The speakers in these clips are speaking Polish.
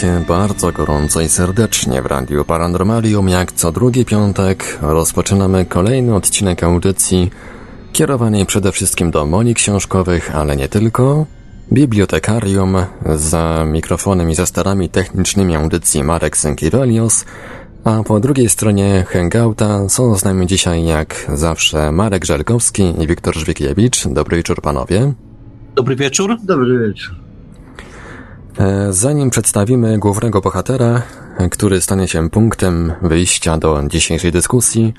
Witajcie bardzo gorąco i serdecznie w Radiu Paranormalium. Jak co drugi piątek rozpoczynamy kolejny odcinek audycji kierowanej przede wszystkim do moni książkowych, ale nie tylko. Bibliotekarium za mikrofonem i za starami technicznymi audycji Marek Sękiewelios, a po drugiej stronie Hangouta są z nami dzisiaj jak zawsze Marek Żelkowski i Wiktor Żwikiewicz. Dobry wieczór panowie. Dobry wieczór. Dobry wieczór. E, zanim przedstawimy głównego bohatera, który stanie się punktem wyjścia do dzisiejszej dyskusji,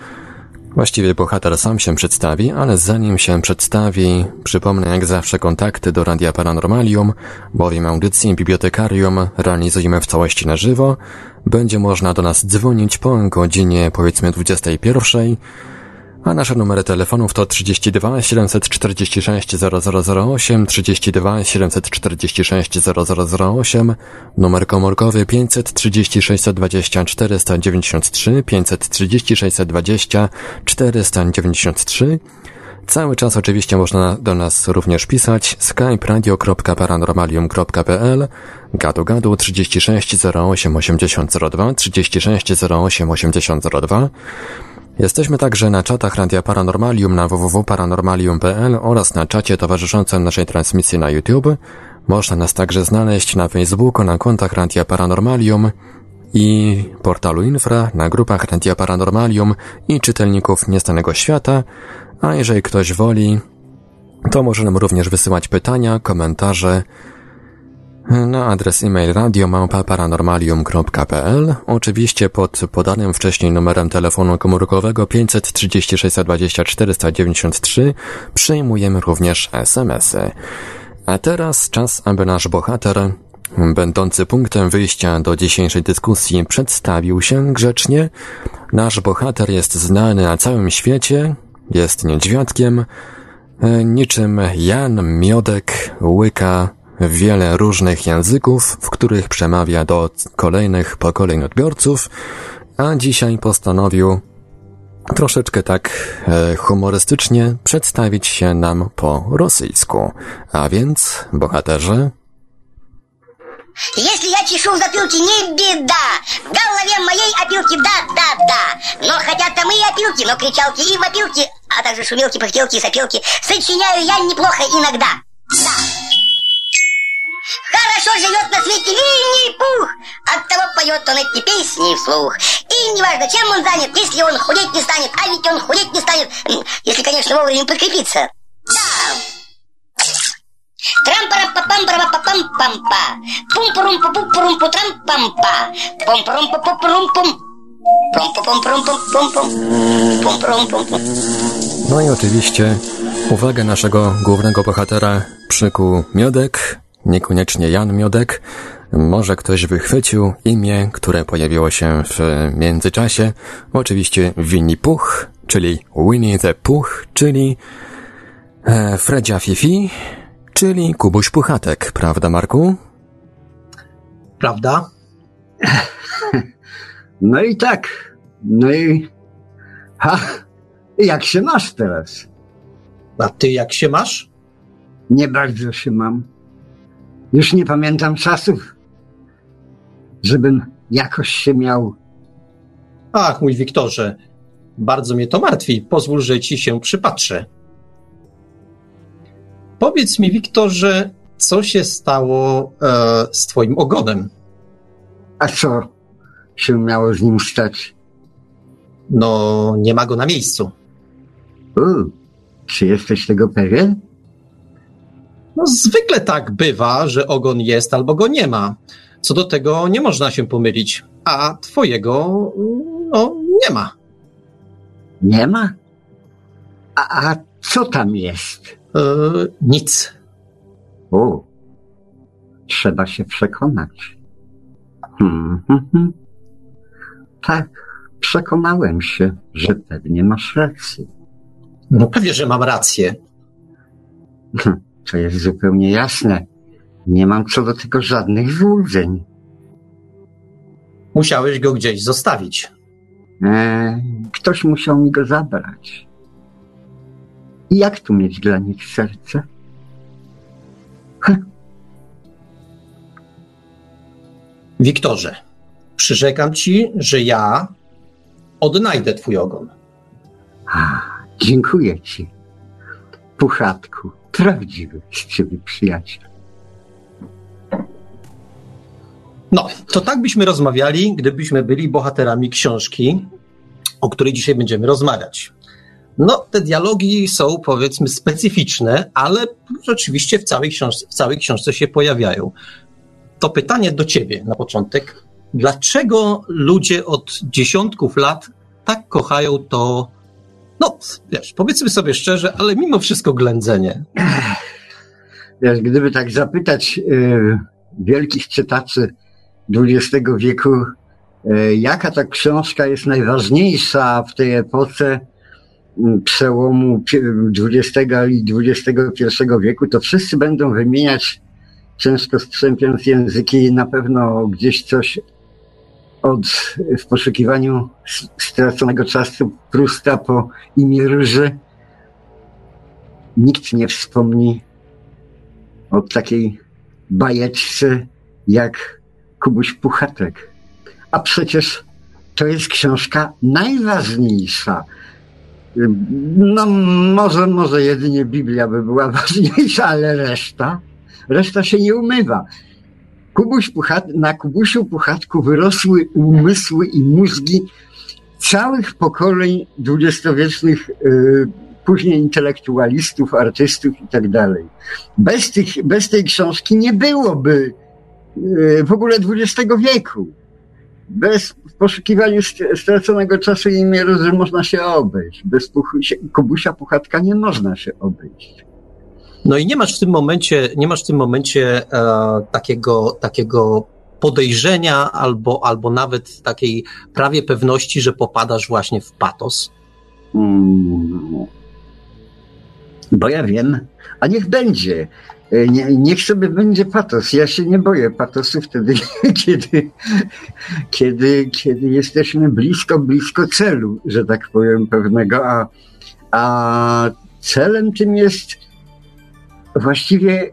właściwie bohater sam się przedstawi, ale zanim się przedstawi, przypomnę jak zawsze kontakty do Radia Paranormalium, bowiem audycję Bibliotekarium realizujemy w całości na żywo. Będzie można do nas dzwonić po godzinie powiedzmy 21 a nasze numery telefonów to 32 746 0008, 32 746 0008, numer komórkowy 536 20 493, 536 20 493. Cały czas oczywiście można do nas również pisać skype radio.paranormalium.pl gadu gadu 36 08 8002 36 08 8002 Jesteśmy także na czatach Radia Paranormalium na www.paranormalium.pl oraz na czacie towarzyszącym naszej transmisji na YouTube. Można nas także znaleźć na Facebooku, na kontach Radia Paranormalium i portalu Infra, na grupach Radia Paranormalium i czytelników Niestanego Świata, a jeżeli ktoś woli, to może nam również wysyłać pytania, komentarze, na adres e-mail radiomałpa-paranormalium.pl oczywiście pod podanym wcześniej numerem telefonu komórkowego 536 20 493 przyjmujemy również SMS-y. A teraz czas, aby nasz bohater, będący punktem wyjścia do dzisiejszej dyskusji, przedstawił się grzecznie. Nasz bohater jest znany na całym świecie, jest niedźwiadkiem, niczym Jan Miodek łyka wiele różnych języków, w których przemawia do kolejnych pokoleń odbiorców, a dzisiaj postanowił troszeczkę tak e, humorystycznie przedstawić się nam po rosyjsku. A więc, bohaterze, Если я чешу в затылке, не беда. В голове моей опилки, да-да-да. Но хотят там и опилки, но кричалки и вопилки, а также шумелки, пыхтелки и сопелки сочиняю я неплохо иногда. Да. Хорошо живет на свете Винни Пух. от того поет он эти песни вслух. И неважно, чем он занят, если он худеть не станет, а ведь он худеть не станет, если, конечно, вовремя подкрепиться. Да. Трампара папам пара папам пампа. Пум пурум пу пу пурум пу трам пампа. Пум пурум пу пу пурум пум. Пум пум пум пум пум пум. Пум пурум пум пум. Ну и, oczywiście увага нашего главного bohatera przykuł miodek niekoniecznie Jan Miodek. Może ktoś wychwycił imię, które pojawiło się w międzyczasie. Oczywiście Winnie Puch, czyli Winnie the Puch, czyli e, Fredzia Fifi, czyli Kubuś Puchatek, prawda Marku? Prawda? No i tak. No i. Ha! Jak się masz teraz? A ty jak się masz? Nie bardzo się mam. Już nie pamiętam czasów, żebym jakoś się miał. Ach, mój Wiktorze, bardzo mnie to martwi. Pozwól, że ci się przypatrzę. Powiedz mi, Wiktorze, co się stało e, z twoim ogonem? A co się miało z nim stać? No, nie ma go na miejscu. U, czy jesteś tego pewien? No, zwykle tak bywa, że ogon jest albo go nie ma. Co do tego nie można się pomylić, a twojego, no, nie ma. Nie ma? A, a co tam jest? E, nic. O, trzeba się przekonać. Hmm, hmm, hmm. Tak, przekonałem się, że pewnie masz rację. No pewnie, że mam rację. To jest zupełnie jasne. Nie mam co do tego żadnych złudzeń. Musiałeś go gdzieś zostawić. Eee, ktoś musiał mi go zabrać. I jak tu mieć dla nich serce? Wiktorze, przyrzekam ci, że ja odnajdę twój ogon. A, dziękuję ci, Puchatku. Prawdziwy z ciebie przyjaciel. No, to tak byśmy rozmawiali, gdybyśmy byli bohaterami książki, o której dzisiaj będziemy rozmawiać. No, te dialogi są powiedzmy specyficzne, ale rzeczywiście w całej książce, w całej książce się pojawiają. To pytanie do ciebie na początek. Dlaczego ludzie od dziesiątków lat tak kochają to, no wiesz, powiedzmy sobie szczerze, ale mimo wszystko ględzenie? Wiesz, gdyby tak zapytać y, wielkich czytaczy XX wieku, y, jaka ta książka jest najważniejsza w tej epoce, przełomu XX i XXI wieku, to wszyscy będą wymieniać, często strzępiąc języki, na pewno gdzieś coś od, w poszukiwaniu straconego czasu Prusta po imię Róży. Nikt nie wspomni o takiej bajeczce jak Kubuś Puchatek. A przecież to jest książka najważniejsza no może, może jedynie Biblia by była ważniejsza, ale reszta, reszta się nie umywa. Kubuś Puchat, na Kubusiu Puchatku wyrosły umysły i mózgi całych pokoleń dwudziestowiecznych, yy, później intelektualistów, artystów i tak dalej. Bez, tych, bez tej książki nie byłoby yy, w ogóle XX wieku bez poszukiwania straconego czasu i mieru, że można się obejść. Bez Kubusia Puchatka nie można się obejść. No i nie masz w tym momencie, nie masz w tym momencie e, takiego, takiego podejrzenia albo, albo nawet takiej prawie pewności, że popadasz właśnie w patos? Hmm. Bo ja wiem, a niech będzie. E, nie, niech sobie będzie patos. Ja się nie boję patosu wtedy, kiedy, kiedy, kiedy jesteśmy blisko, blisko celu, że tak powiem, pewnego, a, a celem tym jest właściwie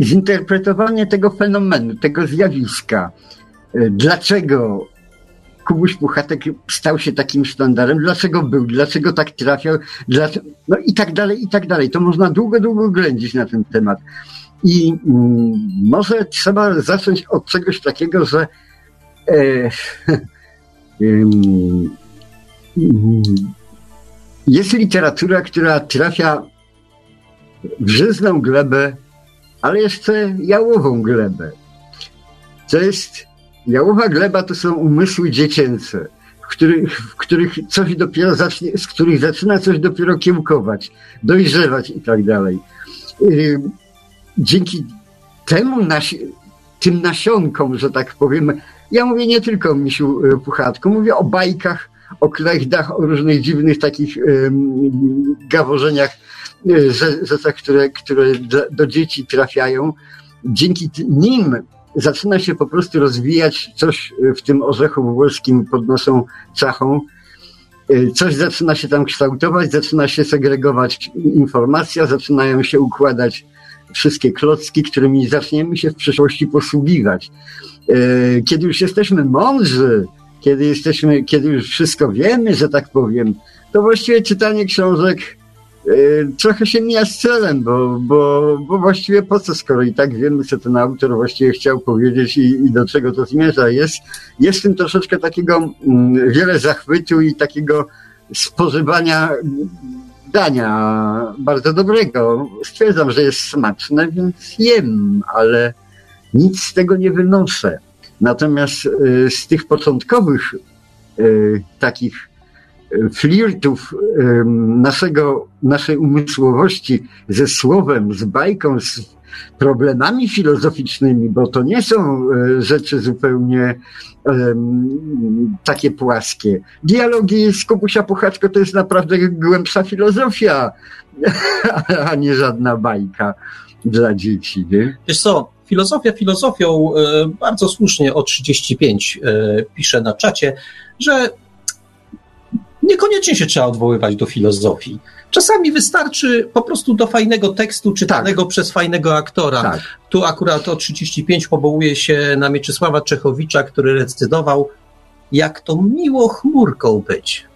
zinterpretowanie tego fenomenu, tego zjawiska. E, dlaczego Kubuś Puchatek stał się takim sztandarem, dlaczego był, dlaczego tak trafiał, dlaczego, no i tak dalej, i tak dalej. To można długo, długo ględzić na ten temat. I mm, może trzeba zacząć od czegoś takiego, że e, jest literatura, która trafia żyzną glebę, ale jeszcze jałową glebę. To jest Jałowa gleba to są umysły dziecięce, w których, w których coś dopiero zacznie, z których zaczyna coś dopiero kiełkować, dojrzewać i tak dalej. Y, dzięki temu nasi, tym nasionkom, że tak powiem, ja mówię nie tylko o misiu y, puchatku, mówię o bajkach, o klejdach, o różnych dziwnych takich gaworzeniach, tak, które, które do dzieci trafiają. Dzięki nim zaczyna się po prostu rozwijać coś w tym orzechu włoskim pod naszą czachą. Y, coś zaczyna się tam kształtować, zaczyna się segregować informacja, zaczynają się układać wszystkie klocki, którymi zaczniemy się w przyszłości posługiwać. Y, kiedy już jesteśmy mądrzy, kiedy jesteśmy, kiedy już wszystko wiemy, że tak powiem, to właściwie czytanie książek trochę się mija z celem, bo, bo, bo właściwie po co, skoro i tak wiemy, co ten autor właściwie chciał powiedzieć i, i do czego to zmierza. Jest, jest w tym troszeczkę takiego mm, wiele zachwytu i takiego spożywania dania bardzo dobrego. Stwierdzam, że jest smaczne, więc jem, ale nic z tego nie wynoszę. Natomiast y, z tych początkowych y, takich flirtów naszego, naszej umysłowości ze słowem, z bajką, z problemami filozoficznymi, bo to nie są e, rzeczy zupełnie um, takie płaskie. Dialogi z Kubusia Puchaczko to jest naprawdę głębsza filozofia, a nie żadna bajka dla dzieci. Nie? Wiesz co, filozofia filozofią, e, bardzo słusznie o 35 e, pisze na czacie, że Niekoniecznie się trzeba odwoływać do filozofii. Czasami wystarczy po prostu do fajnego tekstu czytanego tak. przez fajnego aktora. Tak. Tu akurat o 35 powołuje się na Mieczysława Czechowicza, który recytował jak to miło chmurką być.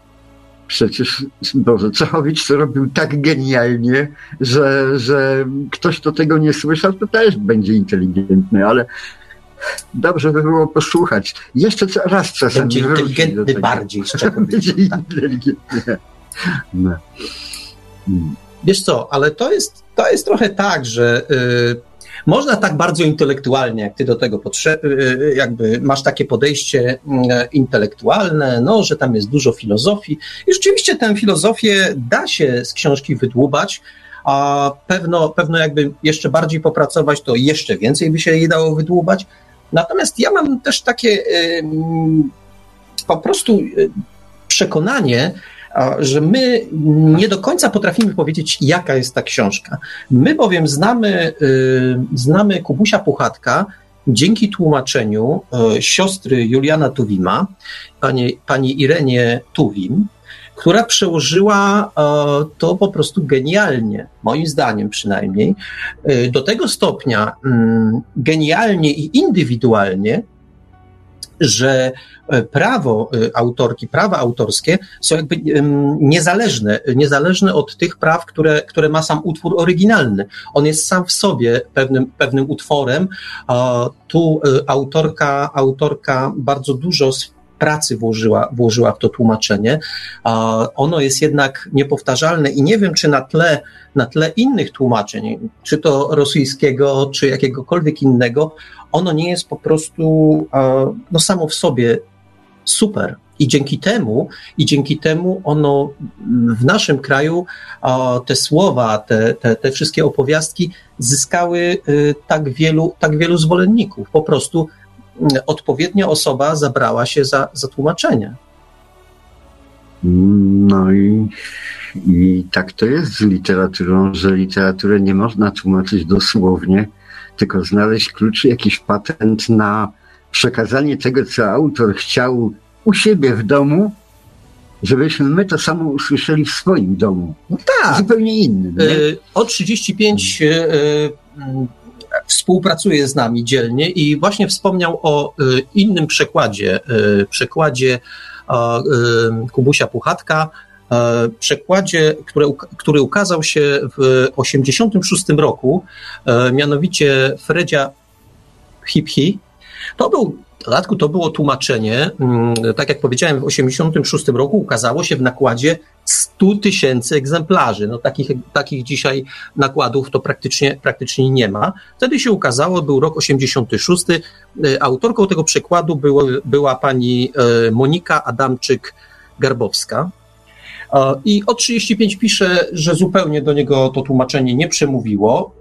Przecież, Boże, Czechowicz to robił tak genialnie, że, że ktoś, kto tego nie słyszał, to też będzie inteligentny, ale dobrze by było posłuchać. Jeszcze raz czasem. Będzie inteligentny bardziej z Będzie inteligentny. No. Hmm. Wiesz co, ale to jest, to jest trochę tak, że y, można tak bardzo intelektualnie, jak ty do tego potrze- y, y, jakby masz takie podejście mm, intelektualne, no, że tam jest dużo filozofii i rzeczywiście tę filozofię da się z książki wydłubać, a pewno, pewno jakby jeszcze bardziej popracować, to jeszcze więcej by się jej dało wydłubać. Natomiast ja mam też takie po prostu przekonanie, że my nie do końca potrafimy powiedzieć, jaka jest ta książka. My bowiem znamy, znamy Kubusia Puchatka dzięki tłumaczeniu y, siostry Juliana Tuwima, pani, pani Irenie Tuwim, która przełożyła y, to po prostu genialnie, moim zdaniem przynajmniej, do tego stopnia mm, genialnie i indywidualnie, że e, prawo e, autorki, prawa autorskie są jakby niezależne, niezależne od tych praw, które, które ma sam utwór oryginalny. On jest sam w sobie pewnym, pewnym utworem. Tu e, autorka, autorka bardzo dużo pracy włożyła, włożyła w to tłumaczenie. Ono jest jednak niepowtarzalne i nie wiem, czy na tle, na tle innych tłumaczeń, czy to rosyjskiego, czy jakiegokolwiek innego, ono nie jest po prostu no, samo w sobie super. I dzięki temu, i dzięki temu ono w naszym kraju te słowa, te, te, te wszystkie opowiastki zyskały y, tak wielu, tak wielu zwolenników. Po prostu odpowiednia osoba zabrała się za, za tłumaczenie. No i, i tak to jest z literaturą, że literaturę nie można tłumaczyć dosłownie, tylko znaleźć klucz, jakiś patent na przekazanie tego, co autor chciał u siebie w domu, żebyśmy my to samo usłyszeli w swoim domu. No tak. Zupełnie innym. Nie? O 35 współpracuje z nami dzielnie i właśnie wspomniał o y, innym przekładzie, y, przekładzie y, Kubusia Puchatka, przekładzie, który, który ukazał się w 1986 roku, mianowicie Fredzia Hip-Hi. To był dodatku to było tłumaczenie, mm, tak jak powiedziałem, w 1986 roku ukazało się w nakładzie 100 tysięcy egzemplarzy. No, takich, takich dzisiaj nakładów to praktycznie, praktycznie nie ma. Wtedy się ukazało, był rok 86. E, autorką tego przekładu było, była pani e, Monika Adamczyk-Garbowska. I o 35 pisze, że zupełnie do niego to tłumaczenie nie przemówiło.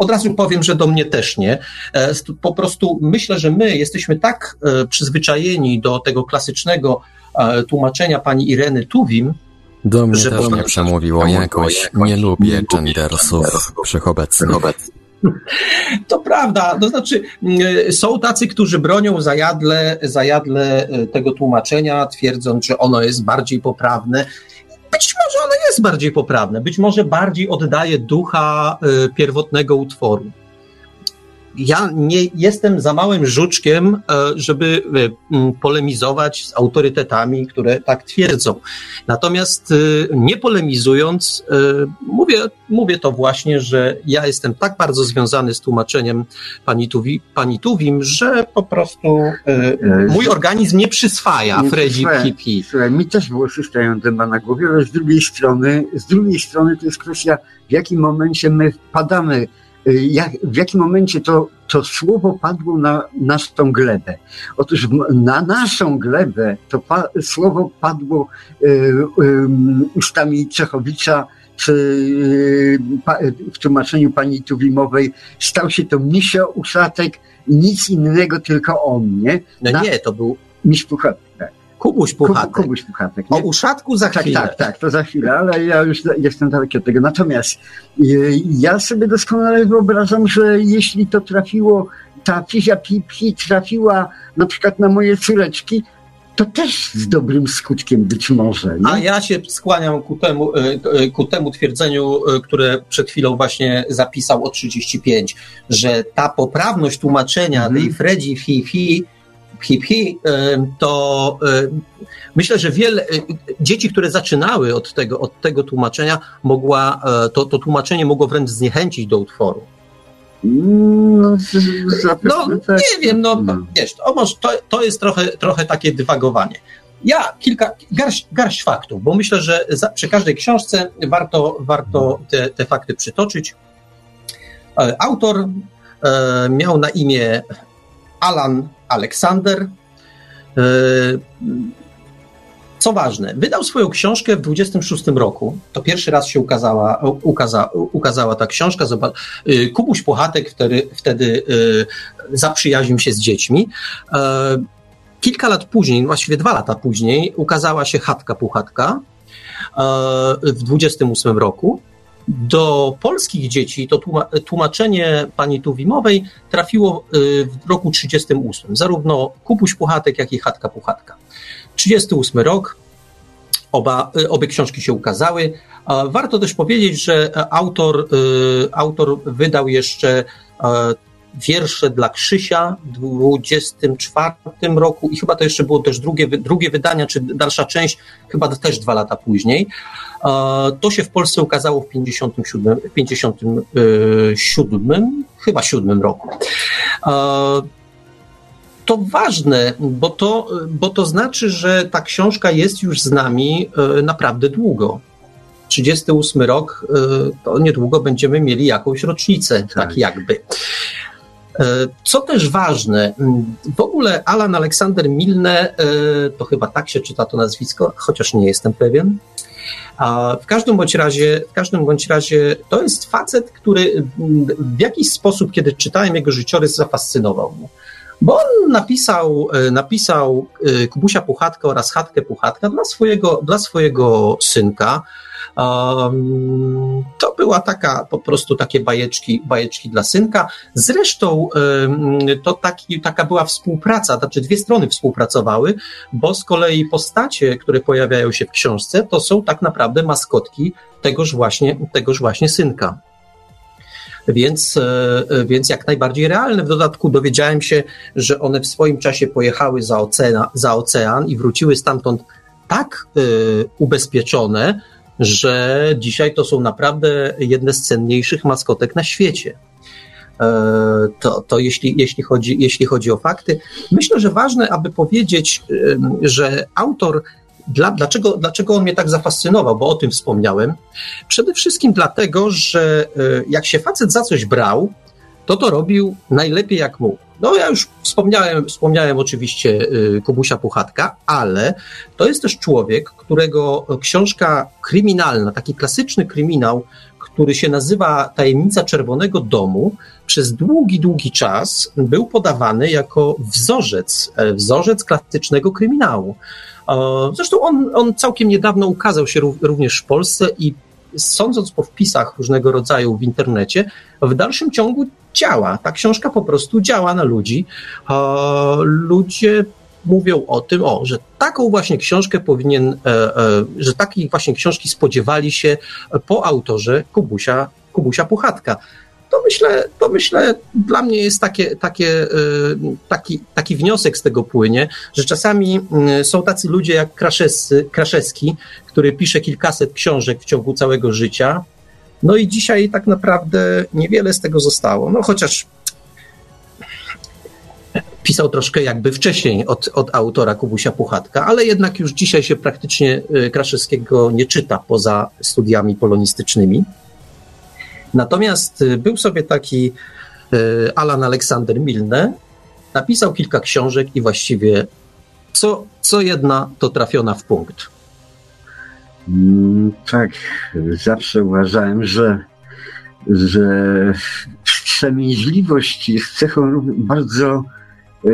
Od razu powiem, że do mnie też nie. E, po prostu myślę, że my jesteśmy tak e, przyzwyczajeni do tego klasycznego e, tłumaczenia pani Ireny Tuwim, do mnie że też nie przemówiło jakoś. Nie lubię gendersów wszechobecnych. To prawda, to znaczy są tacy, którzy bronią zajadle, zajadle tego tłumaczenia, twierdząc, że ono jest bardziej poprawne. Być może ono jest bardziej poprawne, być może bardziej oddaje ducha y, pierwotnego utworu ja nie jestem za małym żuczkiem, e, żeby e, polemizować z autorytetami, które tak twierdzą. Natomiast e, nie polemizując, mówię, mówię to właśnie, że ja jestem tak bardzo związany z tłumaczeniem pani, Tuwi, pani Tuwim, że po prostu mój organizm nie przyswaja Fredzi Pipi. Słuchaj, mi też włosy stają dęba na głowie, ale z drugiej strony, z drugiej strony to jest kwestia, w jakim momencie my wpadamy jak, w jakim momencie to, to słowo padło na naszą glebę. Otóż na naszą glebę to pa, słowo padło y, y, ustami Czechowicza, czy y, w tłumaczeniu pani Tuwimowej stał się to misio, uszatek, nic innego, tylko on, nie? No na, nie, to był miś Puchatek. Kubuś Puchatek. Kubuś Puchatek. O uszatku za tak, chwilę. Tak, tak, to za chwilę, ale ja już jestem daleki od tego. Natomiast y, ja sobie doskonale wyobrażam, że jeśli to trafiło, ta fizja Pipi trafiła na przykład na moje córeczki, to też z dobrym skutkiem być może. Nie? A ja się skłaniam ku temu, e, e, ku temu twierdzeniu, które przed chwilą właśnie zapisał o 35, że ta poprawność tłumaczenia Mhm. tej Fredzi hi hi, hi hi, to myślę, że wiele dzieci, które zaczynały od tego, od tego tłumaczenia, mogła, to, to tłumaczenie mogło wręcz zniechęcić do utworu. No, z- zapewne No, tak. nie wiem, no, No. wiesz, to, to, to jest trochę, trochę takie dywagowanie. Ja kilka, garść, garść faktów, bo myślę, że za, przy każdej książce warto, warto te, te fakty przytoczyć. E, Autor e, miał na imię Alan Alexander. E, co ważne, wydał swoją książkę w 26 roku. To pierwszy raz się ukazała, ukaza, ukazała ta książka. Y, Kubuś Puchatek wtedy, wtedy y, zaprzyjaźnił się z dziećmi. E, Kilka lat później, właściwie dwa lata później, ukazała się Chatka Puchatka e, w 28 roku. Do polskich dzieci to tłuma- tłumaczenie pani Tuwimowej trafiło y, w roku 38. Zarówno Kubuś Puchatek, jak i Chatka Puchatka. 38 rok, oba, y, obie książki się ukazały. Warto też powiedzieć, że e, autor, y, autor wydał jeszcze e, wiersze dla Krzysia w 24 roku i chyba to jeszcze było też drugie, drugie wydanie, czy dalsza część, chyba też dwa lata później. E, To się w Polsce ukazało w 57, 57 chyba 7 roku. E, To ważne, bo to, bo to znaczy, że ta książka jest już z nami e, naprawdę długo. 38 rok, e, to niedługo będziemy mieli jakąś rocznicę, tak, Tak. jakby. E, Co też ważne, w ogóle Alan Aleksander Milne, e, to chyba tak się czyta to nazwisko, chociaż nie jestem pewien. W każdym bądź razie, w każdym bądź razie to jest facet, który w jakiś sposób, kiedy czytałem jego życiorys, zafascynował mnie. Bo on napisał, e, napisał Kubusia Puchatka oraz Chatkę Puchatka dla swojego, dla swojego synka. To była taka, po prostu takie bajeczki, bajeczki dla synka. Zresztą to taki, taka była współpraca, znaczy dwie strony współpracowały, bo z kolei postacie, które pojawiają się w książce, to są tak naprawdę maskotki tegoż właśnie, tegoż właśnie synka. Więc, e, więc jak najbardziej realne. W dodatku dowiedziałem się, że one w swoim czasie pojechały za, ocean, za ocean i wróciły stamtąd tak e, ubezpieczone, że dzisiaj to są naprawdę jedne z cenniejszych maskotek na świecie. E, To, to jeśli, jeśli, chodzi, jeśli chodzi o fakty. Myślę, że ważne, aby powiedzieć, że autor, dla, dlaczego, dlaczego on mnie tak zafascynował, bo o tym wspomniałem. Przede wszystkim dlatego, że e, jak się facet za coś brał, to to robił najlepiej jak mógł. No ja już wspomniałem, wspomniałem oczywiście y, Kubusia Puchatka, ale to jest też człowiek, którego książka kryminalna, taki klasyczny kryminał, który się nazywa Tajemnica Czerwonego Domu, przez długi, długi czas był podawany jako wzorzec, e, wzorzec klasycznego kryminału. Zresztą on, on całkiem niedawno ukazał się ró- również w Polsce i sądząc po wpisach różnego rodzaju w internecie, w dalszym ciągu działa. Ta książka po prostu działa na ludzi. Ludzie mówią o tym, o, że taką właśnie książkę powinien, e, e, że takiej właśnie książki spodziewali się po autorze Kubusia, Kubusia Puchatka. To myślę, to myślę, dla mnie jest takie, takie, e, taki, taki wniosek z tego płynie, że czasami mm, są tacy ludzie jak Kraszewski, który pisze kilkaset książek w ciągu całego życia. No i dzisiaj tak naprawdę niewiele z tego zostało. No chociaż pisał troszkę jakby wcześniej od, od autora Kubusia Puchatka, ale jednak już dzisiaj się praktycznie y, Kraszewskiego nie czyta poza studiami polonistycznymi. Natomiast y, był sobie taki y, Alan Aleksander Milne, napisał kilka książek i właściwie co, co jedna to trafiona w punkt. Mm, Tak, zawsze uważałem, że, że wstrzemięźliwość jest cechą bardzo, yy,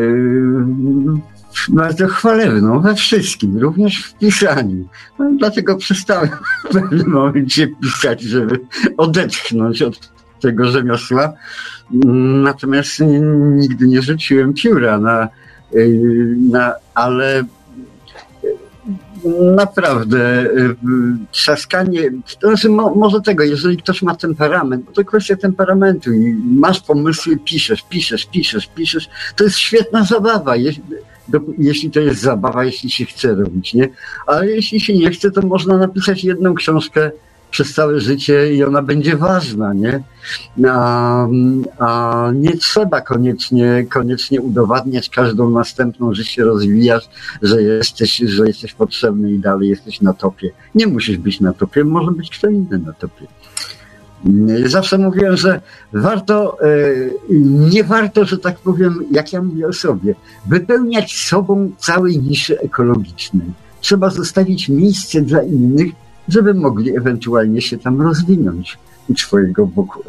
bardzo chwalebną we wszystkim, również w pisaniu. No, dlatego przestałem w pewnym momencie pisać, żeby odetchnąć od tego rzemiosła. Natomiast nigdy nie rzuciłem pióra na, yy, na ale naprawdę y, trzaskanie, to znaczy mo, może tego, jeżeli ktoś ma temperament, bo to kwestia temperamentu i masz pomysły, piszesz, piszesz, piszesz, piszesz, to jest świetna zabawa. Jeśli, jeśli to jest zabawa, jeśli się chce robić, nie? Ale jeśli się nie chce, to można napisać jedną książkę przez całe życie i ona będzie ważna, nie? A, a nie trzeba koniecznie, koniecznie udowadniać każdą następną, że się rozwijasz, że jesteś, że jesteś potrzebny i dalej jesteś na topie. Nie musisz być na topie, może być kto inny na topie. Zawsze mówiłem, że warto, e, nie warto, że tak powiem, jak ja mówię o sobie, wypełniać sobą całej niszy ekologicznej. Trzeba zostawić miejsce dla innych, żeby mogli ewentualnie się tam rozwinąć u twojego boku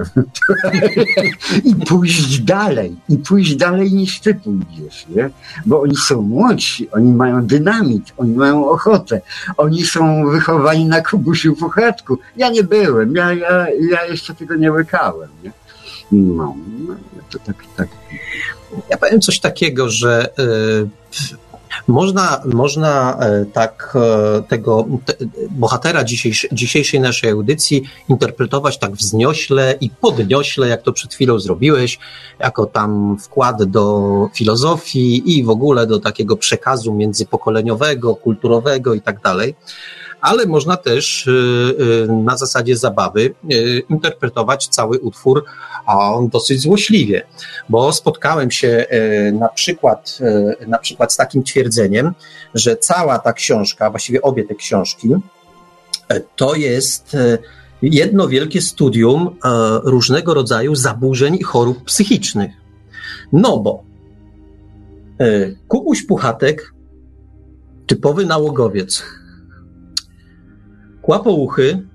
i pójść dalej, i pójść dalej niż ty pójdziesz, nie? Bo oni są młodsi, oni mają dynamit, oni mają ochotę, oni są wychowani na kubusiu puchatku. Ja nie byłem, ja, ja, ja jeszcze tego nie łykałem, nie? No, no to tak, tak. Ja powiem coś takiego, że yy można, można e, tak e, tego te, bohatera dzisiejszej, dzisiejszej naszej audycji interpretować tak wzniośle i podniośle, jak to przed chwilą zrobiłeś, jako tam wkład do filozofii i w ogóle do takiego przekazu międzypokoleniowego, kulturowego i tak dalej ale można też e, na zasadzie zabawy interpretować cały utwór dosyć złośliwie, bo spotkałem się na przykład, na przykład z takim twierdzeniem, że cała ta książka, właściwie obie te książki, to jest jedno wielkie studium różnego rodzaju zaburzeń i chorób psychicznych. No bo Kubuś Puchatek, typowy nałogowiec, kłapouchy,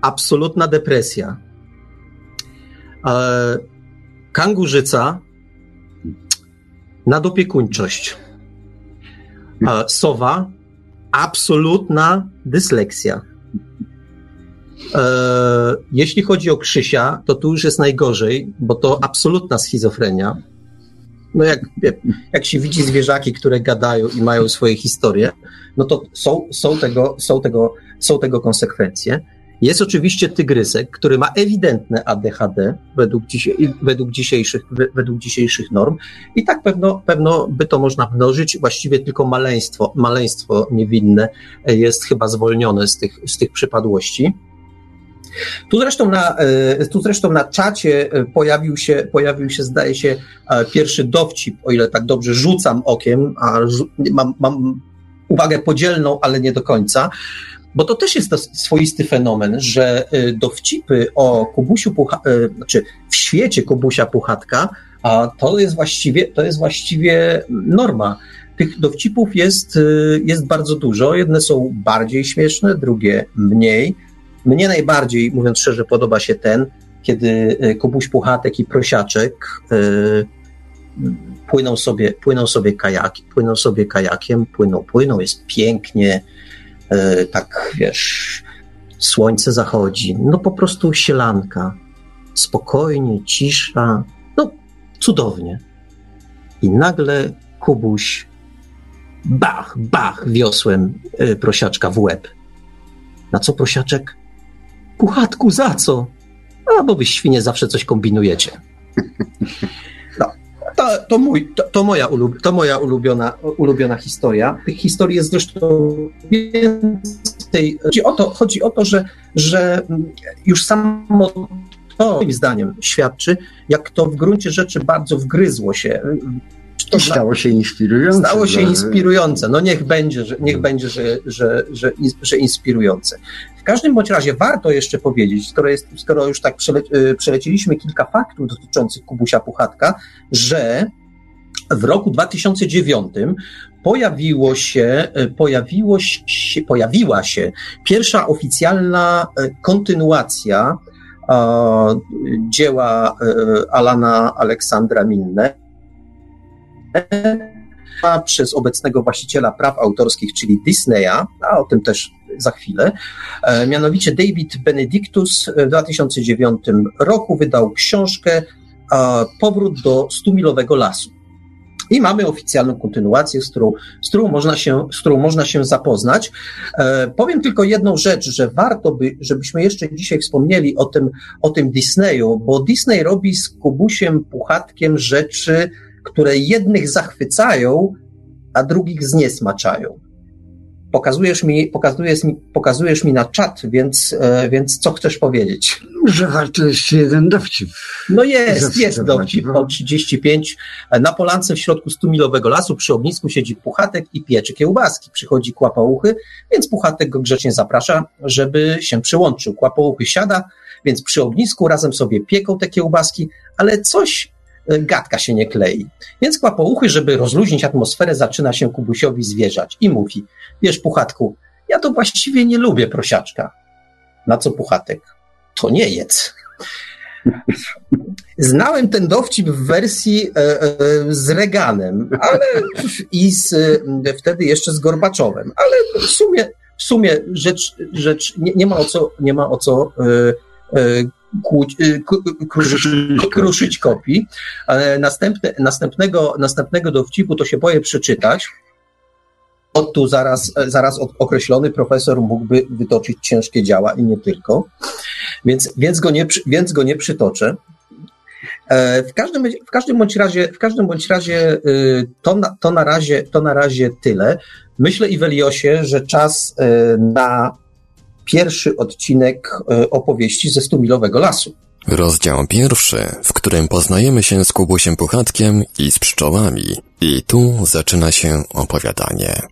absolutna depresja, E, kangurzyca, nadopiekuńczość. E, sowa, absolutna dysleksja. E, jeśli chodzi o Krzysia, to tu już jest najgorzej, bo to absolutna schizofrenia. No jak, jak się widzi zwierzaki, które gadają i mają swoje historie, no to są, są, tego, są, tego, są tego konsekwencje. Jest oczywiście tygrysek, który ma ewidentne ADHD według, według, dzisiejszych, według dzisiejszych norm i tak pewno, pewno by to można mnożyć, właściwie tylko maleństwo, maleństwo niewinne jest chyba zwolnione z tych, z tych przypadłości. Tu zresztą, na, e, tu zresztą na czacie pojawił się, pojawił się, zdaje się, e, pierwszy dowcip, o ile tak dobrze rzucam okiem, a mam, mam uwagę podzielną, ale nie do końca. Bo to też jest swoisty fenomen, że dowcipy o Kubusiu, Pucha, znaczy w świecie Kubusia Puchatka, a to jest właściwie, to jest właściwie norma. Tych dowcipów jest, jest bardzo dużo. Jedne są bardziej śmieszne, drugie mniej. Mnie najbardziej, mówiąc szczerze, podoba się ten, kiedy Kubuś Puchatek i Prosiaczek płyną sobie, płyną sobie kajaki, płyną sobie kajakiem, płyną, płyną, jest pięknie, E, tak wiesz, słońce zachodzi, no po prostu sielanka, spokojnie, cisza, no cudownie. I nagle Kubuś bach, bach wiosłem e, prosiaczka w łeb. Na co prosiaczek? Puchatku, za co? A, bo wy świnie zawsze coś kombinujecie. To, to, mój, to, to, moja, ulub, to moja ulubiona, ulubiona historia. Tych historii jest zresztą więcej. Chodzi o to, chodzi o to że, że już samo to, moim zdaniem, świadczy, jak to w gruncie rzeczy bardzo wgryzło się to stało się inspirujące. Stało się inspirujące. No niech będzie, że, niech będzie, że, że, że, że inspirujące. W każdym bądź razie warto jeszcze powiedzieć, skoro, jest, skoro już tak przele, y, przeleciliśmy kilka faktów dotyczących Kubusia Puchatka, że w roku 2009 pojawiło się, y, pojawiło się, pojawiła się pierwsza oficjalna y, kontynuacja dzieła Alana Aleksandra Milne przez obecnego właściciela praw autorskich, czyli Disneya, a o tym też za chwilę. E, mianowicie David Benedictus w 2009 roku wydał książkę Powrót do stumilowego lasu. I mamy oficjalną kontynuację, z którą, z którą, można, się, z którą można się zapoznać. E, powiem tylko jedną rzecz, że warto by, żebyśmy jeszcze dzisiaj wspomnieli o tym, o tym Disneyu, bo Disney robi z Kubusiem Puchatkiem rzeczy, które jednych zachwycają, a drugich zniesmaczają. Pokazujesz mi, pokazujesz mi, pokazujesz mi na czat, więc, e, więc co chcesz powiedzieć? Że warto jeszcze jeden dowcip. No jest, jest dowcip o 35. Na polance w środku 100-milowego lasu przy ognisku siedzi Puchatek i pieczy kiełbaski. Przychodzi Kłapouchy, więc Puchatek go grzecznie zaprasza, żeby się przyłączył. Kłapouchy siada, więc przy ognisku razem sobie pieką te kiełbaski, ale coś gadka się nie klei. Więc Kłapouchy, żeby rozluźnić atmosferę, zaczyna się Kubusiowi zwierzać i mówi, wiesz Puchatku, ja to właściwie nie lubię prosiaczka. Na co Puchatek? To nie jedz. Znałem ten dowcip w wersji e, e, z Reganem, ale i z, e, wtedy jeszcze z Gorbaczowem, ale w sumie, w sumie rzecz, rzecz nie, nie ma o co, nie ma o co e, e, kłuć, e, ku- kruszyć, kruszyć kopii. E, Następne, następnego, następnego dowcipu to się boję przeczytać. O tu zaraz, zaraz od- określony profesor mógłby wytoczyć ciężkie działa i nie tylko, więc, więc, go, nie, więc go nie przytoczę. E, W każdym, w każdym bądź razie, w każdym bądź razie y, to, na, to, na razie to na razie tyle. Myślę, Iweliosie, że czas y, na pierwszy odcinek y, opowieści ze Stumilowego Lasu. Rozdział pierwszy, w którym poznajemy się z Kubusiem Puchatkiem i z pszczołami. I tu zaczyna się opowiadanie.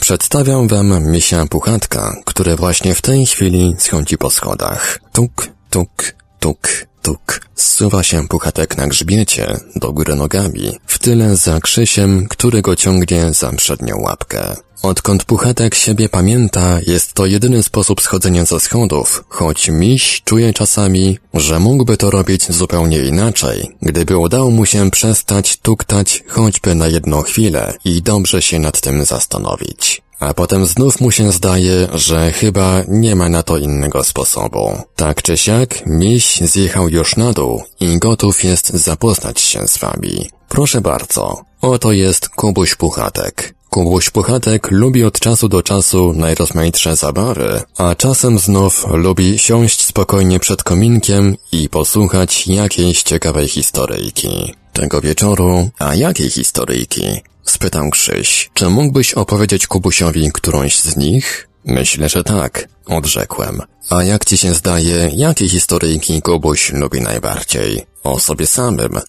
Przedstawiam wam misia Puchatka, który właśnie w tej chwili schodzi po schodach. Tuk, tuk, tuk, tuk. Zsuwa się Puchatek na grzbiecie, do góry nogami, w tyle za Krzysiem, który go ciągnie za przednią łapkę. Odkąd Puchatek siebie pamięta, jest to jedyny sposób schodzenia ze schodów, choć miś czuje czasami, że mógłby to robić zupełnie inaczej, gdyby udało mu się przestać tuktać choćby na jedną chwilę i dobrze się nad tym zastanowić. A potem znów mu się zdaje, że chyba nie ma na to innego sposobu. Tak czy siak, miś zjechał już na dół i gotów jest zapoznać się z wami. Proszę bardzo, oto jest Kubuś Puchatek. Kubuś Puchatek lubi od czasu do czasu najrozmaitsze zabawy, a czasem znów lubi siąść spokojnie przed kominkiem i posłuchać jakiejś ciekawej historyjki. Tego wieczoru, a jakiej historyjki? Spytał Krzyś, czy mógłbyś opowiedzieć Kubusiowi którąś z nich? Myślę, że tak, odrzekłem. A jak ci się zdaje, jakie historyjki Kubuś lubi najbardziej? O sobie samym.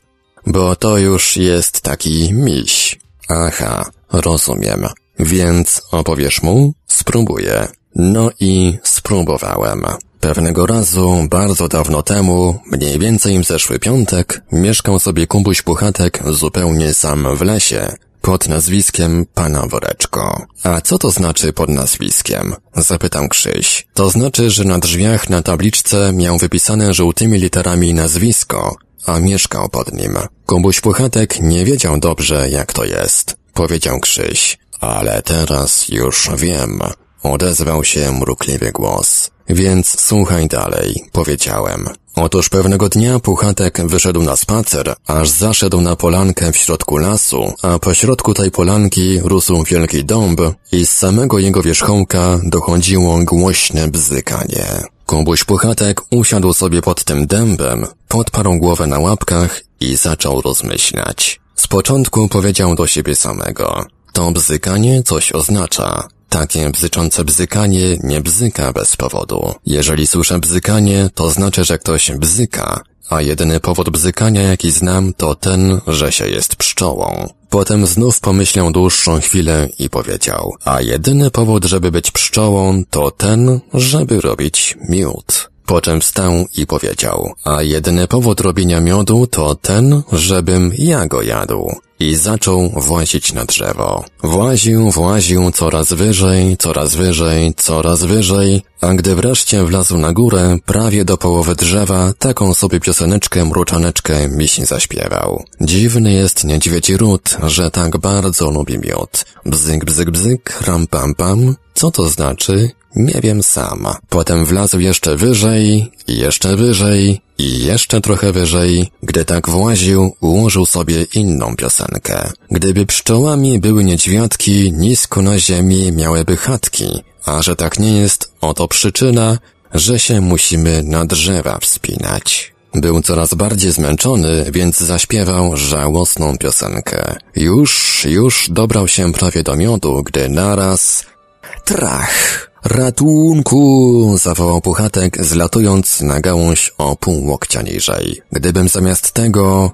Bo to już jest taki miś. Aha, rozumiem. Więc opowiesz mu? Spróbuję. No i spróbowałem. Pewnego razu, bardzo dawno temu, mniej więcej w zeszły piątek, mieszkał sobie Kubuś Puchatek zupełnie sam w lesie, pod nazwiskiem Pana Woreczko. A co to znaczy pod nazwiskiem? Zapytam Krzyś. To znaczy, że na drzwiach na tabliczce miał wypisane żółtymi literami nazwisko, a mieszkał pod nim. Kubuś Puchatek nie wiedział dobrze, jak to jest. Powiedział Krzyś. Ale teraz już wiem. Odezwał się mrukliwy głos. Więc słuchaj dalej, powiedziałem. Otóż pewnego dnia Puchatek wyszedł na spacer, aż zaszedł na polankę w środku lasu, a po środku tej polanki rósł wielki dąb i z samego jego wierzchołka dochodziło głośne bzykanie. Kubuś Puchatek usiadł sobie pod tym dębem, podparł głowę na łapkach i zaczął rozmyślać. Z początku powiedział do siebie samego. To bzykanie coś oznacza. Takie bzyczące bzykanie nie bzyka bez powodu. Jeżeli słyszę bzykanie, to znaczy, że ktoś bzyka, a jedyny powód bzykania, jaki znam, to ten, że się jest pszczołą. Potem znów pomyślał dłuższą chwilę i powiedział, a jedyny powód, żeby być pszczołą, to ten, żeby robić miód. Po czym wstał i powiedział, a jedyny powód robienia miodu to ten, żebym ja go jadł. I zaczął włazić na drzewo. Właził, właził coraz wyżej, coraz wyżej, coraz wyżej, a gdy wreszcie wlazł na górę, prawie do połowy drzewa, taką sobie pioseneczkę mruczaneczkę miś zaśpiewał. Dziwny jest niedźwiedzi ród, że tak bardzo lubi miód. Bzyk, bzyk, bzyk, ram pam pam. Co to znaczy? Nie wiem sam. Potem wlazł jeszcze wyżej, jeszcze wyżej, i jeszcze trochę wyżej. Gdy tak właził, ułożył sobie inną piosenkę. Gdyby pszczołami były niedźwiadki, nisko na ziemi miałyby chatki. A że tak nie jest, oto przyczyna, że się musimy na drzewa wspinać. Był coraz bardziej zmęczony, więc zaśpiewał żałosną piosenkę. Już, już dobrał się prawie do miodu, gdy naraz... Trach! Ratunku! zawołał Puchatek, zlatując na gałąź o pół łokcia niżej. Gdybym zamiast tego...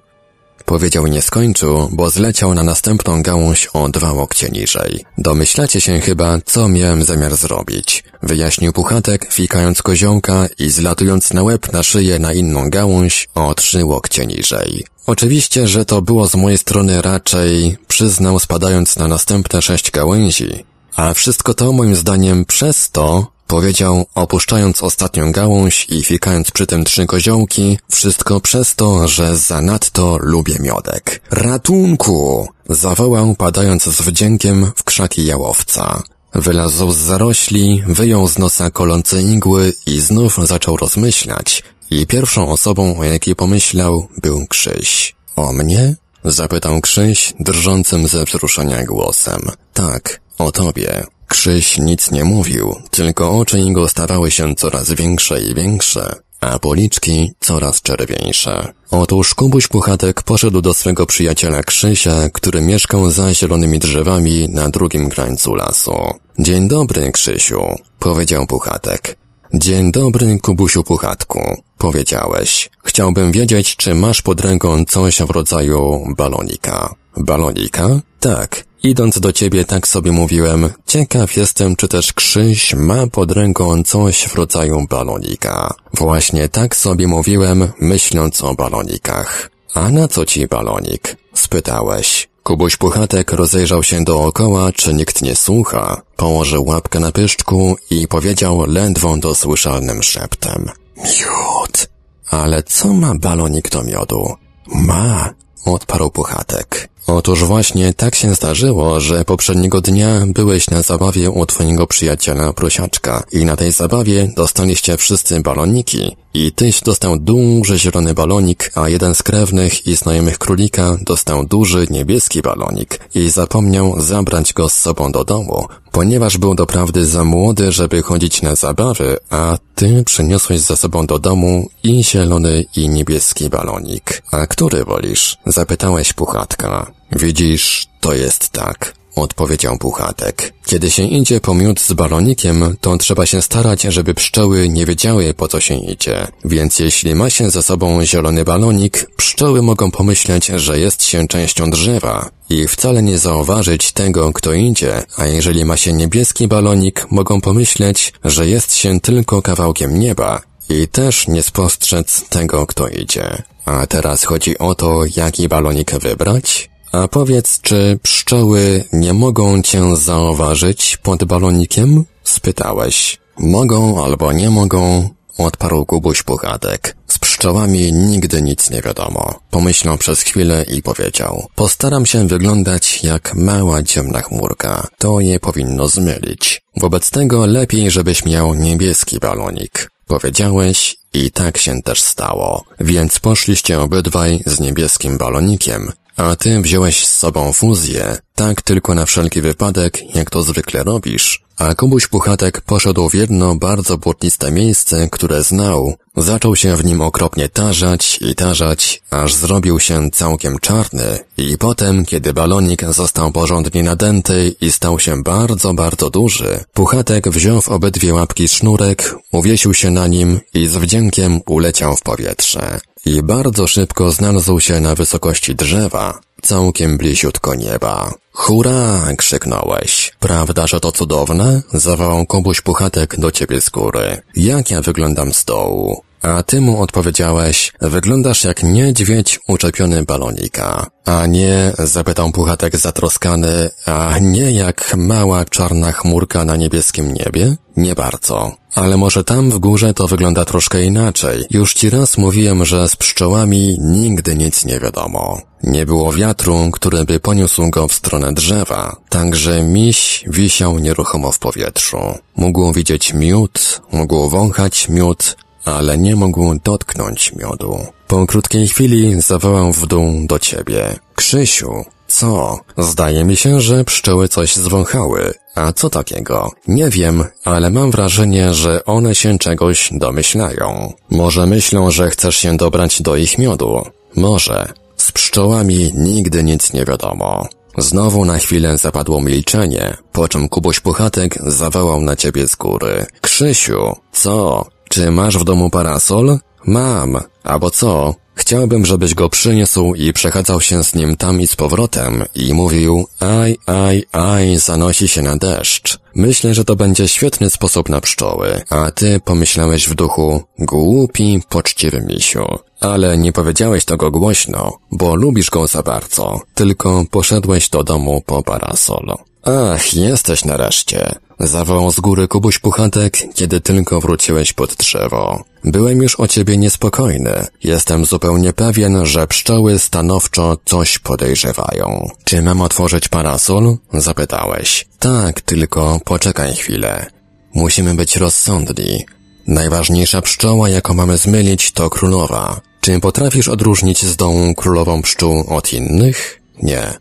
Powiedział nie skończył, bo zleciał na następną gałąź o dwa łokcie niżej. Domyślacie się chyba, co miałem zamiar zrobić. Wyjaśnił Puchatek, fikając koziołka i zlatując na łeb na szyję na inną gałąź o trzy łokcie niżej. Oczywiście, że to było z mojej strony raczej, przyznał spadając na następne sześć gałęzi. A wszystko to moim zdaniem przez to, Powiedział, opuszczając ostatnią gałąź i fikając przy tym trzy koziołki, wszystko przez to, że zanadto lubię miodek. Ratunku! Zawołał, padając z wdziękiem w krzaki jałowca. Wylazł z zarośli, wyjął z nosa kolące igły i znów zaczął rozmyślać. I pierwszą osobą, o jakiej pomyślał, był Krzyś. O mnie? Zapytał Krzyś, drżącym ze wzruszenia głosem. Tak, o tobie. Krzyś nic nie mówił, tylko oczy jego stawały się coraz większe i większe, a policzki coraz czerwieńsze. Otóż Kubuś Puchatek poszedł do swego przyjaciela Krzysia, który mieszkał za zielonymi drzewami na drugim krańcu lasu. Dzień dobry, Krzysiu, powiedział Puchatek. Dzień dobry, Kubusiu Puchatku, powiedziałeś. Chciałbym wiedzieć, czy masz pod ręką coś w rodzaju balonika. Balonika? Tak. Idąc do ciebie tak sobie mówiłem, ciekaw jestem, czy też Krzyś ma pod ręką coś w rodzaju balonika. Właśnie tak sobie mówiłem, myśląc o balonikach. A na co ci balonik? Spytałeś. Kubuś Puchatek rozejrzał się dookoła, czy nikt nie słucha. Położył łapkę na pyszczku i powiedział ledwo dosłyszalnym szeptem. Miód! Ale co ma balonik do miodu? Ma, odparł Puchatek. Otóż właśnie tak się zdarzyło, że poprzedniego dnia byłeś na zabawie u twojego przyjaciela prosiaczka i na tej zabawie dostaliście wszyscy baloniki i tyś dostał duży zielony balonik, a jeden z krewnych i znajomych królika dostał duży niebieski balonik i zapomniał zabrać go z sobą do domu, ponieważ był doprawdy za młody, żeby chodzić na zabawy, a ty przyniosłeś ze sobą do domu i zielony i niebieski balonik. A który wolisz? Zapytałeś puchatka. Widzisz, to jest tak odpowiedział Puchatek. Kiedy się idzie po miód z balonikiem, to trzeba się starać, żeby pszczoły nie wiedziały, po co się idzie. Więc jeśli ma się ze sobą zielony balonik, pszczoły mogą pomyśleć, że jest się częścią drzewa i wcale nie zauważyć tego, kto idzie, a jeżeli ma się niebieski balonik, mogą pomyśleć, że jest się tylko kawałkiem nieba i też nie spostrzec tego, kto idzie. A teraz chodzi o to, jaki balonik wybrać? A powiedz, czy pszczoły nie mogą cię zauważyć pod balonikiem? Spytałeś. Mogą albo nie mogą, odparł Kubuś Puchatek. Z pszczołami nigdy nic nie wiadomo. Pomyślał przez chwilę i powiedział. Postaram się wyglądać jak mała ciemna chmurka. To je powinno zmylić. Wobec tego lepiej, żebyś miał niebieski balonik. Powiedziałeś i tak się też stało. Więc poszliście obydwaj z niebieskim balonikiem a ty wziąłeś z sobą fuzję, tak tylko na wszelki wypadek, jak to zwykle robisz. A Kubuś Puchatek poszedł w jedno bardzo błotniste miejsce, które znał. Zaczął się w nim okropnie tarzać i tarzać, aż zrobił się całkiem czarny. I potem, kiedy balonik został porządnie nadęty i stał się bardzo, bardzo duży, Puchatek wziął w obydwie łapki sznurek, uwiesił się na nim i z wdziękiem uleciał w powietrze i bardzo szybko znalazł się na wysokości drzewa, całkiem bliziutko nieba. Hurra! krzyknąłeś. Prawda, że to cudowne? Zawołał Kubuś Puchatek do ciebie z góry. Jak ja wyglądam z dołu? A ty mu odpowiedziałeś, wyglądasz jak niedźwiedź uczepiony balonika. A nie, zapytał Puchatek zatroskany, a nie jak mała czarna chmurka na niebieskim niebie? Nie bardzo. Ale może tam w górze to wygląda troszkę inaczej. Już ci raz mówiłem, że z pszczołami nigdy nic nie wiadomo. Nie było wiatru, który by poniósł go w stronę drzewa, także miś wisiał nieruchomo w powietrzu. Mógł widzieć miód, mógł wąchać miód, ale nie mógł dotknąć miodu. Po krótkiej chwili zawołał w dół do ciebie. Krzysiu, co? Zdaje mi się, że pszczoły coś zwąchały. A co takiego? Nie wiem, ale mam wrażenie, że one się czegoś domyślają. Może myślą, że chcesz się dobrać do ich miodu. Może. Z pszczołami nigdy nic nie wiadomo. Znowu na chwilę zapadło milczenie, po czym Kubuś Puchatek zawołał na ciebie z góry. Krzysiu, co? Czy masz w domu parasol? Mam. Albo co? Chciałbym, żebyś go przyniósł i przechadzał się z nim tam i z powrotem i mówił aj, aj, aj, zanosi się na deszcz. Myślę, że to będzie świetny sposób na pszczoły, a ty pomyślałeś w duchu głupi, poczciwy misiu. Ale nie powiedziałeś tego głośno, bo lubisz go za bardzo, tylko poszedłeś do domu po parasol. Ach, jesteś nareszcie. Zawołał z góry Kubuś Puchatek, kiedy tylko wróciłeś pod drzewo. Byłem już o ciebie niespokojny. Jestem zupełnie pewien, że pszczoły stanowczo coś podejrzewają. Czy mam otworzyć parasol? Zapytałeś. Tak, tylko poczekaj chwilę. Musimy być rozsądni. Najważniejsza pszczoła, jaką mamy zmylić, to królowa. Czy potrafisz odróżnić z dołu królową pszczół od innych? Nie.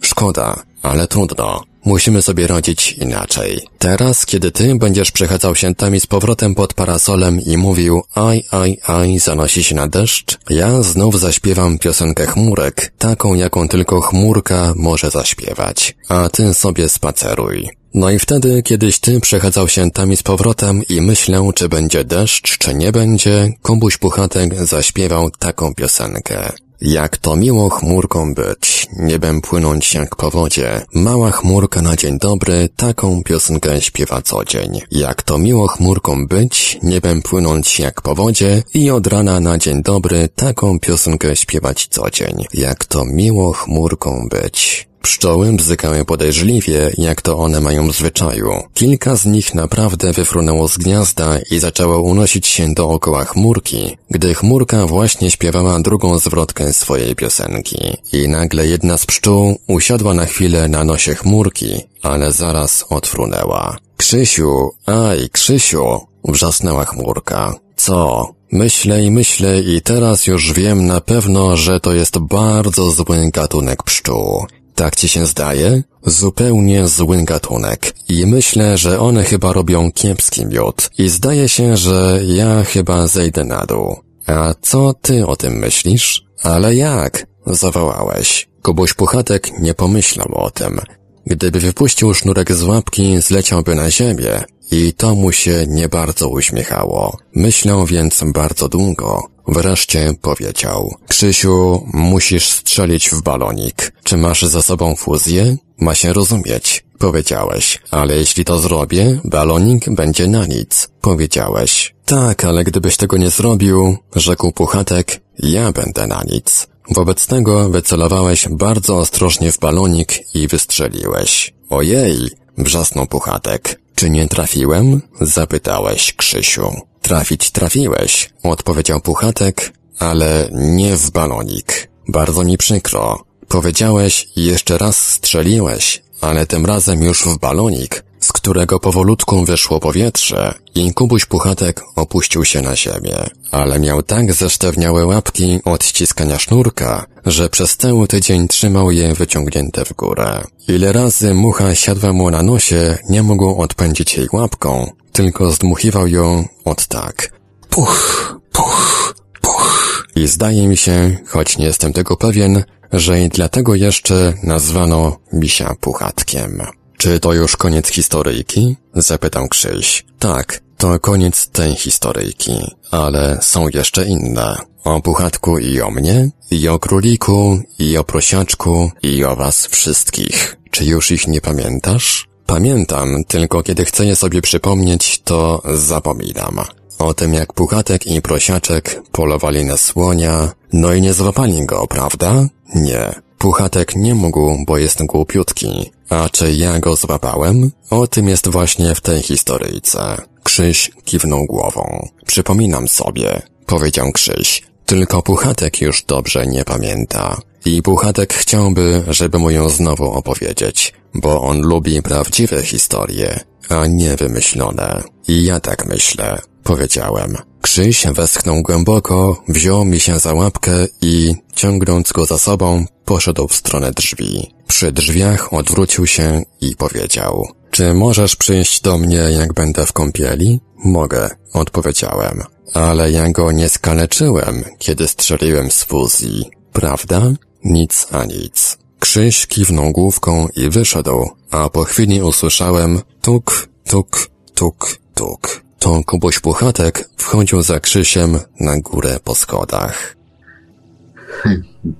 Szkoda, ale trudno. Musimy sobie radzić inaczej. Teraz, kiedy ty będziesz przechadzał się tam i z powrotem pod parasolem i mówił aj, aj, aj, zanosi się na deszcz, ja znów zaśpiewam piosenkę chmurek, taką jaką tylko chmurka może zaśpiewać. A ty sobie spaceruj. No i wtedy, kiedyś ty przechadzał się tam i z powrotem i myślał, czy będzie deszcz, czy nie będzie, Kubuś Puchatek zaśpiewał taką piosenkę. Jak to miło chmurką być, niebem płynąć jak po wodzie. Mała chmurka na dzień dobry, taką piosenkę śpiewa co dzień. Jak to miło chmurką być, niebem płynąć jak po wodzie i od rana na dzień dobry, taką piosenkę śpiewać co dzień. Jak to miło chmurką być. Pszczoły bzykały podejrzliwie, jak to one mają w zwyczaju. Kilka z nich naprawdę wyfrunęło z gniazda i zaczęło unosić się dookoła chmurki, gdy chmurka właśnie śpiewała drugą zwrotkę swojej piosenki. I nagle jedna z pszczół usiadła na chwilę na nosie chmurki, ale zaraz odfrunęła. Krzysiu, aj, Krzysiu, wrzasnęła chmurka. Co? Myślę i myślę i teraz już wiem na pewno, że to jest bardzo zły gatunek pszczół. Tak ci się zdaje? Zupełnie zły gatunek. I myślę, że one chyba robią kiepski miód. I zdaje się, że ja chyba zejdę na dół. A co ty o tym myślisz? Ale jak? Zawołałeś. Kubuś Puchatek nie pomyślał o tym. Gdyby wypuścił sznurek z łapki, zleciałby na ziemię. I to mu się nie bardzo uśmiechało. Myślał więc bardzo długo. Wreszcie powiedział. Krzysiu, musisz strzelić w balonik. Czy masz za sobą fuzję? Ma się rozumieć. Powiedziałeś. Ale jeśli to zrobię, balonik będzie na nic. Powiedziałeś. Tak, ale gdybyś tego nie zrobił, rzekł Puchatek, ja będę na nic. Wobec tego wycelowałeś bardzo ostrożnie w balonik i wystrzeliłeś. Ojej, wrzasnął Puchatek. Czy nie trafiłem? Zapytałeś, Krzysiu. Trafić trafiłeś, odpowiedział Puchatek, ale nie w balonik. Bardzo mi przykro. Powiedziałeś jeszcze raz strzeliłeś, ale tym razem już w balonik, z którego powolutku wyszło powietrze i Kubuś Puchatek opuścił się na ziemię. Ale miał tak zesztewniałe łapki od ściskania sznurka, że przez cały tydzień trzymał je wyciągnięte w górę. Ile razy mucha siadła mu na nosie, nie mógł odpędzić jej łapką, tylko zdmuchiwał ją od tak. Puch, puch, puch. I zdaje mi się, choć nie jestem tego pewien, że i dlatego jeszcze nazwano misia puchatkiem. Czy to już koniec historyjki? Zapytał Krzyś. Tak, to koniec tej historyjki, ale są jeszcze inne. O puchatku i o mnie, i o króliku, i o prosiaczku, i o was wszystkich. Czy już ich nie pamiętasz? Pamiętam, tylko kiedy chcę sobie przypomnieć, to zapominam. O tym jak Puchatek i Prosiaczek polowali na słonia, no i nie złapali go, prawda? Nie. Puchatek nie mógł, bo jest głupiutki. A czy ja go złapałem? O tym jest właśnie w tej historyjce. Krzyś kiwnął głową. Przypominam sobie, powiedział Krzyś. Tylko Puchatek już dobrze nie pamięta. I Puchatek chciałby, żeby mu ją znowu opowiedzieć, bo on lubi prawdziwe historie, a nie wymyślone. I ja tak myślę, powiedziałem. Krzyś westchnął głęboko, wziął mi się za łapkę i, ciągnąc go za sobą, poszedł w stronę drzwi. Przy drzwiach odwrócił się i powiedział. Czy możesz przyjść do mnie, jak będę w kąpieli? Mogę, odpowiedziałem. Ale ja go nie skaleczyłem, kiedy strzeliłem z fuzji. Prawda? Nic a nic. Krzyś kiwnął główką i wyszedł, a po chwili usłyszałem tuk, tuk, tuk, tuk. To Kubuś Puchatek wchodził za Krzysiem na górę po schodach.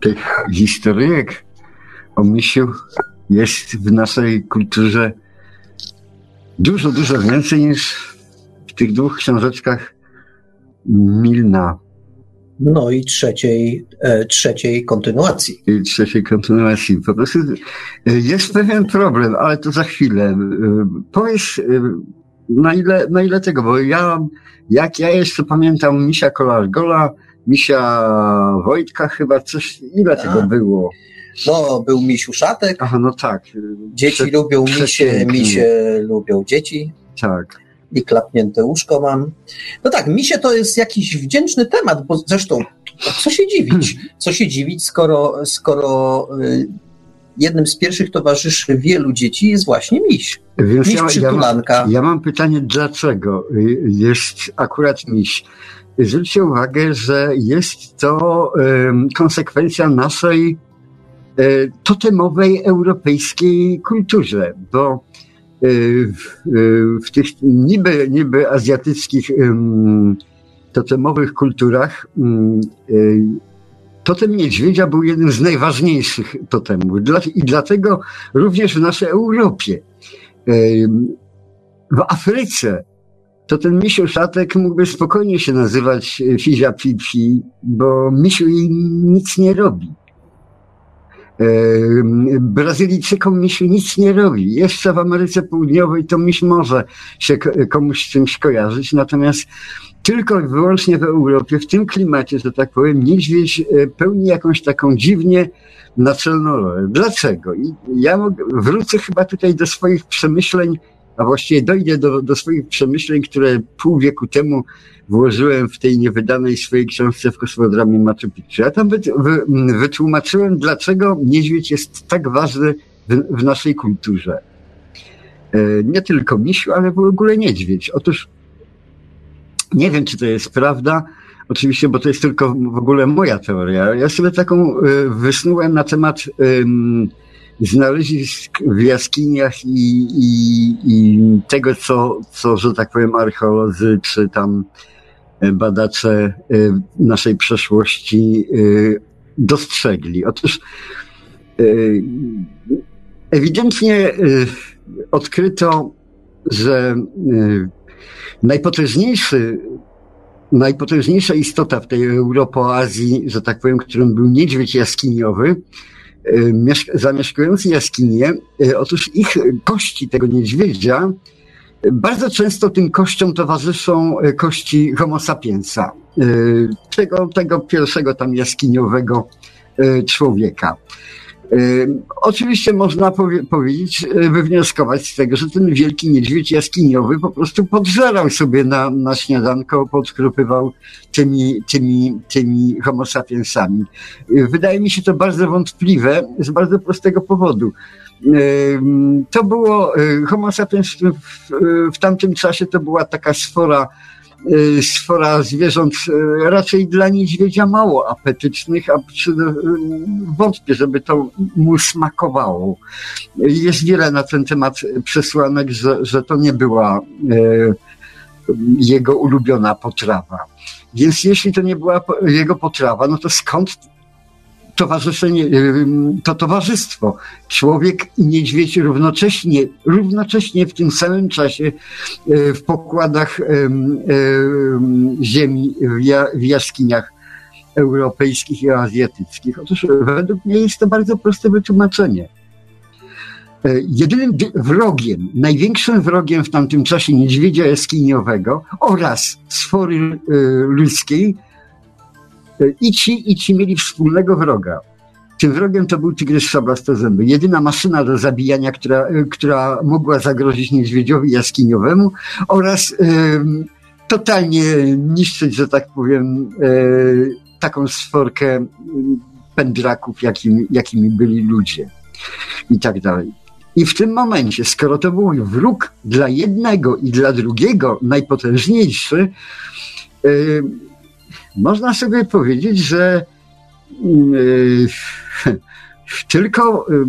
Tych historyjek o misiu jest w naszej kulturze dużo, dużo więcej niż w tych dwóch książeczkach Milna. No i trzeciej, e, trzeciej kontynuacji. I trzeciej kontynuacji. Po prostu e, jest pewien problem, ale to za chwilę. E, powiedz, na ile, na ile tego, bo ja, jak ja jeszcze pamiętam Misia Kolargola, Misia Wojtka chyba, coś, ile A. tego było? No, był misiu szatek. Aha, no tak. Dzieci Prze- lubią misie, misie lubią dzieci. Tak. I klapnięte łóżko mam. No tak, misie to jest jakiś wdzięczny temat, bo zresztą co się dziwić? Co się dziwić, skoro, skoro y, jednym z pierwszych towarzyszy wielu dzieci jest właśnie miś. Więc Miś ja, ja, mam, ja mam pytanie, dlaczego y, jest akurat miś? Zwróćcie uwagę, że jest to em, konsekwencja naszej e, totemowej europejskiej kulturze, bo w, e, w tych niby, niby azjatyckich em, totemowych kulturach e, totem niedźwiedzia był jednym z najważniejszych totemów i dlatego również w naszej Europie. W Afryce to ten misiu szatek mógłby spokojnie się nazywać Fizia Pipi, bo misiu jej nic nie robi. Brazylijczykom misiu nic nie robi. Jeszcze w Ameryce Południowej to miś może się ko- komuś z czymś kojarzyć, natomiast tylko i wyłącznie w Europie, w tym klimacie, że tak powiem, niedźwiedź e, pełni jakąś taką dziwnie naczelną rolę. Dlaczego? I ja wrócę chyba tutaj do swoich przemyśleń, a właściwie dojdę do, do swoich przemyśleń, które pół wieku temu włożyłem w tej niewydanej swojej książce w kosmodramie Machu Picchu. Ja tam wy, wy, wytłumaczyłem, dlaczego niedźwiedź jest tak ważny w, w naszej kulturze. E, Nie tylko misiu, ale w ogóle niedźwiedź. Otóż nie wiem, czy to jest prawda, oczywiście, bo to jest tylko w ogóle moja teoria. Ja sobie taką y, wysnułem na temat ym, znalezisk w jaskiniach i, i, i tego, co, co, że tak powiem, archeolodzy czy tam y, badacze y, naszej przeszłości y, dostrzegli. Otóż ewidentnie odkryto, że najpotężniejszy, najpotężniejsza istota w tej Europoazji, że tak powiem, którym był niedźwiedź jaskiniowy, zamieszkujący jaskinie, y, otóż ich kości tego niedźwiedzia y, bardzo często tym kościom towarzyszą y, kości homo sapiensa, y, tego, tego pierwszego tam jaskiniowego y, człowieka. Y, Oczywiście można powie, powiedzieć, y, wywnioskować z tego, że ten wielki niedźwiedź jaskiniowy po prostu podżerał sobie na, na śniadanko, podkrupywał tymi, tymi, tymi homo sapiensami. Y, Wydaje mi się to bardzo wątpliwe z bardzo prostego powodu. To było, homo sapiens w, w, tamtym czasie to była taka sfora sfora zwierząt y, raczej dla niedźwiedzia mało apetycznych, a przy, y, wątpię, żeby to mu smakowało. Jest wiele na ten temat przesłanek, że, że to nie była y, jego ulubiona potrawa. Więc jeśli to nie była jego potrawa, no to skąd towarzyszenie, to towarzystwo. Człowiek i niedźwiedź równocześnie, równocześnie w tym samym czasie w pokładach ziemi, w jaskiniach europejskich i azjatyckich. Otóż według mnie jest to bardzo proste wytłumaczenie. E, jedynym wrogiem, największym wrogiem w tamtym czasie niedźwiedzia jaskiniowego oraz sfory e, ludzkiej e, i ci, i ci mieli wspólnego wroga. Tym wrogiem to był tygrys szablastozęby. Jedyna maszyna do zabijania, która, która mogła zagrozić niedźwiedziowi jaskiniowemu oraz totalnie niszczyć, że tak powiem, taką sforkę pędraków, jakimi, jakimi byli ludzie i tak dalej. I w tym momencie, skoro to był wróg dla jednego i dla drugiego najpotężniejszy, można sobie powiedzieć, że yy, tylko yy,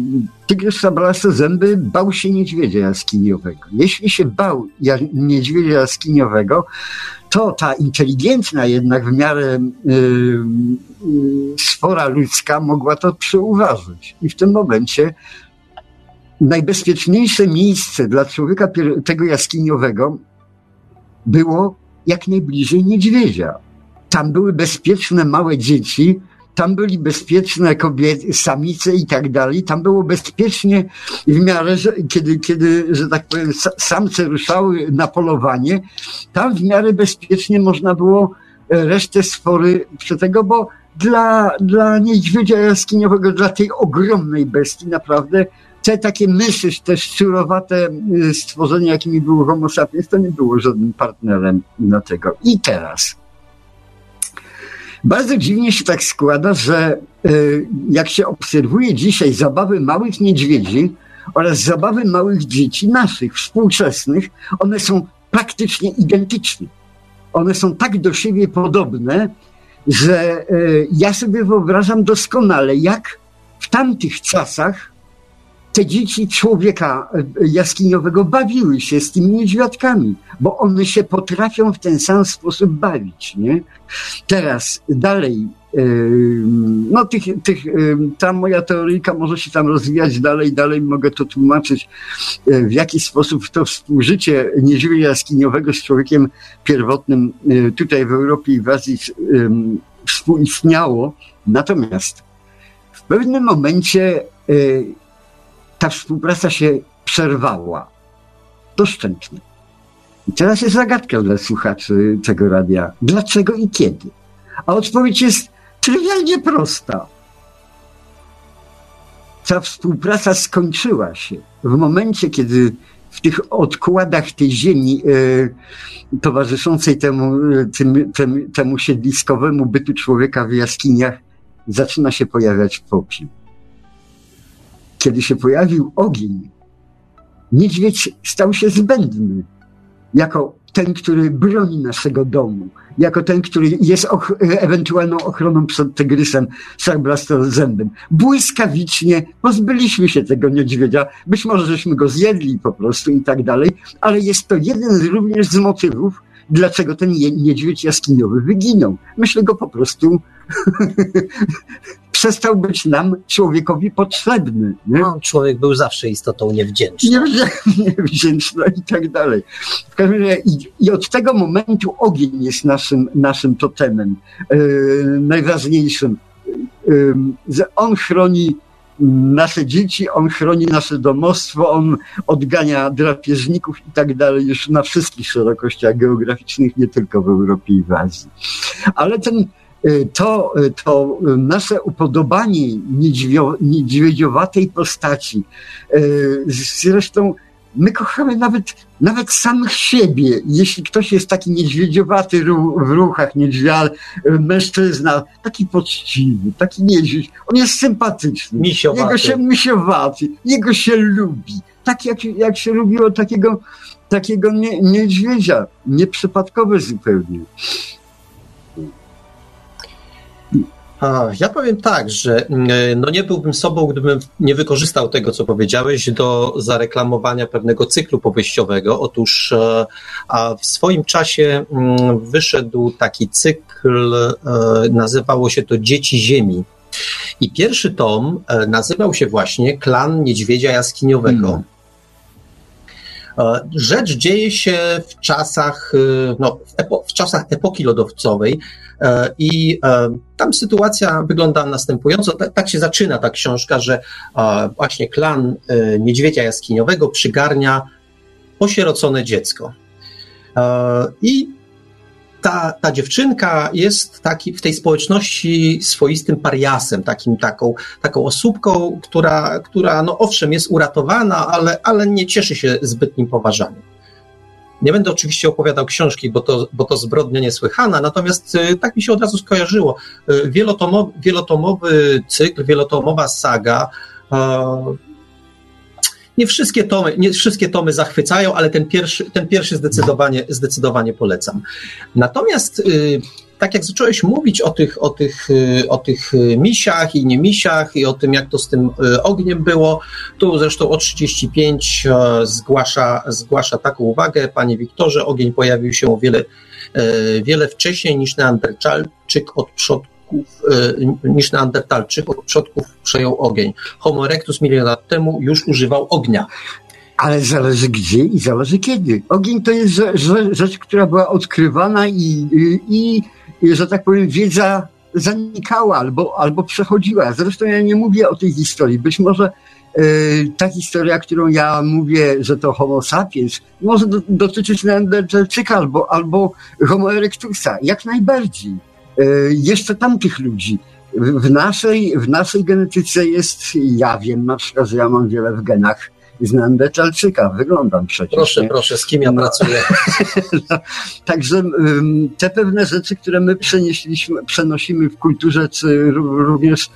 tygrys szablaste zęby bał się niedźwiedzia jaskiniowego. Jeśli się bał niedźwiedzia jaskiniowego, to ta inteligentna jednak w miarę yy, yy, sfora ludzka mogła to przeuważyć. I w tym momencie najbezpieczniejsze miejsce dla człowieka tego jaskiniowego było jak najbliżej niedźwiedzia. Tam były bezpieczne małe dzieci, tam byli bezpieczne kobiety, samice i tak dalej. Tam było bezpiecznie w miarę, że, kiedy, kiedy, że tak powiem, samce ruszały na polowanie, tam w miarę bezpiecznie można było e, resztę przy tego, bo dla, dla niedźwiedzia jaskiniowego, dla tej ogromnej bestii naprawdę te takie myszy, te szczurowate y, stworzenia, jakimi był Homo sapiens, to nie było żadnym partnerem na tego. I teraz. Bardzo dziwnie się tak składa, że y, jak się obserwuje dzisiaj zabawy małych niedźwiedzi oraz zabawy małych dzieci, naszych, współczesnych, one są praktycznie identyczne. One są tak do siebie podobne, że y, ja sobie wyobrażam doskonale, jak w tamtych czasach te dzieci człowieka e, jaskiniowego bawiły się z tymi niedźwiadkami, bo one się potrafią w ten sam sposób bawić. Nie? Teraz dalej, e, no tych, tych, e, ta moja teoryjka może się tam rozwijać dalej, dalej mogę to tłumaczyć, w jaki sposób to współżycie niedźwiedzia jaskiniowego z człowiekiem pierwotnym tutaj w Europie i w Azji współistniało. Natomiast w pewnym momencie ta współpraca się przerwała. Doszczętnie. I teraz jest zagadka dla słuchaczy tego radia. Dlaczego i kiedy? A odpowiedź jest trywialnie prosta. Ta współpraca skończyła się w momencie, kiedy w tych odkładach tej ziemi e, towarzyszącej temu, e, tym, tym, temu siedliskowemu bytu człowieka w jaskiniach zaczyna się pojawiać popiół kiedy się pojawił ogień, niedźwiedź stał się zbędny jako ten, który broni naszego domu, jako ten, który jest och ewentualną ochroną przed tygrysem zębem. Błyskawicznie pozbyliśmy się tego niedźwiedzia, być może żeśmy go zjedli po prostu i tak dalej, ale jest to jeden również z motywów, dlaczego ten niedźwiedź jaskiniowy wyginął. Myślę go po prostu przestał być nam, człowiekowi, potrzebny. Nie? No, człowiek był zawsze istotą niewdzięczną. Niewdzięczną i tak dalej. W każdym razie i, i, od tego momentu ogień jest naszym, naszym totemem, yy, najważniejszym. Yy, on chroni nasze dzieci, on chroni nasze domostwo, on odgania drapieżników i tak dalej już na wszystkich szerokościach geograficznych, nie tylko w Europie i w Azji. Ale ten to, y, to nasze upodobanie niedźwio, niedźwiedziowatej postaci, y, zresztą my kochamy nawet, nawet samych siebie. Jeśli ktoś jest taki niedźwiedziowaty w ruchach, niedźwia, mężczyzna, taki poczciwy, taki niedźwiedź, on jest sympatyczny. Misiowaty. Jego się misiowaty, jego się lubi. Tak jak, jak się lubiło takiego, takiego nie, niedźwiedzia, nieprzypadkowe zupełnie. Ja powiem tak, że mm, no nie byłbym sobą, gdybym nie wykorzystał tego, co powiedziałeś, do zareklamowania pewnego cyklu powieściowego. Otóż e, w swoim czasie mm, wyszedł taki cykl, e, nazywało się to Dzieci Ziemi. I pierwszy tom e, nazywał się właśnie Klan Niedźwiedzia Jaskiniowego. Hmm. Rzecz dzieje się w czasach, no, w, epo, w czasach epoki lodowcowej i tam sytuacja wygląda następująco. Tak, tak się zaczyna ta książka, że właśnie klan niedźwiedzia jaskiniowego przygarnia osierocone dziecko. I ta, ta dziewczynka jest taki, w tej społeczności swoistym pariasem, takim, taką, taką osóbką, która, która no owszem jest uratowana, ale, ale nie cieszy się zbytnim poważaniem. Nie będę oczywiście opowiadał książki, bo to, bo to zbrodnia niesłychana, natomiast y, tak mi się od razu skojarzyło. Y, wielotomowy, wielotomowy cykl, wielotomowa saga, nie wszystkie tomy, nie wszystkie tomy zachwycają, ale ten pierwszy, ten pierwszy zdecydowanie, zdecydowanie polecam. Natomiast y, tak jak zacząłeś mówić o tych, o, tych, y, o tych misiach i nie misiach i o tym, jak to z tym y, ogniem było, tu zresztą o 35 zgłasza, zgłasza taką uwagę, panie Wiktorze, ogień pojawił się o wiele, wiele wcześniej niż Neandertalczyk od przodków niż Neandertalczyk od przodków przejął ogień. Homo erectus milion lat temu już używał ognia. Ale zależy gdzie i zależy kiedy. Ogień to jest rzecz, która była odkrywana i, i, i, że tak powiem, wiedza zanikała albo, albo przechodziła. Zresztą ja nie mówię o tej historii. Być może y, ta historia, którą ja mówię, że to Homo sapiens, może do, dotyczyć Neandertalczyka albo, albo Homo erectusa. Jak najbardziej. Y, jeszcze tamtych ludzi. W naszej, w naszej genetyce jest, ja wiem na przykład, że ja mam wiele w genach z Neandertalczyka, wyglądam przecież. Proszę, nie? proszę, z kim ja no. pracuję? no, także te pewne rzeczy, które my przenieśliśmy, przenosimy w kulturze, czy również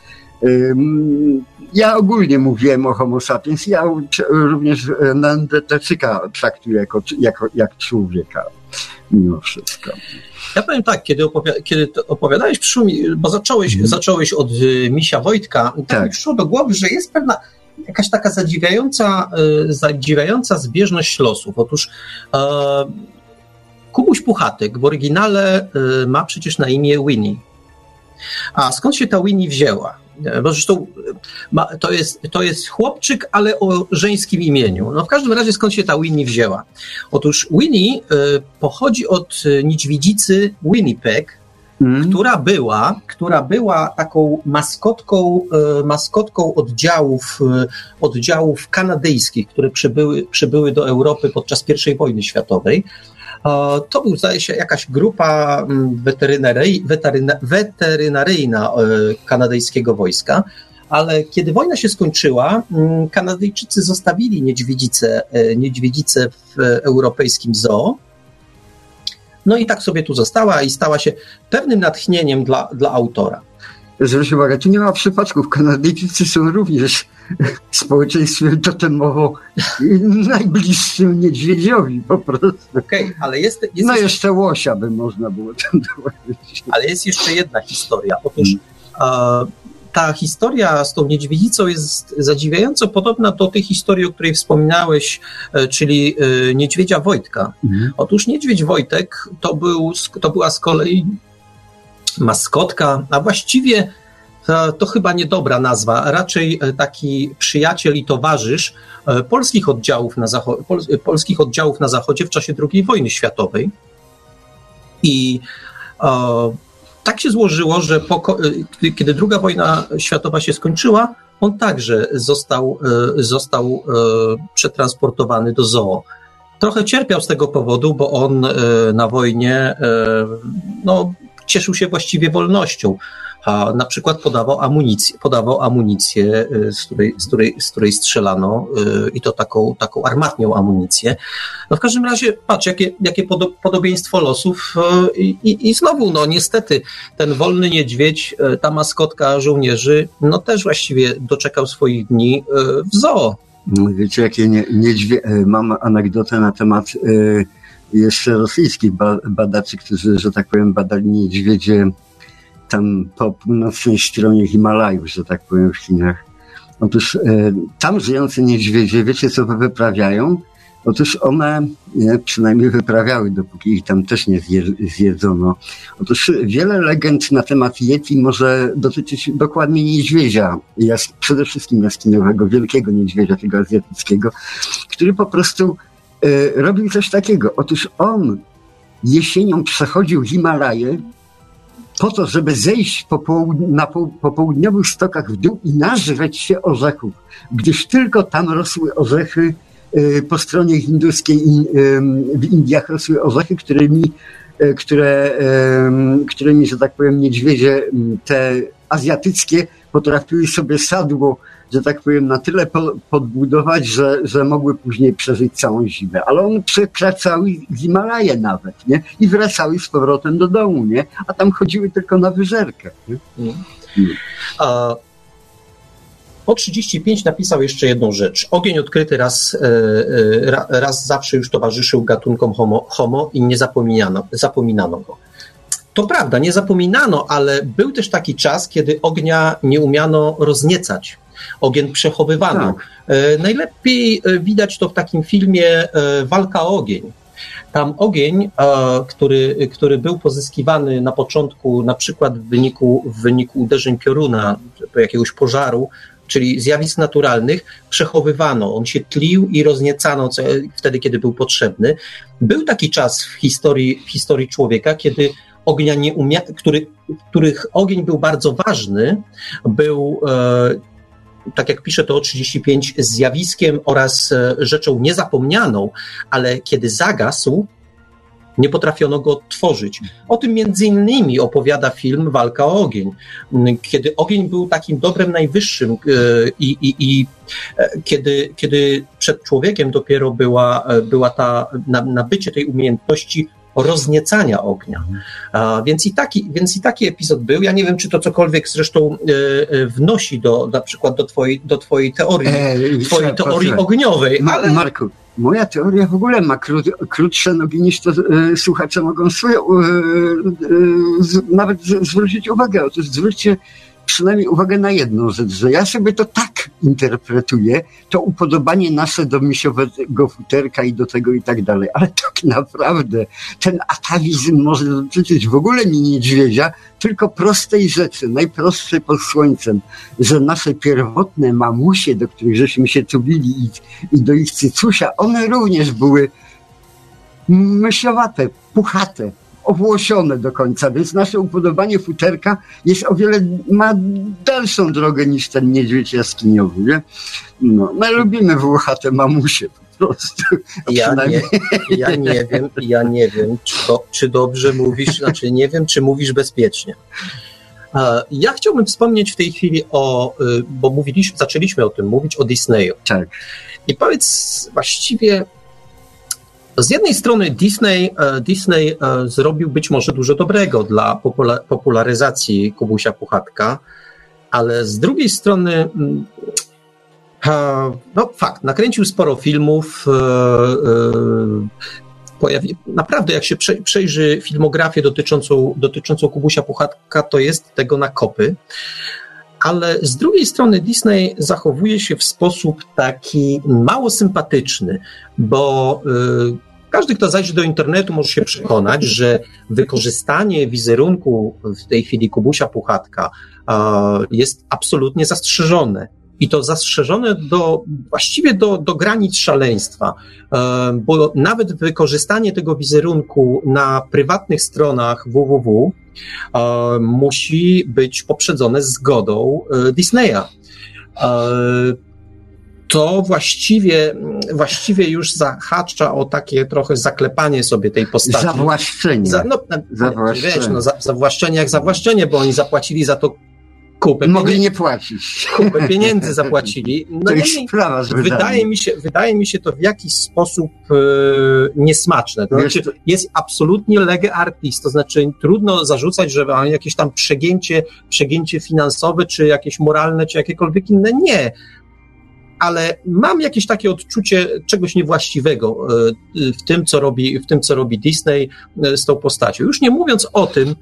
ja ogólnie mówiłem o homo sapiens, ja również Neandertalczyka traktuję jako, jako jak człowieka mimo wszystko. Ja powiem tak, kiedy, opowi- kiedy opowiadałeś, przyszło mi, bo zacząłeś, mm. zacząłeś od y, Misia Wojtka, tak, tak mi przyszło do głowy, że jest pewna jakaś taka zadziwiająca, y, zadziwiająca zbieżność losów. Otóż y, Kubuś Puchatek w oryginale y, ma przecież na imię Winnie. A skąd się ta Winnie wzięła? Bo zresztą ma, to, jest, to jest chłopczyk, ale o żeńskim imieniu. No w każdym razie skąd się ta Winnie wzięła? Otóż Winnie y, pochodzi od niedźwiedzicy Winnipeg, mm. która była, która była taką maskotką, y, maskotką oddziałów, y, oddziałów kanadyjskich, które przybyły, przybyły do Europy podczas I wojny światowej. To był, zdaje się, jakaś grupa mm, weteryna, weterynaryjna e, kanadyjskiego wojska, ale kiedy wojna się skończyła, mm, Kanadyjczycy zostawili niedźwiedzicę, e, niedźwiedzicę w europejskim zoo. No i tak sobie tu została i stała się pewnym natchnieniem dla, dla autora zwróć uwagę, tu nie ma przypadków. Kanadyjczycy są również społeczeństwem totemowo najbliższym niedźwiedziowi po prostu. Okej, okay, ale jest, jest... No jeszcze łosia by można było tam dołożyć. Ale jest jeszcze jedna historia. Otóż hmm. ta historia z tą niedźwiedzicą jest zadziwiająco podobna do tej historii, o której wspominałeś, e, czyli e, niedźwiedzia Wojtka. Hmm. Otóż niedźwiedź Wojtek to, był, to była z kolei maskotka, a właściwie to, to, chyba niedobra nazwa, raczej e, taki przyjaciel i towarzysz e, polskich oddziałów na, zacho- pol- polskich oddziałów na zachodzie w czasie II wojny światowej. I o, tak się złożyło, że po, e, kiedy II wojna światowa się skończyła, on także został, został przetransportowany do zoo. Trochę cierpiał z tego powodu, bo on na wojnie no, cieszył się właściwie wolnością. A na przykład podawał amunicję, podawał amunicję y, z, której, z, której, z której strzelano y, i to taką, taką armatnią amunicję. No w każdym razie, patrz, jakie, jakie podobieństwo losów y, i, i znowu, no niestety, ten wolny niedźwiedź, ta maskotka żołnierzy, no też właściwie doczekał swoich dni w zoo. Wiecie, jakie nie, niedźwie... mam anegdotę na temat jeszcze rosyjskich badaczy, którzy, że tak powiem, badali niedźwiedzie tam po północnej stronie Himalajów, że tak powiem, w Chinach. Otóż e, tam żyjące niedźwiedzie, wiecie co wyprawiają? Otóż one nie, przynajmniej wyprawiały, dopóki ich tam też nie zjedzono. Otóż wiele legend na temat Yeti może dotyczyć dokładnie niedźwiedzia, przede wszystkim jaskiniowego, wielkiego niedźwiedzia, tego azjatyckiego, który po prostu robił coś takiego. Otóż on jesienią przechodził Himalaje po to, żeby zejść po, połud- na po, po południowych stokach w dół i nażreć się orzechów, gdyż tylko tam rosły orzechy y, po stronie hinduskiej w Indiach rosły orzechy, którymi, y, które, którymi, że tak powiem, niedźwiedzie te azjatyckie potrafiły sobie sadło że tak powiem, na tyle podbudować, że, że mogły później przeżyć całą zimę. Ale one przekraczały Himalaje nawet, nie? I wracały z powrotem do domu, nie? A tam chodziły tylko na wyżerkę. Nie? Mm. A po 35 napisał jeszcze jedną rzecz. Ogień odkryty raz, e, e, raz zawsze już towarzyszył gatunkom homo, homo i nie zapominano, zapominano go. To prawda, nie zapominano, ale był też taki czas, kiedy ognia nie umiano rozniecać ogień przechowywano. Tak. E, najlepiej e, widać to w takim filmie e, Walka o ogień. Tam ogień, który, który był pozyskiwany na początku, na przykład w wyniku, w wyniku uderzeń pioruna, jakiegoś pożaru, czyli zjawisk naturalnych, przechowywano. On się tlił i rozniecano wtedy, kiedy był potrzebny. Był taki czas w historii, w historii człowieka, kiedy ognia nie umia, który, których ogień był bardzo ważny, był tak jak pisze to o 35, zjawiskiem oraz e, rzeczą niezapomnianą, ale kiedy zagasł, nie potrafiono go tworzyć. O tym między innymi opowiada film Walka o ogień, kiedy ogień był takim dobrem najwyższym e, i, i, i e, kiedy, kiedy przed człowiekiem dopiero była, była ta nabycie tej umiejętności rozniecania ognia. Więc, i taki, więc i taki epizod był. Ja nie wiem, czy to cokolwiek zresztą e, e wnosi do, na przykład do twojej, do twojej teorii, e, twojej teorii proszę. ogniowej. Ma, ale... Marku, moja teoria w ogóle ma kró, krótsze nogi niż to e, słuchacze mogą swoje, e, e, z, nawet z, zwrócić uwagę. Otóż zwróćcie przynajmniej uwagę na jedną rzecz, że ja sobie to tak interpretuję, to upodobanie nasze do misiowego futerka i do tego i tak dalej, ale tak naprawdę ten atawizm może dotyczyć w ogóle nie niedźwiedzia, tylko prostej rzeczy, najprostszej pod słońcem, że nasze pierwotne mamusie, do których żeśmy się tubili i, i do ich cycusia, one również były myślowate, puchate, owłosione do końca, więc nasze upodobanie futerka jest o wiele, ma dalszą drogę niż ten niedźwiedź jaskiniowy, nie? No, my lubimy włochate mamusie po prostu. Ja nie, ja nie wiem, ja nie wiem, czy, czy dobrze mówisz, znaczy nie wiem, czy mówisz bezpiecznie. Ja chciałbym wspomnieć w tej chwili o, y, bo mówiliśmy, zaczęliśmy o tym mówić, o Disneyu. Tak. I powiedz właściwie, z jednej strony Disney, e, Disney e, zrobił być może dużo dobrego dla popularyzacji Kubusia Puchatka, ale z drugiej strony mm, no fakt, nakręcił sporo filmów, e, pojawi, naprawdę jak się przejrzy filmografię dotyczącą, dotyczącą Kubusia Puchatka, to jest tego na kopy ale z drugiej strony Disney zachowuje się w sposób taki mało sympatyczny, bo y, każdy, kto zajrzy do internetu, może się przekonać, że wykorzystanie wizerunku w tej chwili Kubusia Puchatka jest absolutnie zastrzeżone. I to zastrzeżone do, właściwie do, do granic szaleństwa, y, bo nawet wykorzystanie tego wizerunku na prywatnych stronach www E, musi być poprzedzone zgodą e, Disneya. E, to właściwie, właściwie już zahacza o takie trochę zaklepanie sobie tej postaci. Zawłaszczenie. Za, no, zawłaszczenie. Wiesz, no, za, zawłaszczenie jak zawłaszczenie, bo oni zapłacili za to kupę Mogli nie płacić. Kupę pieniędzy zapłacili. No to jest sprawa wydaje mi, się, wydaje mi się to w jakiś sposób e, niesmaczne. To znaczy, jest absolutnie lege artis, to znaczy trudno zarzucać, że jakieś tam przegięcie, przegięcie finansowe, czy jakieś moralne, czy jakiekolwiek inne. Nie ale mam jakieś takie odczucie czegoś niewłaściwego e, w tym, co robi, w tym, co robi Disney e, z tą postacią. Już nie mówiąc o tym,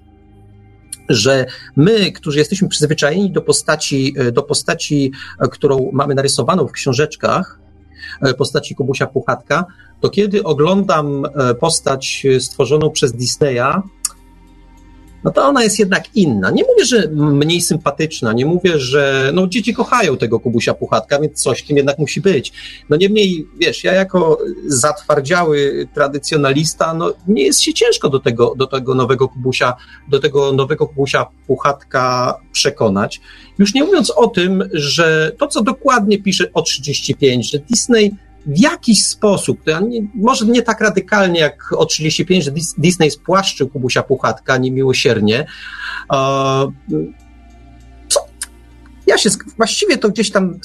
że my, którzy jesteśmy przyzwyczajeni do postaci, e, do postaci, e, którą mamy narysowaną w książeczkach, postaci Kubusia Puchatka, to kiedy oglądam postać stworzoną przez Disneya, no to ona jest jednak inna. Nie mówię, że mniej sympatyczna, nie mówię, że no dzieci kochają tego Kubusia Puchatka, więc coś tym jednak musi być. No niemniej, wiesz, ja jako zatwardziały tradycjonalista, no nie jest się ciężko do tego, do tego nowego Kubusia, do tego nowego Kubusia Puchatka przekonać. Już nie mówiąc o tym, że to, co dokładnie pisze o 35, że Disney w jakiś sposób, nie, może nie tak radykalnie jak o 35, że Disney spłaszczył Kubusia Puchatka niemiłosiernie. Co? Ja się właściwie to gdzieś tam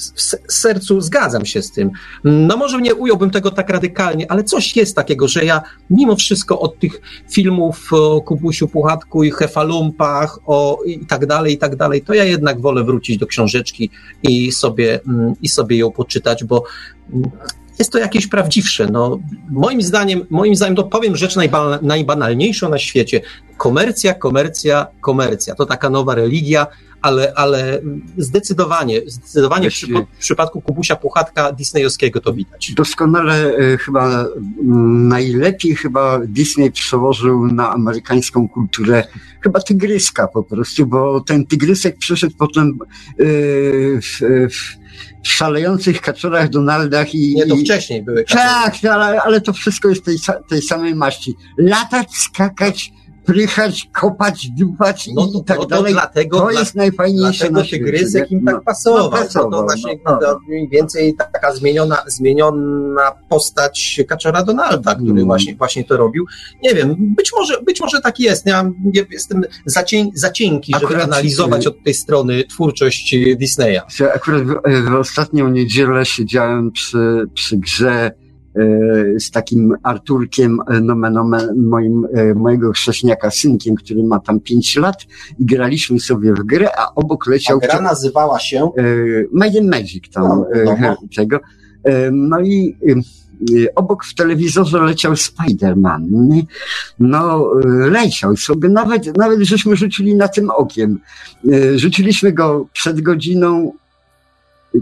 w sercu zgadzam się z tym. No może nie ująłbym tego tak radykalnie, ale coś jest takiego, że ja mimo wszystko od tych filmów o Kubusiu Puchatku i Hefalumpach o, i tak dalej, i tak dalej, to ja jednak wolę wrócić do książeczki i sobie, mm, i sobie ją poczytać, bo mm, jest to jakieś prawdziwsze. No, moim zdaniem, moim zdaniem, to powiem rzecz najba, najbanalniejszą na świecie. Komercja, komercja, komercja. To taka nowa religia, ale, ale zdecydowanie, zdecydowanie w, w przypadku Kubusia Puchatka disneyowskiego to widać. Doskonale e, chyba najlepiej chyba Disney przełożył na amerykańską kulturę chyba tygryska po prostu, bo ten tygrysek przeszedł potem yy, w, w szalejących kaczorach Donaldach i... Nie, to wcześniej były kaczory. Tak, ale, ale to wszystko jest tej, tej samej maści. Latać, skakać, prychać, kopać, dupać no i tak no dalej. Dlatego, to jest najfajniejsze na świecie. tygrysek im tak no, pasował. No, pasował to, to właśnie no, no. mniej więcej taka zmieniona, zmieniona postać Kaczora Donalda, który mm. właśnie, właśnie to robił. Nie wiem, być może, być może tak jest. Ja jestem za, cień, za cienki, żeby akurat, analizować y- od tej strony twórczość Disneya. Akurat w, w ostatnią niedzielę siedziałem przy, przy grze E, z takim Arturkiem, e, nomen, moim, e, mojego chrześniaka synkiem, który ma tam pięć lat i graliśmy sobie w grę, a obok leciał... A gra nazywała się? Might and Magic tam, no, no. tego. No i obok w telewizorze leciał Spider-Man. No, leciał sobie, nawet, nawet żeśmy rzucili na tym okiem. Rzuciliśmy go przed godziną,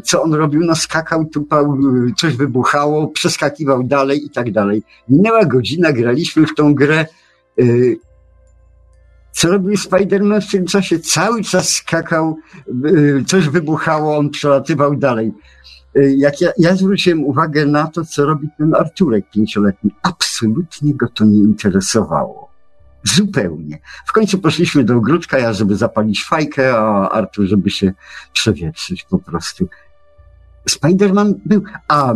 co on robił? No skakał, tupał, coś wybuchało, przeskakiwał dalej i tak dalej. Minęła godzina, graliśmy w tą grę. Y, co robił Spider-Man w tym czasie? Cały czas skakał, y, coś wybuchało, on przelatywał dalej. Y, jak ja, ja zwróciłem uwagę na to, co robi ten Arturek pięcioletni, absolutnie go to nie interesowało. Zupełnie. W końcu poszliśmy do ogródka, ja żeby zapalić fajkę, a Artur żeby się przewietrzyć po prostu. Spider-Man był, a,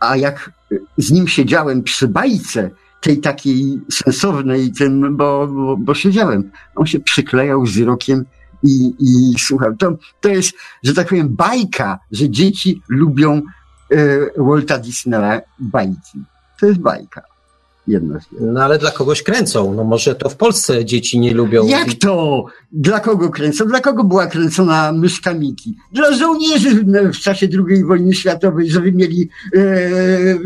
a jak z nim siedziałem przy bajce, tej takiej sensownej, ten, bo, bo, bo siedziałem, on się przyklejał wzrokiem i, i słuchał. To, to jest, że tak powiem, bajka, że dzieci lubią e, Walta Disneya bajki. To jest bajka jedno No ale dla kogoś kręcą. No może to w Polsce dzieci nie lubią. Jak to? Dla kogo kręcą? Dla kogo była kręcona myszka Miki? Dla żołnierzy w czasie II wojny światowej, żeby mieli e, e,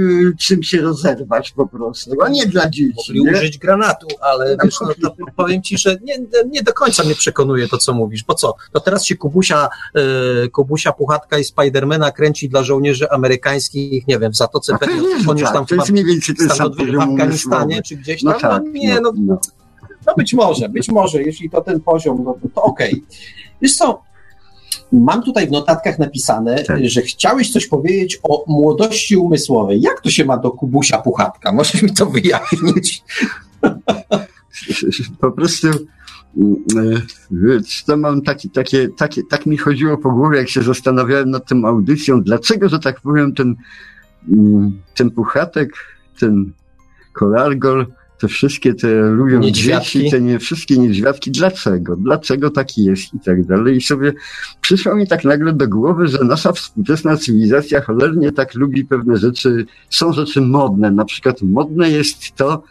czym się rozerwać po prostu, a nie dla dzieci. Mogli nie? użyć granatu, ale wiesz, no, to powiem ci, że nie, nie do końca mnie przekonuje to, co mówisz. Bo co? To teraz się Kubusia, e, Kubusia Puchatka i Spidermana kręci dla żołnierzy amerykańskich, nie wiem, w Zatoce Perio. Tak, to jest mniej więcej ten sam Afganistanie, czy gdzieś no tam. No, tak, no, nie, no, no, no, być może, być może, jeśli to ten poziom, no, to okej. Okay. Wiesz co, mam tutaj w notatkach napisane, tak. że chciałeś coś powiedzieć o młodości umysłowej. Jak to się ma do Kubusia Puchatka? Możesz mi to wyjaśnić? Po prostu mm, e, to mam taki, takie, takie, tak mi chodziło po głowie, jak się zastanawiałem nad tą audycją, dlaczego, że tak powiem, ten, mm, ten puchatek, ten Kolargol, te wszystkie te lubią dzieci, te nie, wszystkie niedźwiadki, dlaczego? Dlaczego tak jest i tak dalej. I sobie przyszło mi tak nagle do głowy, że nasza współczesna cywilizacja cholernie tak lubi pewne rzeczy, są rzeczy modne. Na przykład modne jest to,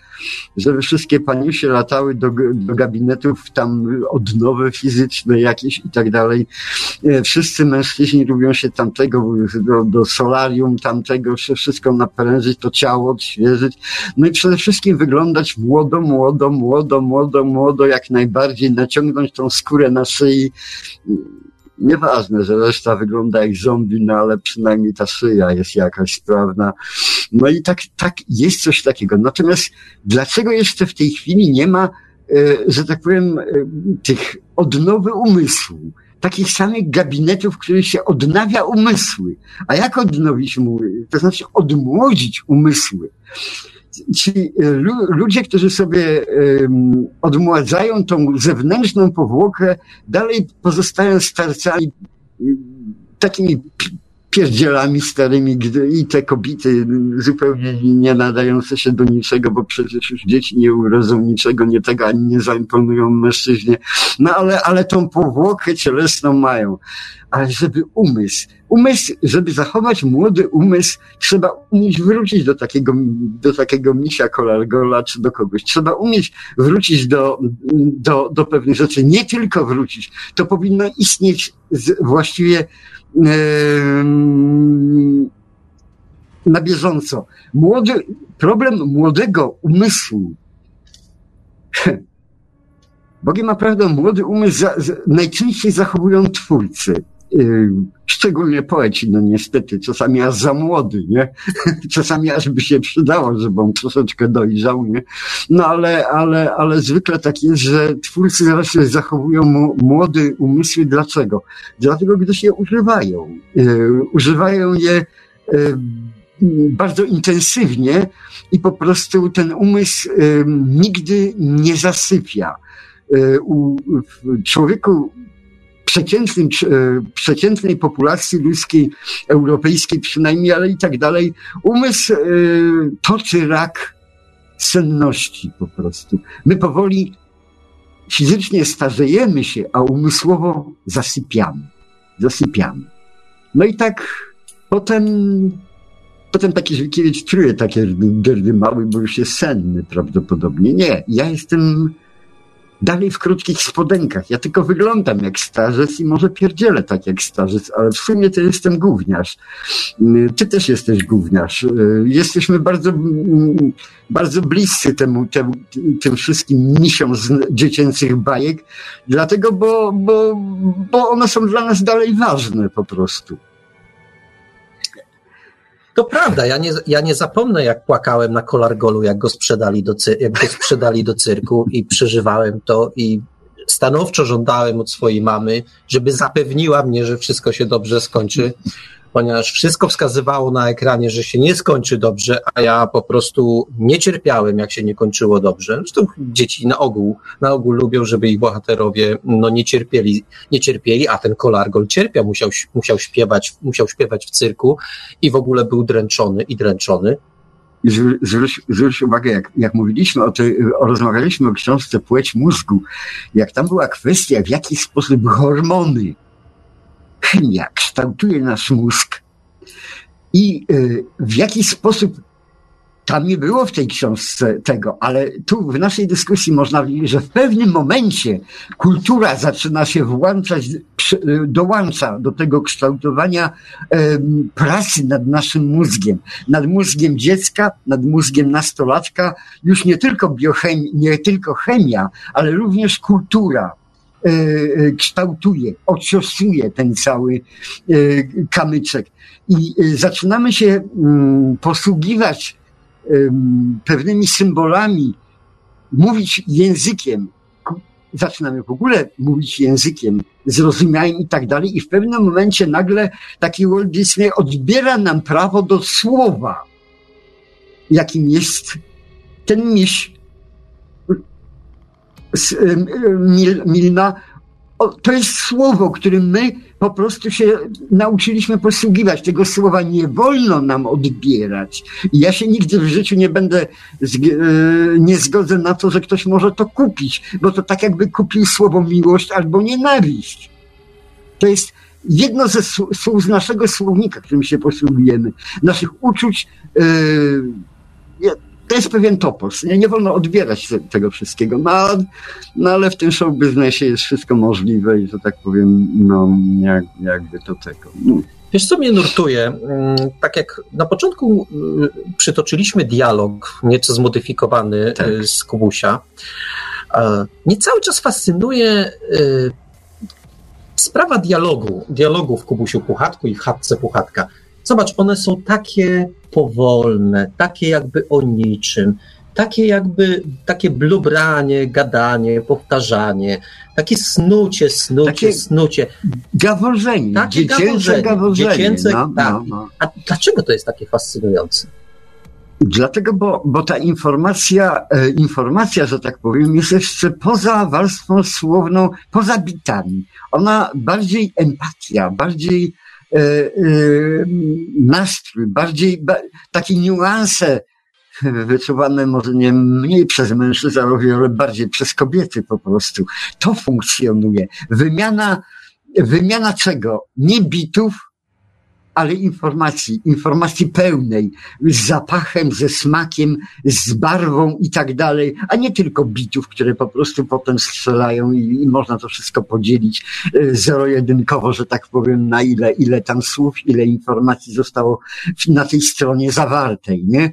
żeby wszystkie paniusie latały do, do gabinetów tam odnowy fizyczne jakieś i tak dalej. E, wszyscy mężczyźni lubią się tamtego, do, do solarium tamtego, wszystko naprężyć, to ciało odświeżyć. No i przede wszystkim wyglądać młodo, młodo, młodo, młodo, młodo, jak najbardziej, naciągnąć tą skórę na szyi Nieważne, że reszta wygląda jak zombie, no ale przynajmniej ta szyja jest jakaś sprawna. No i tak, tak jest coś takiego. Natomiast dlaczego jeszcze w tej chwili nie ma, e, że tak powiem, e, tych odnowy umysłu? takich samych gabinetów, w których się odnawia umysły. A jak odnowić umysły? To znaczy odmłodzić umysły. Ci e, ludzie, którzy sobie odmładzają tą zewnętrzną powłokę, dalej pozostają starcami takimi pierdzielami starymi i te kobiety zupełnie nie nadające się do niczego, bo przecież już dzieci nie urodzą niczego, nie tego ani nie zaimponują mężczyźnie. No ale, ale tą powłokę cielesną mają. Ale żeby umysł, umysł, żeby zachować młody umysł, trzeba umieć wrócić do takiego, do takiego misia kolargola czy do kogoś. Trzeba umieć wrócić do, do, do pewnych rzeczy. Nie tylko wrócić. To powinno istnieć z, właściwie na bieżąco. Młody, problem młodego umysłu. Bogiem naprawdę młody umysł za, za, najczęściej zachowują twórcy. Yy, szczególnie poeci, no niestety, czasami aż za młody, nie? Czasami aż by się przydało, żeby on troszeczkę dojrzał, nie? No ale, ale, ale zwykle tak jest, że twórcy zawsze zachowują młody umysły. Dlaczego? Dlatego, gdyż je używają. Yy, używają je yy, bardzo intensywnie i po prostu ten umysł nigdy nie zasypia. U, w człowieku przeciętnym, e, przeciętnej populacji ludzkiej, europejskiej przynajmniej, ale i tak dalej, umysł e, toczy rak senności po prostu. My powoli fizycznie starzejemy się, a umysłowo zasypiamy. Zasypiamy. No i tak potem, potem taki Żywkiewicz czuje takie derdy mały, bo już jest senny prawdopodobnie. Nie, ja jestem dalej w krótkich spodenkach. Ja tylko wyglądam jak starzec i może pierdzielę tak jak starzec, ale w sumie to jestem gówniarz. Mm, ty też jesteś gówniarz. Y, jesteśmy bardzo, mm, bardzo bliscy temu, temu tym wszystkim misiom z dziecięcych bajek, dlatego, bo, bo, bo one są dla nas dalej ważne po prostu. To prawda, ja nie, ja nie zapomnę, jak płakałem na Kolargolu, jak go sprzedali do, jak go sprzedali do cyrku i przeżywałem to i stanowczo żądałem od swojej mamy, żeby zapewniła mnie, że wszystko się dobrze skończy ponieważ wszystko wskazywało na ekranie, że się nie skończy dobrze, a ja po prostu nie cierpiałem, jak się nie kończyło dobrze. Zresztą dzieci na ogół, na ogół lubią, żeby ich bohaterowie no, nie, cierpieli, nie cierpieli, a ten Kolargol cierpiał, musiał, musiał, śpiewać, musiał śpiewać w cyrku i w ogóle był dręczony i dręczony. Zwróć, zwróć uwagę, jak, jak mówiliśmy o tej, o, rozmawialiśmy o książce Płeć mózgu, jak tam była kwestia, w jaki sposób hormony chemia kształtuje nasz mózg. I y, w jaki sposób tam nie było w tej książce tego, ale tu w naszej dyskusji można powiedzieć, że w pewnym momencie kultura zaczyna się włączać, dołącza do tego kształtowania pracy nad naszym mózgiem, nad mózgiem dziecka, nad mózgiem nastolatka, już nie tylko biochemia, nie tylko chemia, ale również kultura, kształtuje, ociosuje ten cały e, kamyczek. I zaczynamy się mm, posługiwać pewnymi symbolami, mówić językiem, zaczynamy w ogóle mówić językiem zrozumiałym i tak dalej, i w pewnym momencie nagle taki Walt Disney odbiera nam prawo do słowa, jakim jest ten miś, Milna, to jest słowo, którym my po prostu się nauczyliśmy posługiwać. Tego słowa nie wolno nam odbierać. Ja się nigdy w życiu nie będę, e, nie zgodzę na to, że ktoś może to kupić, bo to tak jakby kupił słowo miłość albo nienawiść. To jest jedno ze słów z naszego słownika, którym się posługujemy, naszych uczuć, e, to jest pewien topos. Nie, nie wolno odbierać te, tego wszystkiego. No, no ale w tym show biznesie jest wszystko możliwe i że tak powiem, no jak, jakby to tego. No. Wiesz, co mnie nurtuje? Mm, tak jak na początku mm, przytoczyliśmy dialog, nieco zmodyfikowany tak. Y, z Kubusia, mnie cały czas fascynuje y, sprawa dialogu, dialogu w Kubusiu Puchatku i w Chatce Puchatka. Zobacz, one są takie powolne, takie jakby o niczym, takie jakby, takie blubranie, gadanie, powtarzanie, takie snucie, snucie, takie snucie. Gaworzenie, takie dziecięce gaworzenie. Dziecięce, no, tak. no, no. A dlaczego to jest takie fascynujące? Dlatego, bo, bo ta informacja, e, informacja, że tak powiem, jest jeszcze poza warstwą słowną, poza bitami. Ona bardziej empatia, bardziej nastrój, bardziej ba, takie niuanse wyczuwane może nie mniej przez mężczyzn, ale bardziej przez kobiety po prostu. To funkcjonuje. Wymiana, wymiana czego? Nie bitów, ale informacji, informacji pełnej, z zapachem, ze smakiem, z barwą i tak dalej, a nie tylko bitów, które po prostu potem strzelają i, i można to wszystko podzielić e, zero-jedynkowo, że tak powiem, na ile, ile tam słów, ile informacji zostało na tej stronie zawartej, nie? E,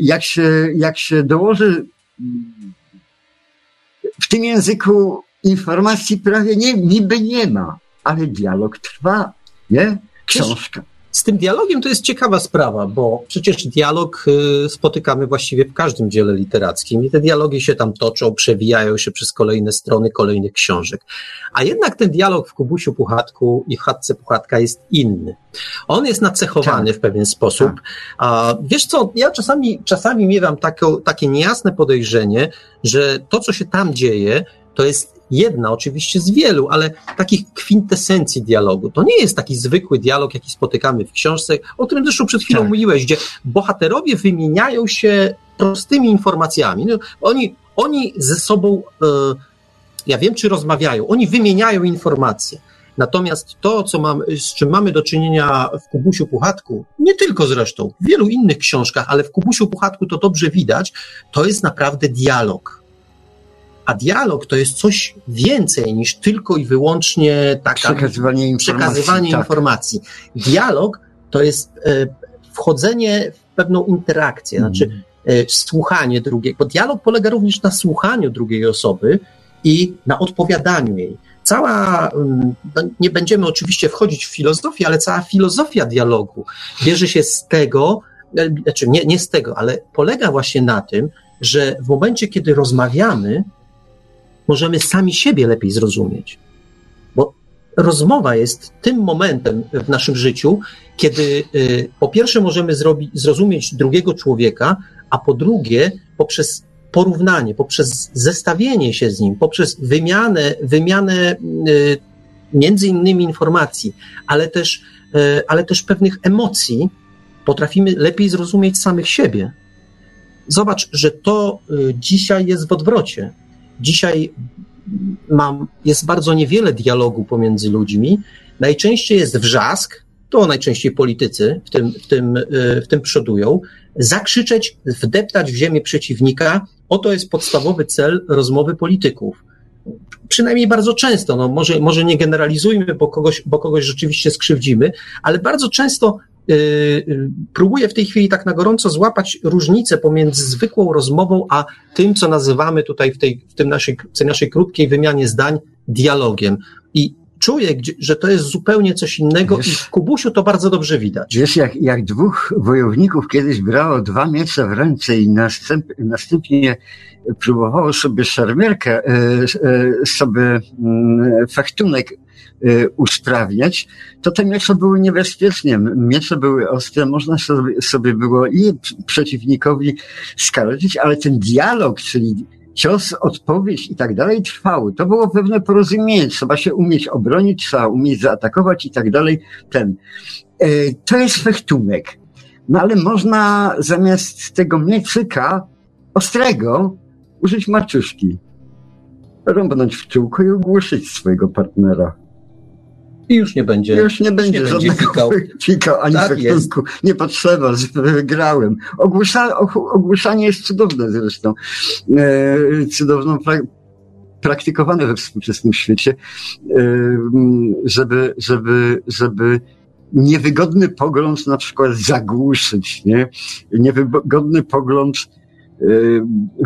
jak się, jak się dołoży w tym języku informacji prawie nie, niby nie ma, ale dialog trwa, nie? Książka. Z tym dialogiem to jest ciekawa sprawa, bo przecież dialog y, spotykamy właściwie w każdym dziele literackim i te dialogi się tam toczą, przewijają się przez kolejne strony kolejnych książek. A jednak ten dialog w Kubusiu Puchatku i w Chatce Puchatka jest inny. On jest nacechowany tak. w pewien sposób. Tak. A wiesz co, ja czasami, czasami miewam takie, takie niejasne podejrzenie, że to, co się tam dzieje, to jest jedna oczywiście z wielu, ale takich kwintesencji dialogu. To nie jest taki zwykły dialog, jaki spotykamy w książce, o którym zresztą przed chwilą tak. mówiłeś, gdzie bohaterowie wymieniają się prostymi informacjami. No, oni, oni ze sobą, e, ja wiem, czy rozmawiają, oni wymieniają informacje. Natomiast to, co mam, z czym mamy do czynienia w Kubusiu Puchatku, nie tylko zresztą, w wielu innych książkach, ale w Kubusiu Puchatku to dobrze widać, to jest naprawdę dialog a dialog to jest coś więcej niż tylko i wyłącznie taka przekazywanie informacji. Przekazywanie tak. informacji. Dialog to jest e, wchodzenie w pewną interakcję, mm. znaczy e, słuchanie drugiego, bo dialog polega również na słuchaniu drugiej osoby i na odpowiadaniu jej. Cała, mm, no nie będziemy oczywiście wchodzić w filozofię, ale cała filozofia dialogu bierze się z tego, e, znaczy nie, nie z tego, ale polega właśnie na tym, że w momencie, kiedy rozmawiamy, możemy sami siebie lepiej zrozumieć. Bo rozmowa jest tym momentem w naszym życiu, kiedy y, po pierwsze możemy zrozumieć drugiego człowieka, a po drugie poprzez porównanie, poprzez zestawienie się z nim, poprzez wymianę, wymianę y, między innymi informacji, ale też, y, ale też pewnych emocji, potrafimy lepiej zrozumieć samych siebie. Zobacz, że to dzisiaj jest w odwrocie. Dzisiaj mam, jest bardzo niewiele dialogu pomiędzy ludźmi. Najczęściej jest wrzask, to najczęściej politycy w tym, w tym, y, w tym przodują, zakrzyczeć, wdeptać w ziemię przeciwnika. Oto jest podstawowy cel rozmowy polityków. Przynajmniej bardzo często, no może, może nie generalizujmy, bo kogoś, bo kogoś rzeczywiście skrzywdzimy, ale bardzo często próbuję w tej chwili tak na gorąco złapać różnicę pomiędzy zwykłą rozmową, a tym, co nazywamy tutaj w tej, w tym naszej, w tej naszej krótkiej wymianie zdań dialogiem. I czuję, że to jest zupełnie coś innego wiesz, i w Kubusiu to bardzo dobrze widać. Wiesz, jak, jak dwóch wojowników kiedyś brało dwa miecze w ręce i następ, następnie próbowało sobie szermierkę, e, sobie mm, fechtunek Y, usprawniać, to te miecze były niebezpiecznie. Miecze były ostre, można sobie, sobie było i przeciwnikowi skaleczyć, ale ten dialog, czyli cios, odpowiedź i tak dalej trwał. To było pewne porozumienie. Trzeba się umieć obronić, trzeba umieć zaatakować i tak dalej. Ten. Y, to jest fechtunek. No ale można zamiast tego mieczyka ostrego użyć maczuszki. Rąbnąć w czółko i ogłuszyć swojego partnera. I już nie będzie. Już nie będzie, nie żadnego fikał. ani tak Nie potrzeba, wygrałem. Ogłusza, ogłuszanie jest cudowne zresztą. E, cudowną pra, praktykowane we współczesnym świecie, e, żeby, żeby, żeby niewygodny pogląd na przykład zagłuszyć, nie? Niewygodny pogląd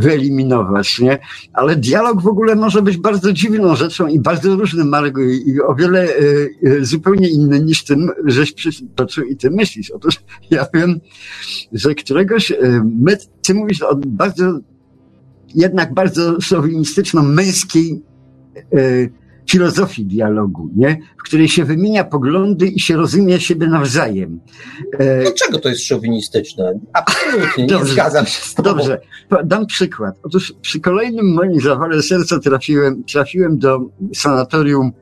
wyeliminować, nie? Ale dialog w ogóle może być bardzo dziwną rzeczą i bardzo różnym, Margo, i o wiele y, y, zupełnie inny niż ty, żeś przytoczył i ty myślisz. Otóż ja wiem, że któregoś, my, ty mówisz o bardzo, jednak bardzo szowinistyczno-męskiej filozofii dialogu, nie? w której się wymienia poglądy i się rozumie siebie nawzajem. E... Dlaczego to jest szowinistyczne? Absolutnie, nie dobrze, zgadzam się z tobą. Dobrze, dam przykład. Otóż przy kolejnym moim zawale serca trafiłem, trafiłem do sanatorium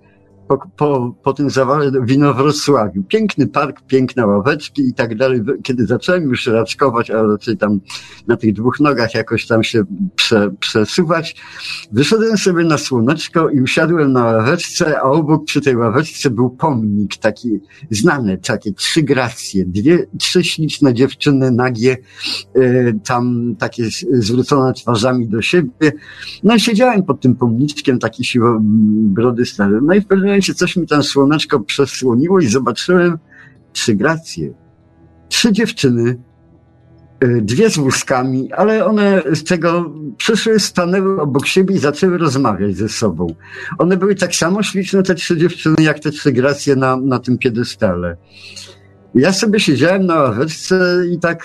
po, po, po tym zawale wino w Wrocławiu. Piękny park, piękne ławeczki i tak dalej. Kiedy zacząłem już raczkować, a raczej tam na tych dwóch nogach jakoś tam się prze, przesuwać, wyszedłem sobie na słoneczko i usiadłem na ławeczce, a obok przy tej ławeczce był pomnik taki znany, takie trzy gracje, dwie, trzy śliczne dziewczyny nagie, y, tam takie zwrócone twarzami do siebie. No i siedziałem pod tym pomniczkiem, taki siwo brody stary. No i w pewnym momencie coś mi tam słoneczko przesłoniło i zobaczyłem trzy gracje. Trzy dziewczyny, y, dwie z wózkami, ale one z tego przyszły, stanęły obok siebie i zaczęły rozmawiać ze sobą. One były tak samo śliczne, te trzy dziewczyny, jak te trzy gracje na, na tym piedestale. Ja sobie siedziałem na ławeczce i tak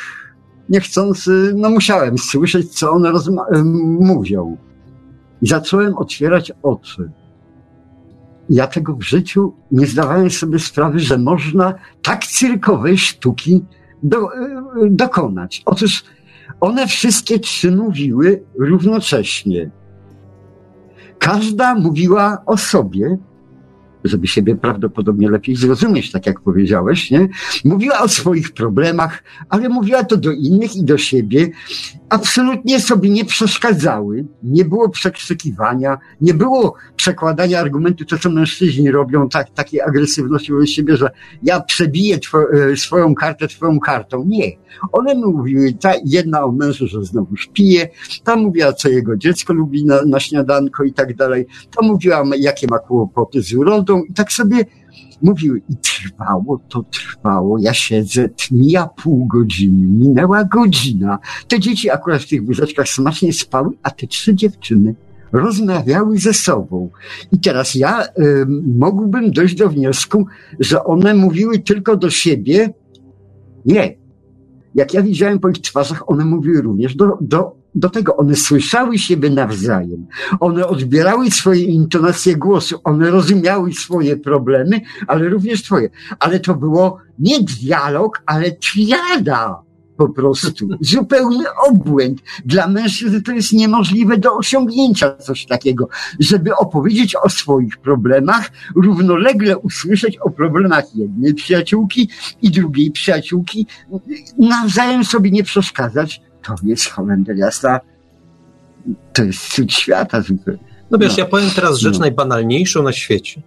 niechcący, no musiałem słyszeć, co one mówią. I zacząłem otwierać oczy ja tego w życiu nie zdawałem sobie sprawy, że można tak cyrkowej sztuki do, e, dokonać. Otóż one wszystkie trzy mówiły równocześnie. Każda mówiła o sobie, żeby siebie prawdopodobnie lepiej zrozumieć, tak jak powiedziałeś, nie? Mówiła o swoich problemach, ale mówiła to do innych i do siebie. Absolutnie sobie nie przeszkadzały. Nie było przekrzykiwania, nie było przekładania argumentu, to co mężczyźni robią, tak, takiej agresywności wobec siebie, że ja przebiję two, e, swoją kartę twoją kartą. Nie. One mówiły, ta jedna o mężu, że znowu pije, ta mówiła, co jego dziecko lubi na, na śniadanko i tak dalej. Ta mówiła, jakie ma kłopoty z urodą i tak sobie mówiły. I trwało to, trwało. Ja siedzę, mija pół godziny, minęła godzina. Te dzieci akurat w tych wózeczkach smacznie spały, a te trzy dziewczyny rozmawiały ze sobą. I teraz ja y, mógłbym dojść do wniosku, że one mówiły tylko do siebie. Nie. Jak ja widziałem po ich twarzach, one mówiły również do, do do tego one słyszały siebie nawzajem, one odbierały swoje intonacje głosu, one rozumiały swoje problemy, ale również twoje. Ale to było nie dialog, ale triada po prostu. Zupełny obłęd. Dla mężczyzn to jest niemożliwe do osiągnięcia coś takiego, żeby opowiedzieć o swoich problemach, równolegle usłyszeć o problemach jednej przyjaciółki i drugiej przyjaciółki, nawzajem sobie nie przeszkadzać, to jest Holender jasna, to jest cud świata. No wiesz, no. ja powiem teraz rzecz no. najbanalniejszą na świecie,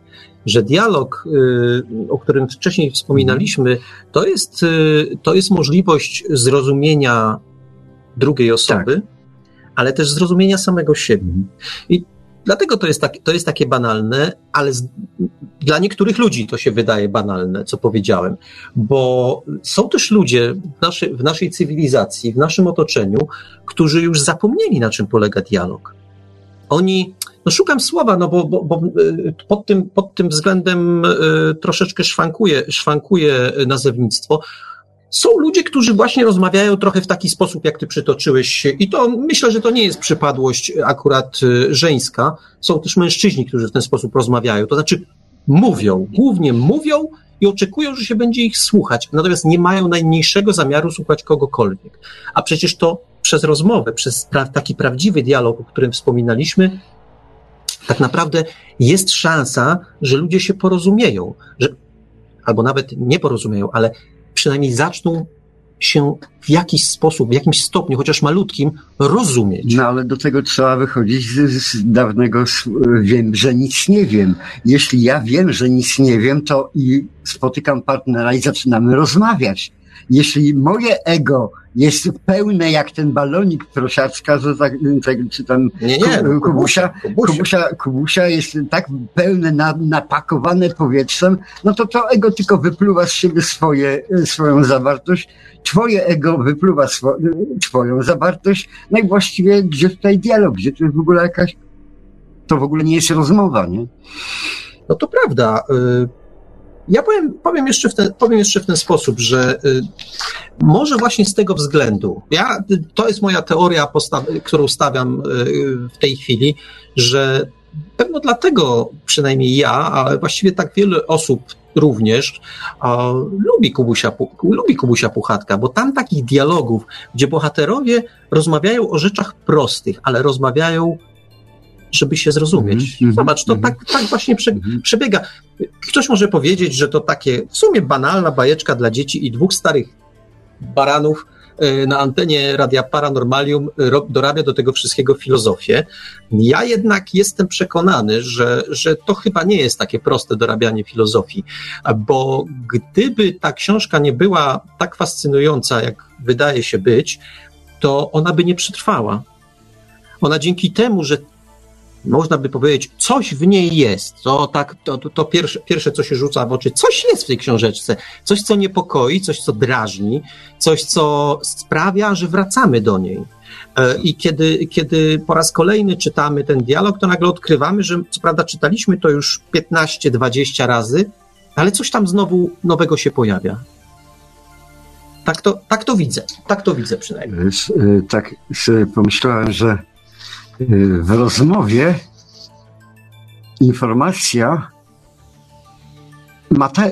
że dialog, y, o którym wcześniej wspominaliśmy, to jest, y, to jest możliwość zrozumienia drugiej osoby, tak. ale też zrozumienia samego siebie. I Dlatego to jest, tak, to jest takie banalne, ale z, dla niektórych ludzi to się wydaje banalne, co powiedziałem, bo są też ludzie w, naszy, w naszej cywilizacji, w naszym otoczeniu, którzy już zapomnieli, na czym polega dialog. Oni, no szukam słowa, no bo, bo, bo y, pod, tym, pod tym względem y, troszeczkę szwankuje, szwankuje nazewnictwo. Są ludzie, którzy właśnie rozmawiają trochę w taki sposób, jak ty przytoczyłeś, i to myślę, że to nie jest przypadłość akurat y, żeńska. Są też mężczyźni, którzy w ten sposób rozmawiają. To znaczy mówią, głównie mówią i oczekują, że się będzie ich słuchać, natomiast nie mają najmniejszego zamiaru słuchać kogokolwiek. A przecież to przez rozmowę, przez pra taki prawdziwy dialog, o którym wspominaliśmy, tak naprawdę jest szansa, że ludzie się porozumieją, że albo nawet nie porozumieją, ale przynajmniej zaczną się w jakiś sposób, w jakimś stopniu, chociaż malutkim, rozumieć. No ale do tego trzeba wychodzić z, z dawnego wiem, że nic nie wiem. Jeśli ja wiem, że nic nie wiem, to i spotykam partnera i zaczynamy rozmawiać. Jeśli moje ego jest pełne jak ten balonik prosiacka, że tak, tak, czy tam Nie, nie, no, kubusia, Kubusia. kubusia, kubusia jest tak pełne, na, napakowane powietrzem, no to to ego tylko wypluwa z siebie swoje, swoją zawartość, twoje ego wypluwa swo, twoją zawartość, no i właściwie gdzie tutaj dialog, gdzie to jest w ogóle jakaś, to w ogóle nie jest rozmowa, nie? No to prawda. Y, Ja powiem, powiem, jeszcze, w ten, powiem jeszcze w ten sposób, że y, może właśnie z tego względu, ja, to jest moja teoria, którą stawiam y, w tej chwili, że pewno dlatego przynajmniej ja, ale właściwie tak wiele osób również a, lubi, Kubusia, lubi Kubusia Puchatka, bo tam takich dialogów, gdzie bohaterowie rozmawiają o rzeczach prostych, ale rozmawiają, żeby się zrozumieć. Mhm, mhm, Zobacz, to mhm. tak, tak właśnie prze, przebiega. Ktoś może powiedzieć, że to takie w sumie banalna bajeczka dla dzieci i dwóch starych baranów e, na antenie Radia Paranormalium e, ro- dorabia do tego wszystkiego filozofię. Ja jednak jestem przekonany, że, że to chyba nie jest takie proste dorabianie filozofii, bo gdyby ta książka nie była tak fascynująca, jak wydaje się być, to ona by nie przetrwała. Ona dzięki temu, że można by powiedzieć, coś w niej jest. To tak, to, to, pierwsze, pierwsze, co się rzuca w oczy, coś jest w tej książeczce. Coś, co niepokoi, coś, co drażni, coś, co sprawia, że wracamy do niej. E, I kiedy, kiedy po raz kolejny czytamy ten dialog, to nagle odkrywamy, że co prawda czytaliśmy to już 15-20 razy, ale coś tam znowu nowego się pojawia. Tak to, tak to widzę. Tak to widzę przynajmniej. Y, Tak sobie pomyślałem, że w rozmowie informacja ma ta,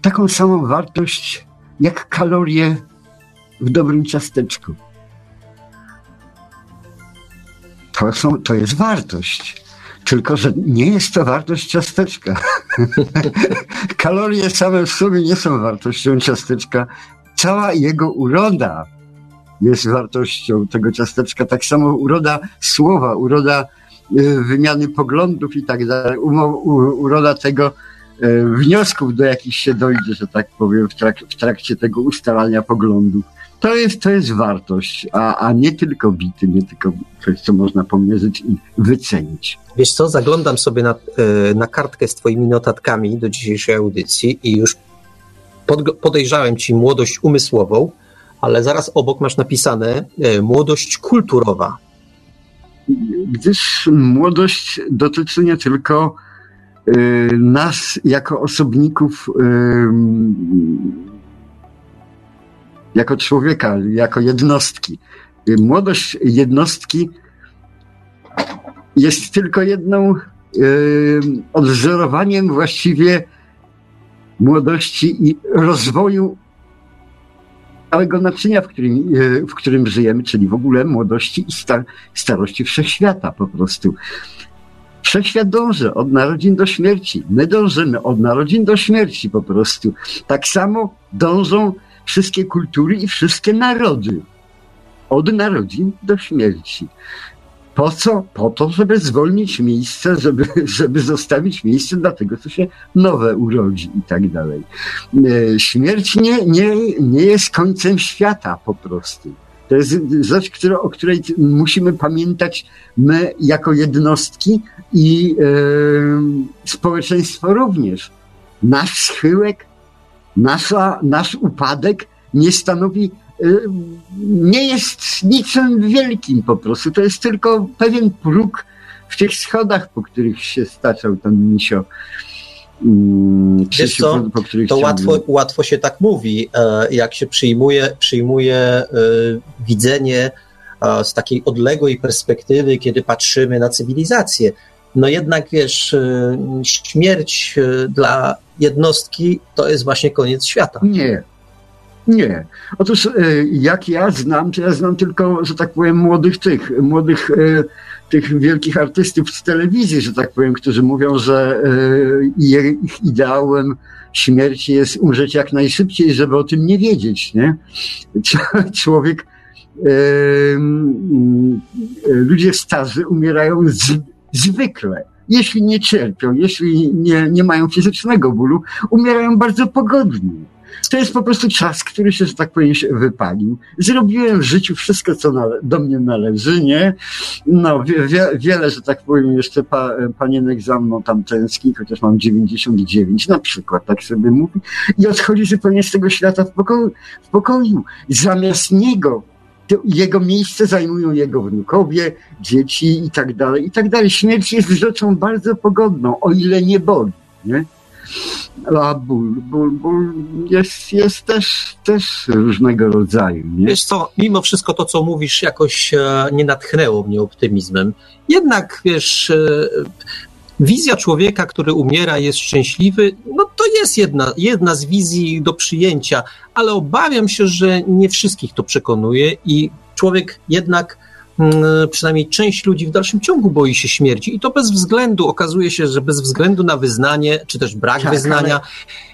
taką samą wartość jak kalorie w dobrym ciasteczku. To, są, to jest wartość. Tylko, że nie jest to wartość ciasteczka. Kalorie same w sobie nie są wartością ciasteczka. Cała jego uroda jest wartością tego ciasteczka. Tak samo uroda słowa, uroda y, wymiany poglądów i tak dalej, uroda tego y, wniosków, do jakich się dojdzie, że tak powiem, w, trak- w trakcie tego ustalania poglądów. To jest, to jest wartość, a, a nie tylko bity, nie tylko coś, co można pomierzyć i wycenić. Wiesz co, zaglądam sobie na, e, na kartkę z twoimi notatkami do dzisiejszej audycji i już pod, podejrzałem ci młodość umysłową, ale zaraz obok masz napisane e, młodość kulturowa. gdyż młodość dotyczy nie tylko y, nas jako osobników, y, jako człowieka, jako jednostki. Młodość jednostki jest tylko jedną odwzorowaniem właściwie młodości i rozwoju całego naczynia, w którym, y, w którym żyjemy, czyli w ogóle młodości i sta, starości wszechświata po prostu. Wszechświat dąży od narodzin do śmierci. My dążymy od narodzin do śmierci po prostu. Tak samo dążą wszystkie kultury i wszystkie narody. Od narodzin do śmierci. Po co? Po to, żeby zwolnić miejsce, żeby, żeby zostawić miejsce dla tego, co się nowe urodzi i tak dalej. E, Śmierć nie, nie, nie jest końcem świata po prostu. To jest rzecz, która, o której musimy pamiętać my jako jednostki i e, społeczeństwo również. Nasz schyłek, nasza, nasz upadek nie stanowi, nie jest niczym wielkim po prostu. To jest tylko pewien próg w tych schodach, po których się staczał ten misio. Mm, Krzysiu, co? To łatwo, łatwo się tak mówi, e, jak się przyjmuje, przyjmuje e, widzenie e, z takiej odległej perspektywy, kiedy patrzymy na cywilizację. No jednak wiesz, śmierć dla jednostki to jest właśnie koniec świata. Nie. Nie. Otóż e, jak ja znam, to ja znam tylko, że tak powiem, młodych tych, młodych e, tych wielkich artystów z telewizji, że tak powiem, którzy mówią, że e, ich ideałem śmierci jest umrzeć jak najszybciej, żeby o tym nie wiedzieć, nie? Człowiek, ludzie starzy umierają zwykle. Jeśli nie cierpią, jeśli nie, nie mają fizycznego bólu, umierają bardzo pogodnie. To jest po prostu czas, który się, że tak powiem, wypalił. Zrobiłem w życiu wszystko, co do mnie należy, nie? No, wie, wie, wiele, że tak powiem, jeszcze pa, panienek za mną tam tęskni, chociaż mam 99 na przykład, tak sobie mówi. I odchodzi zupełnie z tego świata w pokoju. W pokoju. Zamiast niego jego miejsce zajmują jego wnukowie, dzieci i tak dalej, i tak dalej. Śmierć jest rzeczą bardzo pogodną, o ile nie boli, nie? A ból, ból, ból jest, jest też, też różnego rodzaju, nie? Wiesz co, mimo wszystko to, co mówisz, jakoś e, nie natchnęło mnie optymizmem. Jednak, wiesz, e, wizja człowieka, który umiera, jest szczęśliwy, no to jest jedna, jedna z wizji do przyjęcia, ale obawiam się, że nie wszystkich to przekonuje i człowiek jednak, przynajmniej część ludzi w dalszym ciągu boi się śmierci i to bez względu, okazuje się, że bez względu na wyznanie, czy też brak Tak, wyznania,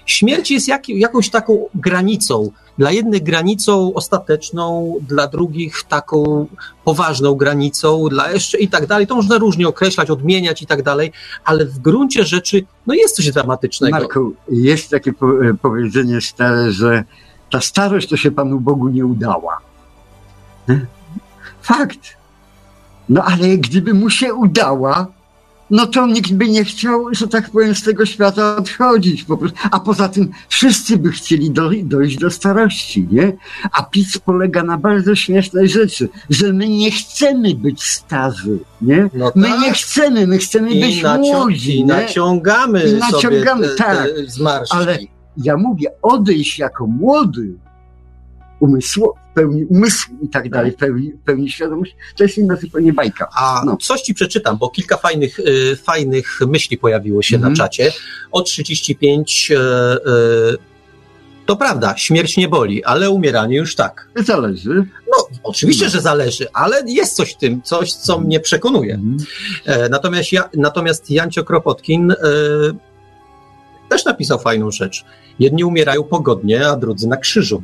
śmierć jest jak, jakąś taką granicą. Dla jednych granicą ostateczną, dla drugich taką poważną granicą, dla jeszcze i tak dalej. To można różnie określać, odmieniać i tak dalej, ale w gruncie rzeczy no jest coś dramatycznego. Marku, jest takie po, e, powiedzenie stare, że ta starość to się Panu Bogu nie udała. Nie? Fakt. No ale gdyby mu się udała, no to nikt by nie chciał, że tak powiem, z tego świata odchodzić po prostu. A poza tym wszyscy by chcieli do, dojść do starości, nie? A PiS polega na bardzo śmiesznej rzeczy, że my nie chcemy być starzy, nie? No My tak. nie chcemy, my chcemy I, być nacią- młodzi, i naciągamy, I naciągamy, sobie te, tak. te. Ale ja mówię, odejść jako młody, umysł, w pełni umysłu i tak dalej, w pełni, pełni świadomości, to jest inna zupełnie bajka. A No. coś ci przeczytam, bo kilka fajnych, y, fajnych myśli pojawiło się Mhm. na czacie. O 35 e, e, to prawda, śmierć nie boli, ale umieranie już tak. Zależy. No, oczywiście, że zależy, ale jest coś w tym, coś, co mnie przekonuje. Mhm. E, natomiast, ja, natomiast Jancio Kropotkin e, też napisał fajną rzecz. Jedni umierają pogodnie, a drudzy na krzyżu.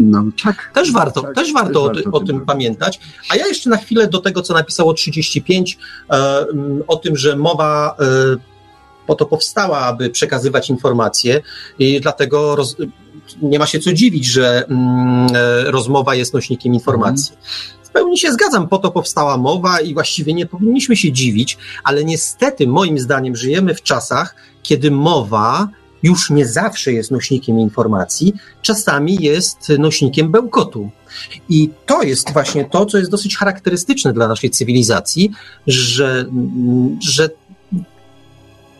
No tak. Też warto, Tak, też warto, o, ty- o tym pamiętać. A ja jeszcze na chwilę do tego, co napisało 35, e, mm, o tym, że mowa e, po to powstała, aby przekazywać informacje i dlatego roz, nie ma się co dziwić, że mm, e, rozmowa jest nośnikiem informacji. W pełni się zgadzam, po to powstała mowa i właściwie nie powinniśmy się dziwić, ale niestety moim zdaniem żyjemy w czasach, kiedy mowa już nie zawsze jest nośnikiem informacji, czasami jest nośnikiem bełkotu. I to jest właśnie to, co jest dosyć charakterystyczne dla naszej cywilizacji, że, że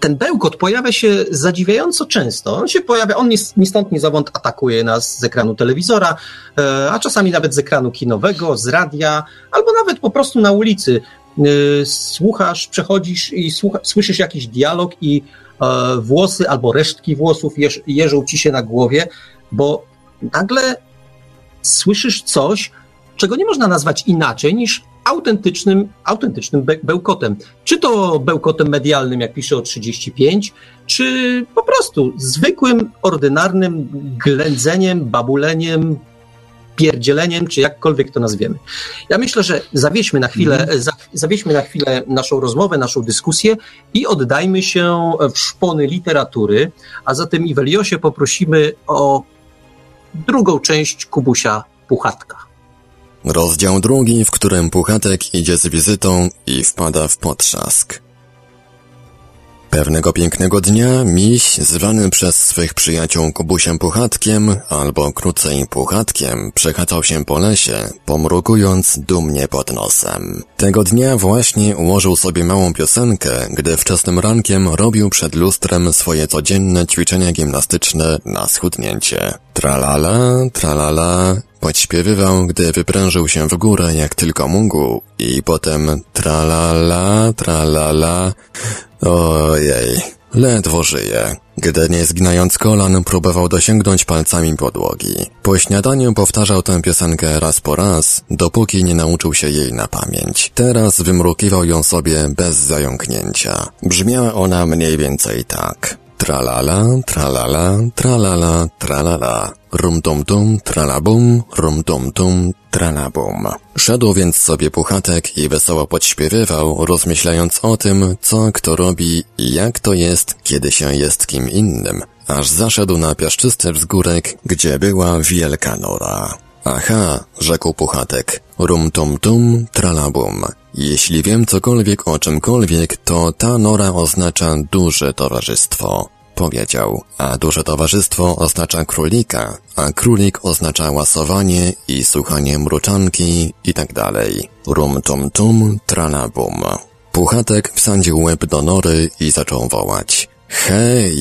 ten bełkot pojawia się zadziwiająco często. On się pojawia, on ni, stąd, ni zowąd atakuje nas z ekranu telewizora, e, a czasami nawet z ekranu kinowego, z radia, albo nawet po prostu na ulicy. E, Słuchasz, przechodzisz i słucha, słyszysz jakiś dialog i włosy albo resztki włosów jeż, jeżą ci się na głowie, bo nagle słyszysz coś, czego nie można nazwać inaczej niż autentycznym, autentycznym be- bełkotem. Czy to bełkotem medialnym, jak pisze o 35, czy po prostu zwykłym, ordynarnym ględzeniem, babuleniem, pierdzieleniem, czy jakkolwiek to nazwiemy. Ja myślę, że zawieźmy na chwilę, za, zawieźmy na chwilę naszą rozmowę, naszą dyskusję i oddajmy się w szpony literatury, a zatem Iweliosie poprosimy o drugą część Kubusia Puchatka. Rozdział drugi, w którym Puchatek idzie z wizytą i wpada w potrzask. Pewnego pięknego dnia miś, zwany przez swych przyjaciół Kubusiem Puchatkiem, albo krócej Puchatkiem, przechadzał się po lesie, pomrukując dumnie pod nosem. Tego dnia właśnie ułożył sobie małą piosenkę, gdy wczesnym rankiem robił przed lustrem swoje codzienne ćwiczenia gimnastyczne na schudnięcie. Tralala, tralala, podśpiewywał, gdy wyprężył się w górę jak tylko mógł i potem tralala, tralala, ojej, ledwo żyje. Gdy nie zginając kolan, próbował dosięgnąć palcami podłogi. Po śniadaniu powtarzał tę piosenkę raz po raz, dopóki nie nauczył się jej na pamięć. Teraz wymrukiwał ją sobie bez zająknięcia. Brzmiała ona mniej więcej tak. Tralala, tralala, tralala, tralala. Rum tum tum, tralabum, rum tum tum, tralabum. Szedł więc sobie puchatek i wesoło podśpiewywał, rozmyślając o tym, co kto robi i jak to jest, kiedy się jest kim innym, aż zaszedł na piaszczysty wzgórek, gdzie była wielka nora. Aha, rzekł Puchatek, rum tum tum, tralabum. Jeśli wiem cokolwiek o czymkolwiek, to ta nora oznacza duże towarzystwo. Powiedział, a duże towarzystwo oznacza królika, a królik oznacza łasowanie i słuchanie mruczanki i tak. Rum tum tum, tralabum. Puchatek wsadził łeb do nory i zaczął wołać. Hej,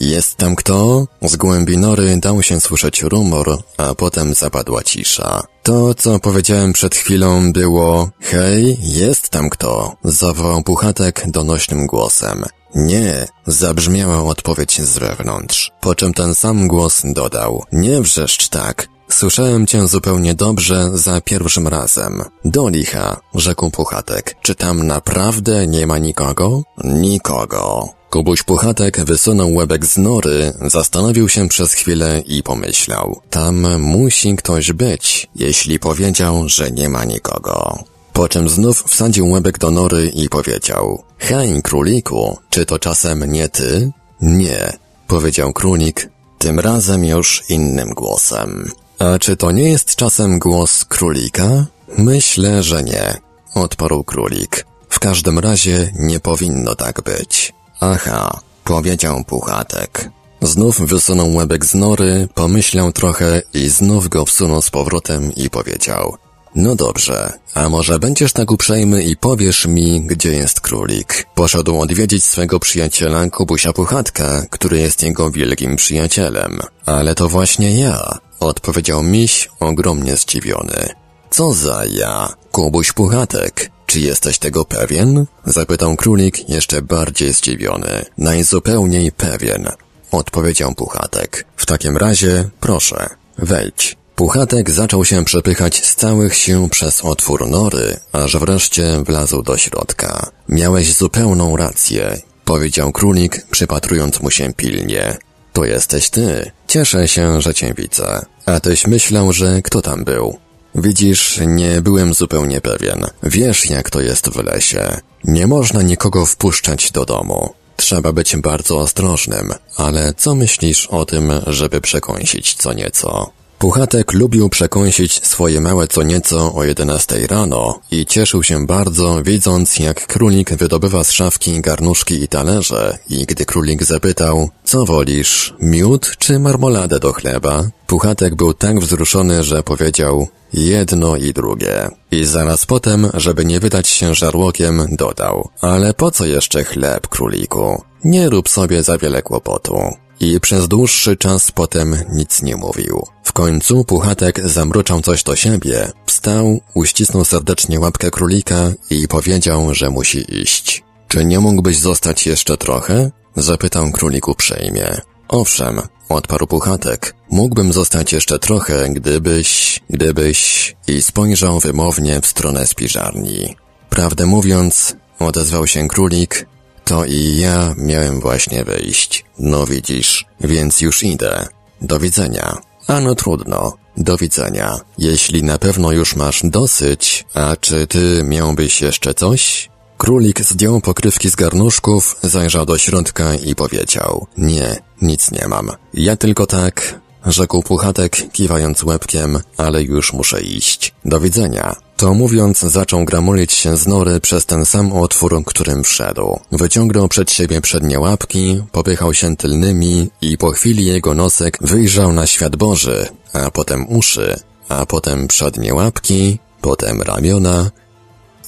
jest tam kto? Z głębi nory dał się słyszeć rumor, a potem zapadła cisza. To, co powiedziałem przed chwilą, było Hej, jest tam kto? Zawołał Puchatek donośnym głosem. Nie, zabrzmiała odpowiedź z wewnątrz, po czym ten sam głos dodał. Nie wrzeszcz tak, Słyszałem cię zupełnie dobrze za pierwszym razem. Do licha, rzekł Puchatek. Czy tam naprawdę nie ma nikogo? Nikogo. Kubuś Puchatek wysunął łebek z nory, zastanowił się przez chwilę i pomyślał. Tam musi ktoś być, jeśli powiedział, że nie ma nikogo. Po czym znów wsadził łebek do nory i powiedział. Hej, króliku, czy to czasem nie ty? Nie, powiedział królik, tym razem już innym głosem. A czy to nie jest czasem głos królika? Myślę, że nie, odparł królik. W każdym razie nie powinno tak być. Aha, powiedział Puchatek. Znów wysunął łebek z nory, pomyślał trochę i znów go wsunął z powrotem i powiedział. No dobrze, a może będziesz tak uprzejmy i powiesz mi, gdzie jest królik? Poszedł odwiedzić swego przyjaciela Kubusia Puchatka, który jest jego wielkim przyjacielem. Ale to właśnie ja, odpowiedział miś ogromnie zdziwiony. Co za ja, Kubuś Puchatek? Czy jesteś tego pewien? Zapytał królik jeszcze bardziej zdziwiony. Najzupełniej pewien, odpowiedział Puchatek. W takim razie, proszę, wejdź. Puchatek zaczął się przepychać z całych sił przez otwór nory, aż wreszcie wlazł do środka. Miałeś zupełną rację, powiedział królik, przypatrując mu się pilnie. To jesteś ty. Cieszę się, że cię widzę. A tyś myślał, że kto tam był? Widzisz, nie byłem zupełnie pewien. Wiesz, jak to jest w lesie. Nie można nikogo wpuszczać do domu. Trzeba być bardzo ostrożnym, ale co myślisz o tym, żeby przekąsić co nieco? Puchatek lubił przekąsić swoje małe co nieco o 11 rano i cieszył się bardzo, widząc jak królik wydobywa z szafki garnuszki i talerze i gdy królik zapytał, co wolisz, miód czy marmoladę do chleba? Puchatek był tak wzruszony, że powiedział, jedno i drugie. I zaraz potem, żeby nie wydać się żarłokiem, dodał, ale po co jeszcze chleb, króliku? Nie rób sobie za wiele kłopotu i przez dłuższy czas potem nic nie mówił. W końcu Puchatek zamruczał coś do siebie, wstał, uścisnął serdecznie łapkę królika i powiedział, że musi iść. Czy nie mógłbyś zostać jeszcze trochę? Zapytał królik uprzejmie. Owszem, odparł Puchatek. Mógłbym zostać jeszcze trochę, gdybyś, gdybyś... I spojrzał wymownie w stronę spiżarni. Prawdę mówiąc, odezwał się królik, to i ja miałem właśnie wyjść. No widzisz, więc już idę. Do widzenia. A no trudno. Do widzenia. Jeśli na pewno już masz dosyć, a czy ty miałbyś jeszcze coś? Królik zdjął pokrywki z garnuszków, zajrzał do środka i powiedział, nie, nic nie mam. Ja tylko tak, rzekł Puchatek, kiwając łebkiem, ale już muszę iść. Do widzenia. To mówiąc, zaczął gramulić się z nory przez ten sam otwór, którym wszedł. Wyciągnął przed siebie przednie łapki, popychał się tylnymi i po chwili jego nosek wyjrzał na świat Boży, a potem uszy, a potem przednie łapki, potem ramiona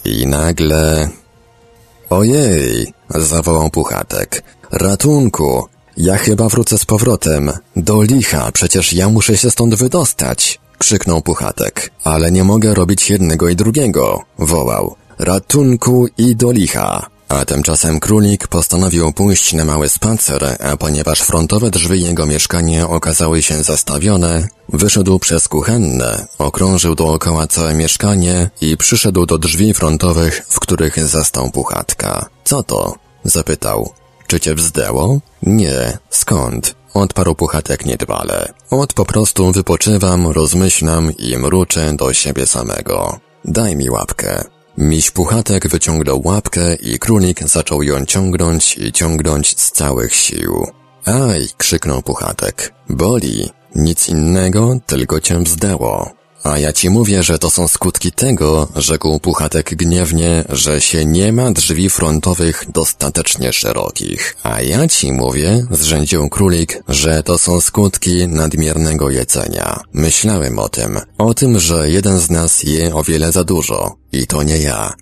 i nagle... Ojej! zawołał Puchatek. Ratunku! Ja chyba wrócę z powrotem. Do licha, przecież ja muszę się stąd wydostać. Krzyknął Puchatek. Ale nie mogę robić jednego i drugiego. Wołał. Ratunku i do licha. A tymczasem królik postanowił pójść na mały spacer, a ponieważ frontowe drzwi jego mieszkania okazały się zastawione, wyszedł przez kuchenne, okrążył dookoła całe mieszkanie i przyszedł do drzwi frontowych, w których zastał puchatka. Co to? zapytał. Czy cię wzdęło? Nie. Skąd? Odparł puchatek niedbale. Od po prostu wypoczywam, rozmyślam i mruczę do siebie samego. Daj mi łapkę. Miś puchatek wyciągnął łapkę i królik zaczął ją ciągnąć i ciągnąć z całych sił. Aj, krzyknął Puchatek. Boli. Nic innego, tylko cię wzdało. A ja ci mówię, że to są skutki tego, rzekł Puchatek gniewnie, że się nie ma drzwi frontowych dostatecznie szerokich. A ja ci mówię, zrzędził królik, że to są skutki nadmiernego jedzenia. Myślałem o tym. O tym, że jeden z nas je o wiele za dużo. I to nie ja.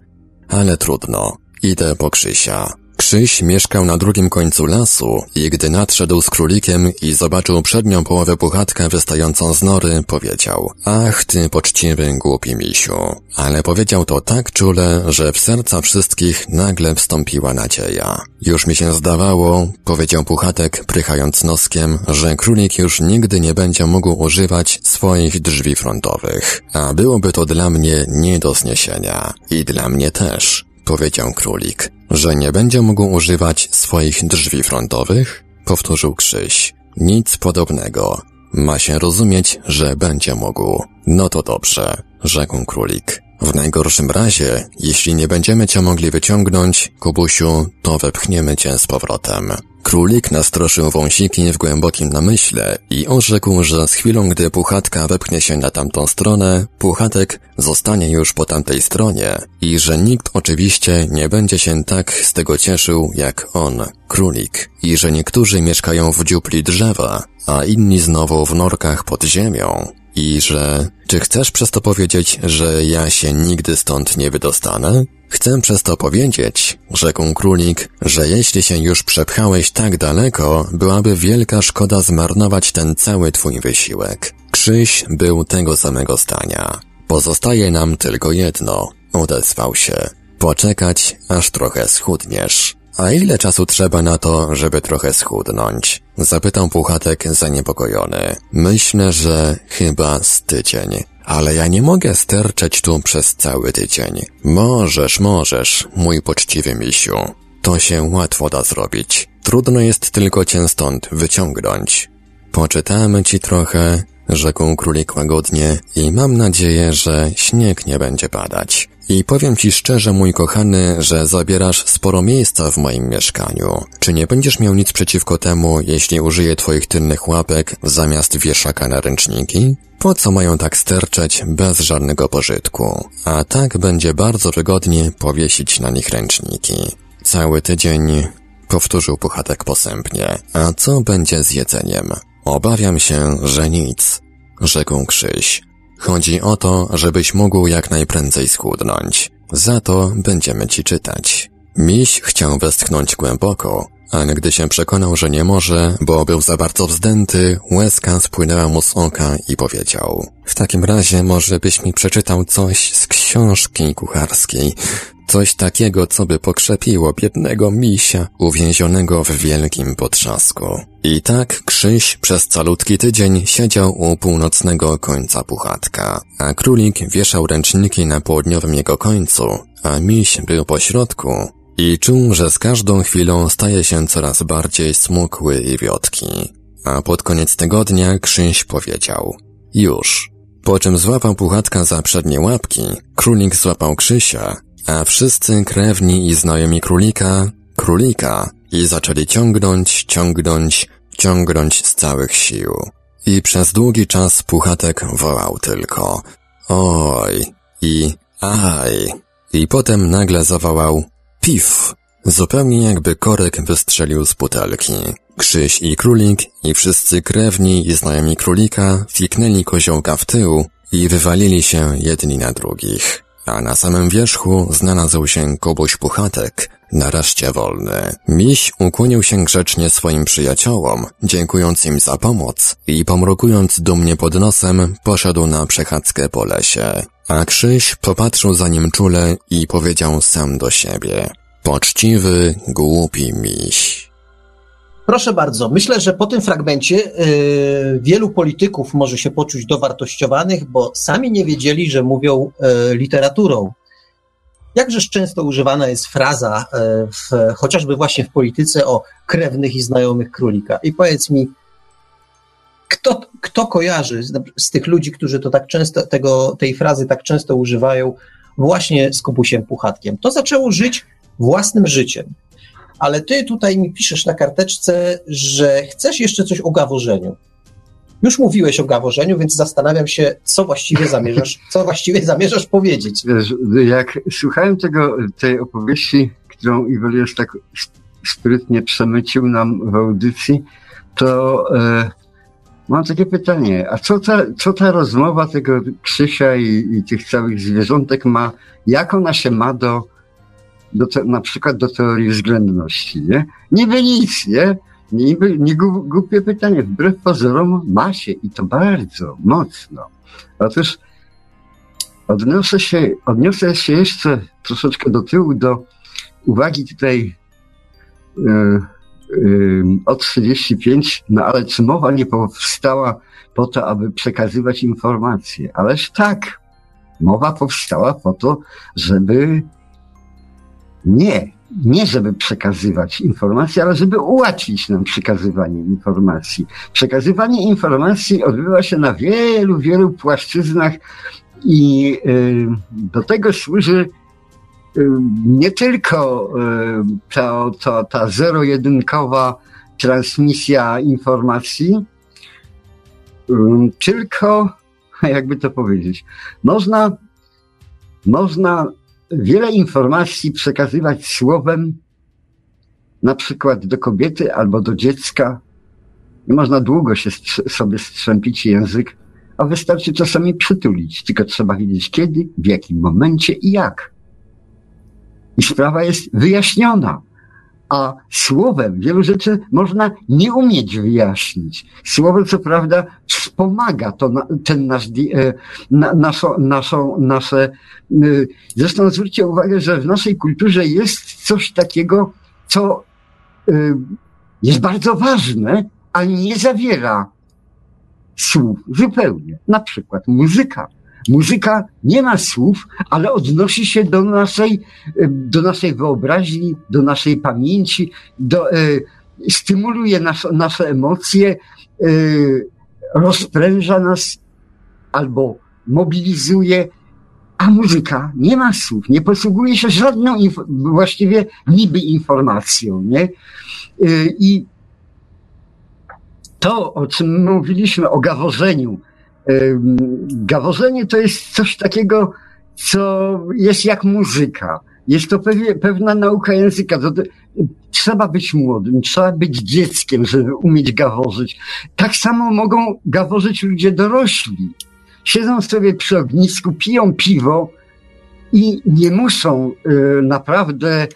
Ale trudno. Idę po Krzysia. Krzyś mieszkał na drugim końcu lasu i gdy nadszedł z królikiem i zobaczył przednią połowę puchatka wystającą z nory, powiedział Ach, ty poczciwy, głupi misiu. Ale powiedział to tak czule, że w serca wszystkich nagle wstąpiła nadzieja. Już mi się zdawało, powiedział puchatek, prychając noskiem, że królik już nigdy nie będzie mógł używać swoich drzwi frontowych. A byłoby to dla mnie nie do zniesienia. I dla mnie też powiedział królik. Że nie będzie mógł używać swoich drzwi frontowych? Powtórzył Krzyś. Nic podobnego. Ma się rozumieć, że będzie mógł. No to dobrze, rzekł królik. W najgorszym razie, jeśli nie będziemy cię mogli wyciągnąć, Kubusiu, to wepchniemy cię z powrotem. Królik nastroszył wąsiki w głębokim namyśle i orzekł, że z chwilą, gdy puchatka wepchnie się na tamtą stronę, puchatek zostanie już po tamtej stronie i że nikt oczywiście nie będzie się tak z tego cieszył jak on, królik, i że niektórzy mieszkają w dziupli drzewa, a inni znowu w norkach pod ziemią, i że... Czy chcesz przez to powiedzieć, że ja się nigdy stąd nie wydostanę? Chcę przez to powiedzieć, rzekł królik, że jeśli się już przepchałeś tak daleko, byłaby wielka szkoda zmarnować ten cały twój wysiłek. Krzyś był tego samego stania. Pozostaje nam tylko jedno, odezwał się. Poczekać, aż trochę schudniesz. A ile czasu trzeba na to, żeby trochę schudnąć? Zapytał Puchatek zaniepokojony. Myślę, że chyba z tydzień. Ale ja nie mogę sterczeć tu przez cały tydzień. Możesz, możesz, mój poczciwy misiu. To się łatwo da zrobić. Trudno jest tylko cię stąd wyciągnąć. Poczytamy ci trochę, rzekł królik łagodnie i mam nadzieję, że śnieg nie będzie padać. I powiem ci szczerze, mój kochany, że zabierasz sporo miejsca w moim mieszkaniu. Czy nie będziesz miał nic przeciwko temu, jeśli użyję twoich tylnych łapek zamiast wieszaka na ręczniki? Po co mają tak sterczeć bez żadnego pożytku? A tak będzie bardzo wygodnie powiesić na nich ręczniki. Cały tydzień, powtórzył Puchatek posępnie. A co będzie z jedzeniem? Obawiam się, że nic, rzekł Krzyś. Chodzi o to, żebyś mógł jak najprędzej schudnąć. Za to będziemy ci czytać. Miś chciał westchnąć głęboko, ale gdy się przekonał, że nie może, bo był za bardzo wzdęty, łezka spłynęła mu z oka i powiedział W takim razie może byś mi przeczytał coś z książki kucharskiej, coś takiego, co by pokrzepiło biednego misia uwięzionego w wielkim potrzasku. I tak Krzyś przez calutki tydzień siedział u północnego końca puchatka, a królik wieszał ręczniki na południowym jego końcu, a miś był po środku, i czuł, że z każdą chwilą staje się coraz bardziej smukły i wiotki. A pod koniec tygodnia Krzyś powiedział Już. Po czym złapał Puchatka za przednie łapki, królik złapał Krzysia, a wszyscy krewni i znajomi królika, królika i zaczęli ciągnąć, ciągnąć, ciągnąć z całych sił. I przez długi czas Puchatek wołał tylko Oj i aj. I potem nagle zawołał Pif! Zupełnie jakby korek wystrzelił z butelki. Krzyś i królik i wszyscy krewni i znajomi królika fiknęli koziołka w tył i wywalili się jedni na drugich. A na samym wierzchu znalazł się Kubuś Puchatek, nareszcie wolny. Miś ukłonił się grzecznie swoim przyjaciołom, dziękując im za pomoc i pomrukując dumnie pod nosem, poszedł na przechadzkę po lesie. A Krzyś popatrzył za nim czule i powiedział sam do siebie. Poczciwy, głupi miś. Proszę bardzo, myślę, że po tym fragmencie y, wielu polityków może się poczuć dowartościowanych, bo sami nie wiedzieli, że mówią y, literaturą. Jakżeż często używana jest fraza, y, w, chociażby właśnie w polityce, o krewnych i znajomych królika. I powiedz mi, kto, kto kojarzy z, z, tych ludzi, którzy to tak często, tego, tej frazy tak często używają, właśnie z Kubusiem Puchatkiem? To zaczęło żyć własnym życiem. Ale ty tutaj mi piszesz na karteczce, że chcesz jeszcze coś o gaworzeniu. Już mówiłeś o gaworzeniu, więc zastanawiam się, co właściwie zamierzasz, co właściwie zamierzasz powiedzieć. Wiesz, jak słuchałem tego, tej opowieści, którą Iweliusz tak sprytnie przemycił nam w audycji, to e, mam takie pytanie, a co ta, co ta rozmowa tego Krzysia i, i tych całych zwierzątek ma, jak ona się ma do, do te, na przykład do teorii względności, nie? Niby nic, nie? Niby, nie głupie pytanie, wbrew pozorom ma się i to bardzo mocno. Otóż odniosę się, odniosę się jeszcze troszeczkę do tyłu do uwagi tutaj yy, yy, o 35, no ale czy mowa nie powstała po to, aby przekazywać informacje? Ależ tak, mowa powstała po to, żeby nie, nie żeby przekazywać informacje, ale żeby ułatwić nam przekazywanie informacji. Przekazywanie informacji odbywa się na wielu, wielu płaszczyznach i y, do tego służy y, nie tylko y, ta, ta, ta zero-jedynkowa transmisja informacji, tylko, jakby to powiedzieć, można, można wiele informacji przekazywać słowem, na przykład do kobiety albo do dziecka. Nie można długo się sobie strzępić język, a wystarczy czasami przytulić, tylko trzeba wiedzieć kiedy, w jakim momencie i jak. I sprawa jest wyjaśniona a słowem wielu rzeczy można nie umieć wyjaśnić. Słowo, co prawda, wspomaga to, ten nasz, e, na, naszą, naszą, nasze, e, zresztą zwróćcie uwagę, że w naszej kulturze jest coś takiego, co e, jest bardzo ważne, ale nie zawiera słów zupełnie. Na przykład muzyka. Muzyka nie ma słów, ale odnosi się do naszej, do naszej wyobraźni, do naszej pamięci, do, e, stymuluje nas, nasze emocje, e, rozpręża nas albo mobilizuje, a muzyka nie ma słów, nie posługuje się żadną właściwie niby informacją, nie? E, I to, o czym mówiliśmy, o gaworzeniu, Gaworzenie to jest coś takiego, co jest jak muzyka. Jest to pewnie, pewna nauka języka. Trzeba być młodym, trzeba być dzieckiem, żeby umieć gaworzyć. Tak samo mogą gaworzyć ludzie dorośli. Siedzą sobie przy ognisku, piją piwo i nie muszą y, naprawdę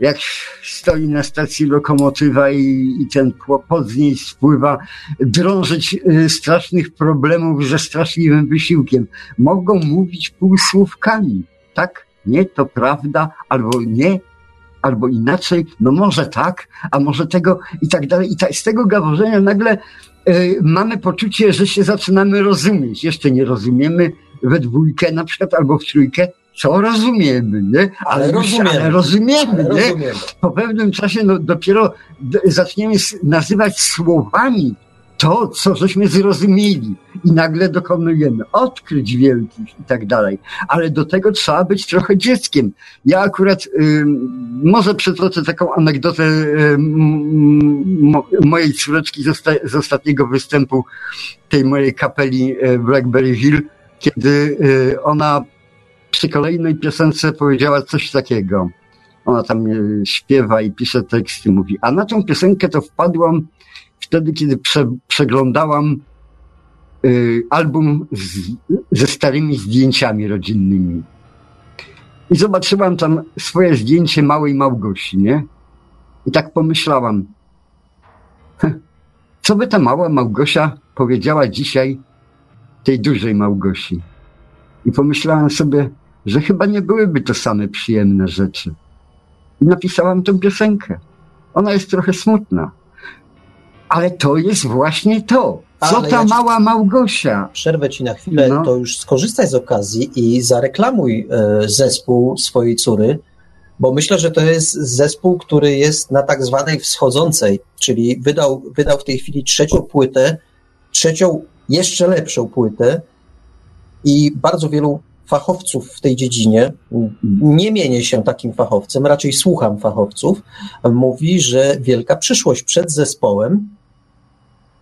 jak stoi na stacji lokomotywa i, i ten pod niej spływa, drążyć y, strasznych problemów ze straszliwym wysiłkiem. Mogą mówić półsłówkami. Tak? Nie, to prawda, albo nie, albo inaczej, no może tak, a może tego i tak dalej. I ta, z tego gaworzenia nagle y, mamy poczucie, że się zaczynamy rozumieć. Jeszcze nie rozumiemy we dwójkę na przykład, albo w trójkę, co rozumiemy, nie? Ale, ale rozumiemy. Ale rozumiemy, ale nie? Rozumiemy. Po pewnym czasie no, dopiero zaczniemy nazywać słowami to, co żeśmy zrozumieli i nagle dokonujemy odkryć wielkich i tak dalej. Ale do tego trzeba być trochę dzieckiem. Ja akurat y, może przytoczę taką anegdotę y, mojej córeczki z, osta z, ostatniego występu tej mojej kapeli y, Blackberry Hill, kiedy y, ona przy kolejnej piosence powiedziała coś takiego. Ona tam e, śpiewa i pisze teksty, mówi. A na tą piosenkę to wpadłam wtedy, kiedy prze, przeglądałam y, album z, ze starymi zdjęciami rodzinnymi. I zobaczyłam tam swoje zdjęcie małej Małgosi, nie? I tak pomyślałam, co by ta mała Małgosia powiedziała dzisiaj tej dużej Małgosi? I pomyślałam sobie, że chyba nie byłyby to same przyjemne rzeczy. I napisałam tę piosenkę. Ona jest trochę smutna. Ale to jest właśnie to. Co Ale ta ja mała Małgosia? Przerwę ci na chwilę, no. to już skorzystaj z okazji i zareklamuj e, zespół swojej córy, bo myślę, że to jest zespół, który jest na tak zwanej wschodzącej, czyli wydał, wydał w tej chwili trzecią płytę, trzecią, jeszcze lepszą płytę i bardzo wielu fachowców w tej dziedzinie, nie mienię się takim fachowcem, raczej słucham fachowców, mówi, że wielka przyszłość przed zespołem.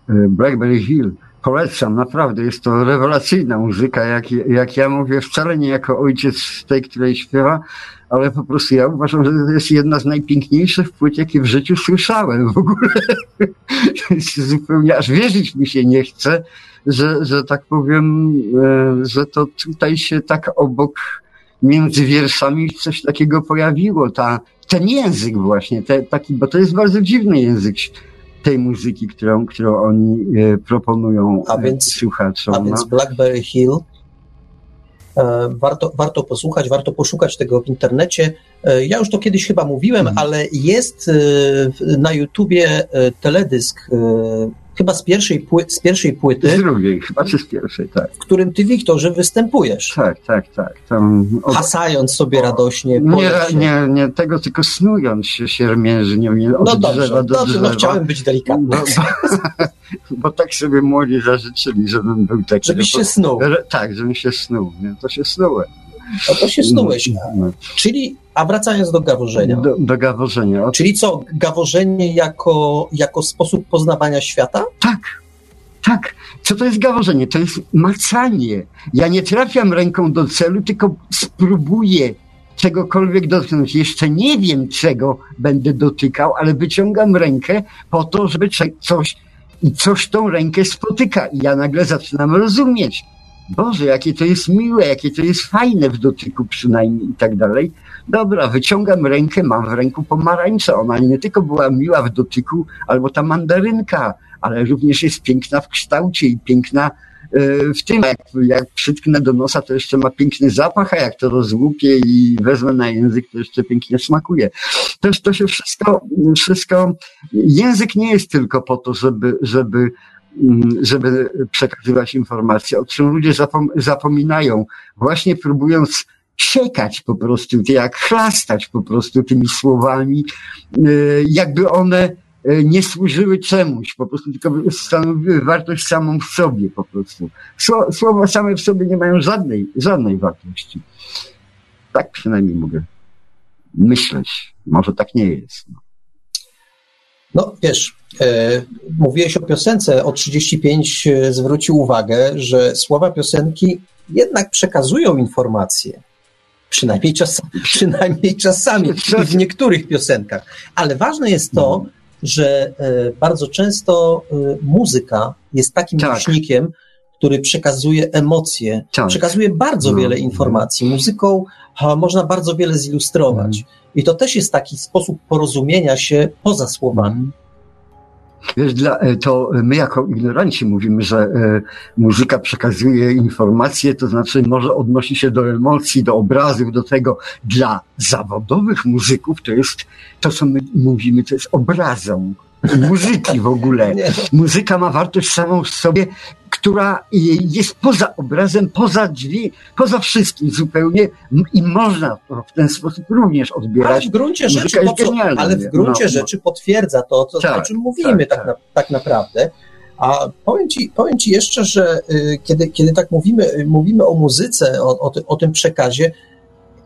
Blackberry Hill. Polecam, naprawdę, jest to rewelacyjna muzyka, jak, jak ja mówię, wcale nie jako ojciec tej, której śpiewa, ale po prostu ja uważam, że to jest jedna z najpiękniejszych płyt, jakie w życiu słyszałem w ogóle. Zupełnie aż wierzyć mi się nie chce, że, że tak powiem, e, że to tutaj się tak obok między wierszami coś takiego pojawiło. Ta, ten język właśnie, te, taki, bo to jest bardzo dziwny język tej muzyki, którą, którą oni e, proponują a więc, słuchaczom. A więc no. Blackberry Hill E, warto, warto posłuchać, warto poszukać tego w internecie. E, ja już to kiedyś chyba mówiłem, mhm. ale jest e, na YouTubie teledysk chyba z pierwszej, pły, z pierwszej płyty. Z drugiej, chyba czy z pierwszej, tak. W którym ty, Wiktorze, występujesz. Tak, tak, tak. Tam, Hasając sobie radośnie. Nie, nie, nie tego, tylko snując się siermięży, nie, nie od no dobrze, drzewa do dobrze, no drzewa. No chciałem być delikatny. No, bo, bo, tak sobie młodzi zażyczyli, żebym był taki. Żebyś się snuł. Tak, żebym się snuł. Nie? To się snułem. No to się snułeś. Czyli, a wracając do gaworzenia. Do, do gaworzenia. Czyli co, gaworzenie jako, jako sposób poznawania świata? Tak, tak. Co to jest gaworzenie? To jest macanie. Ja nie trafiam ręką do celu, tylko spróbuję czegokolwiek dotknąć. Jeszcze nie wiem, czego będę dotykał, ale wyciągam rękę po to, żeby coś i coś tą rękę spotyka. I ja nagle zaczynam rozumieć. Boże, jakie to jest miłe, jakie to jest fajne w dotyku przynajmniej i tak dalej. Dobra, wyciągam rękę, mam w ręku pomarańczę. Ona nie tylko była miła w dotyku, albo ta mandarynka, ale również jest piękna w kształcie i piękna e, w tym, jak, jak przytknę do nosa, to jeszcze ma piękny zapach, a jak to rozłupię i wezmę na język, to jeszcze pięknie smakuje. Też to się wszystko, wszystko, język nie jest tylko po to, żeby, żeby żeby przekazywać informacje, o czym ludzie zapom zapominają, właśnie próbując siekać po prostu, jak chlastać po prostu tymi słowami, y, jakby one y, nie służyły czemuś, po prostu tylko stanowiły wartość samą w sobie po prostu. Słowa same w sobie nie mają żadnej, żadnej wartości. Tak przynajmniej mogę myśleć. Może tak nie jest. No, no wiesz, E, mówiłeś o piosence, o 35 e, zwrócił uwagę, że słowa piosenki jednak przekazują informacje. Przynajmniej, czas, przynajmniej czasami w niektórych piosenkach. Ale ważne jest to, mhm. że e, bardzo często muzyka jest takim tak. nośnikiem, który przekazuje emocje, tak. przekazuje bardzo no. wiele informacji. Muzyką można bardzo wiele zilustrować. Mhm. I to też jest taki sposób porozumienia się poza słowami. Wiesz, dla, e, to my jako ignoranci mówimy, że e, muzyka przekazuje informacje, to znaczy może odnosi się do emocji, do obrazów, do tego. Dla zawodowych muzyków to jest to, co my mówimy, to jest obrazą muzyki w ogóle. Muzyka ma wartość samą w sobie, która jest poza obrazem, poza drzwi, poza wszystkim zupełnie i można w ten sposób również odbierać. Ale w gruncie rzeczy, ale w gruncie no, rzeczy potwierdza to, to tak, o czym mówimy tak, tak, tak. Na, tak naprawdę. A powiem ci, powiem ci jeszcze, że y, kiedy, kiedy tak mówimy, y, mówimy o muzyce, o, o, ty, o tym przekazie,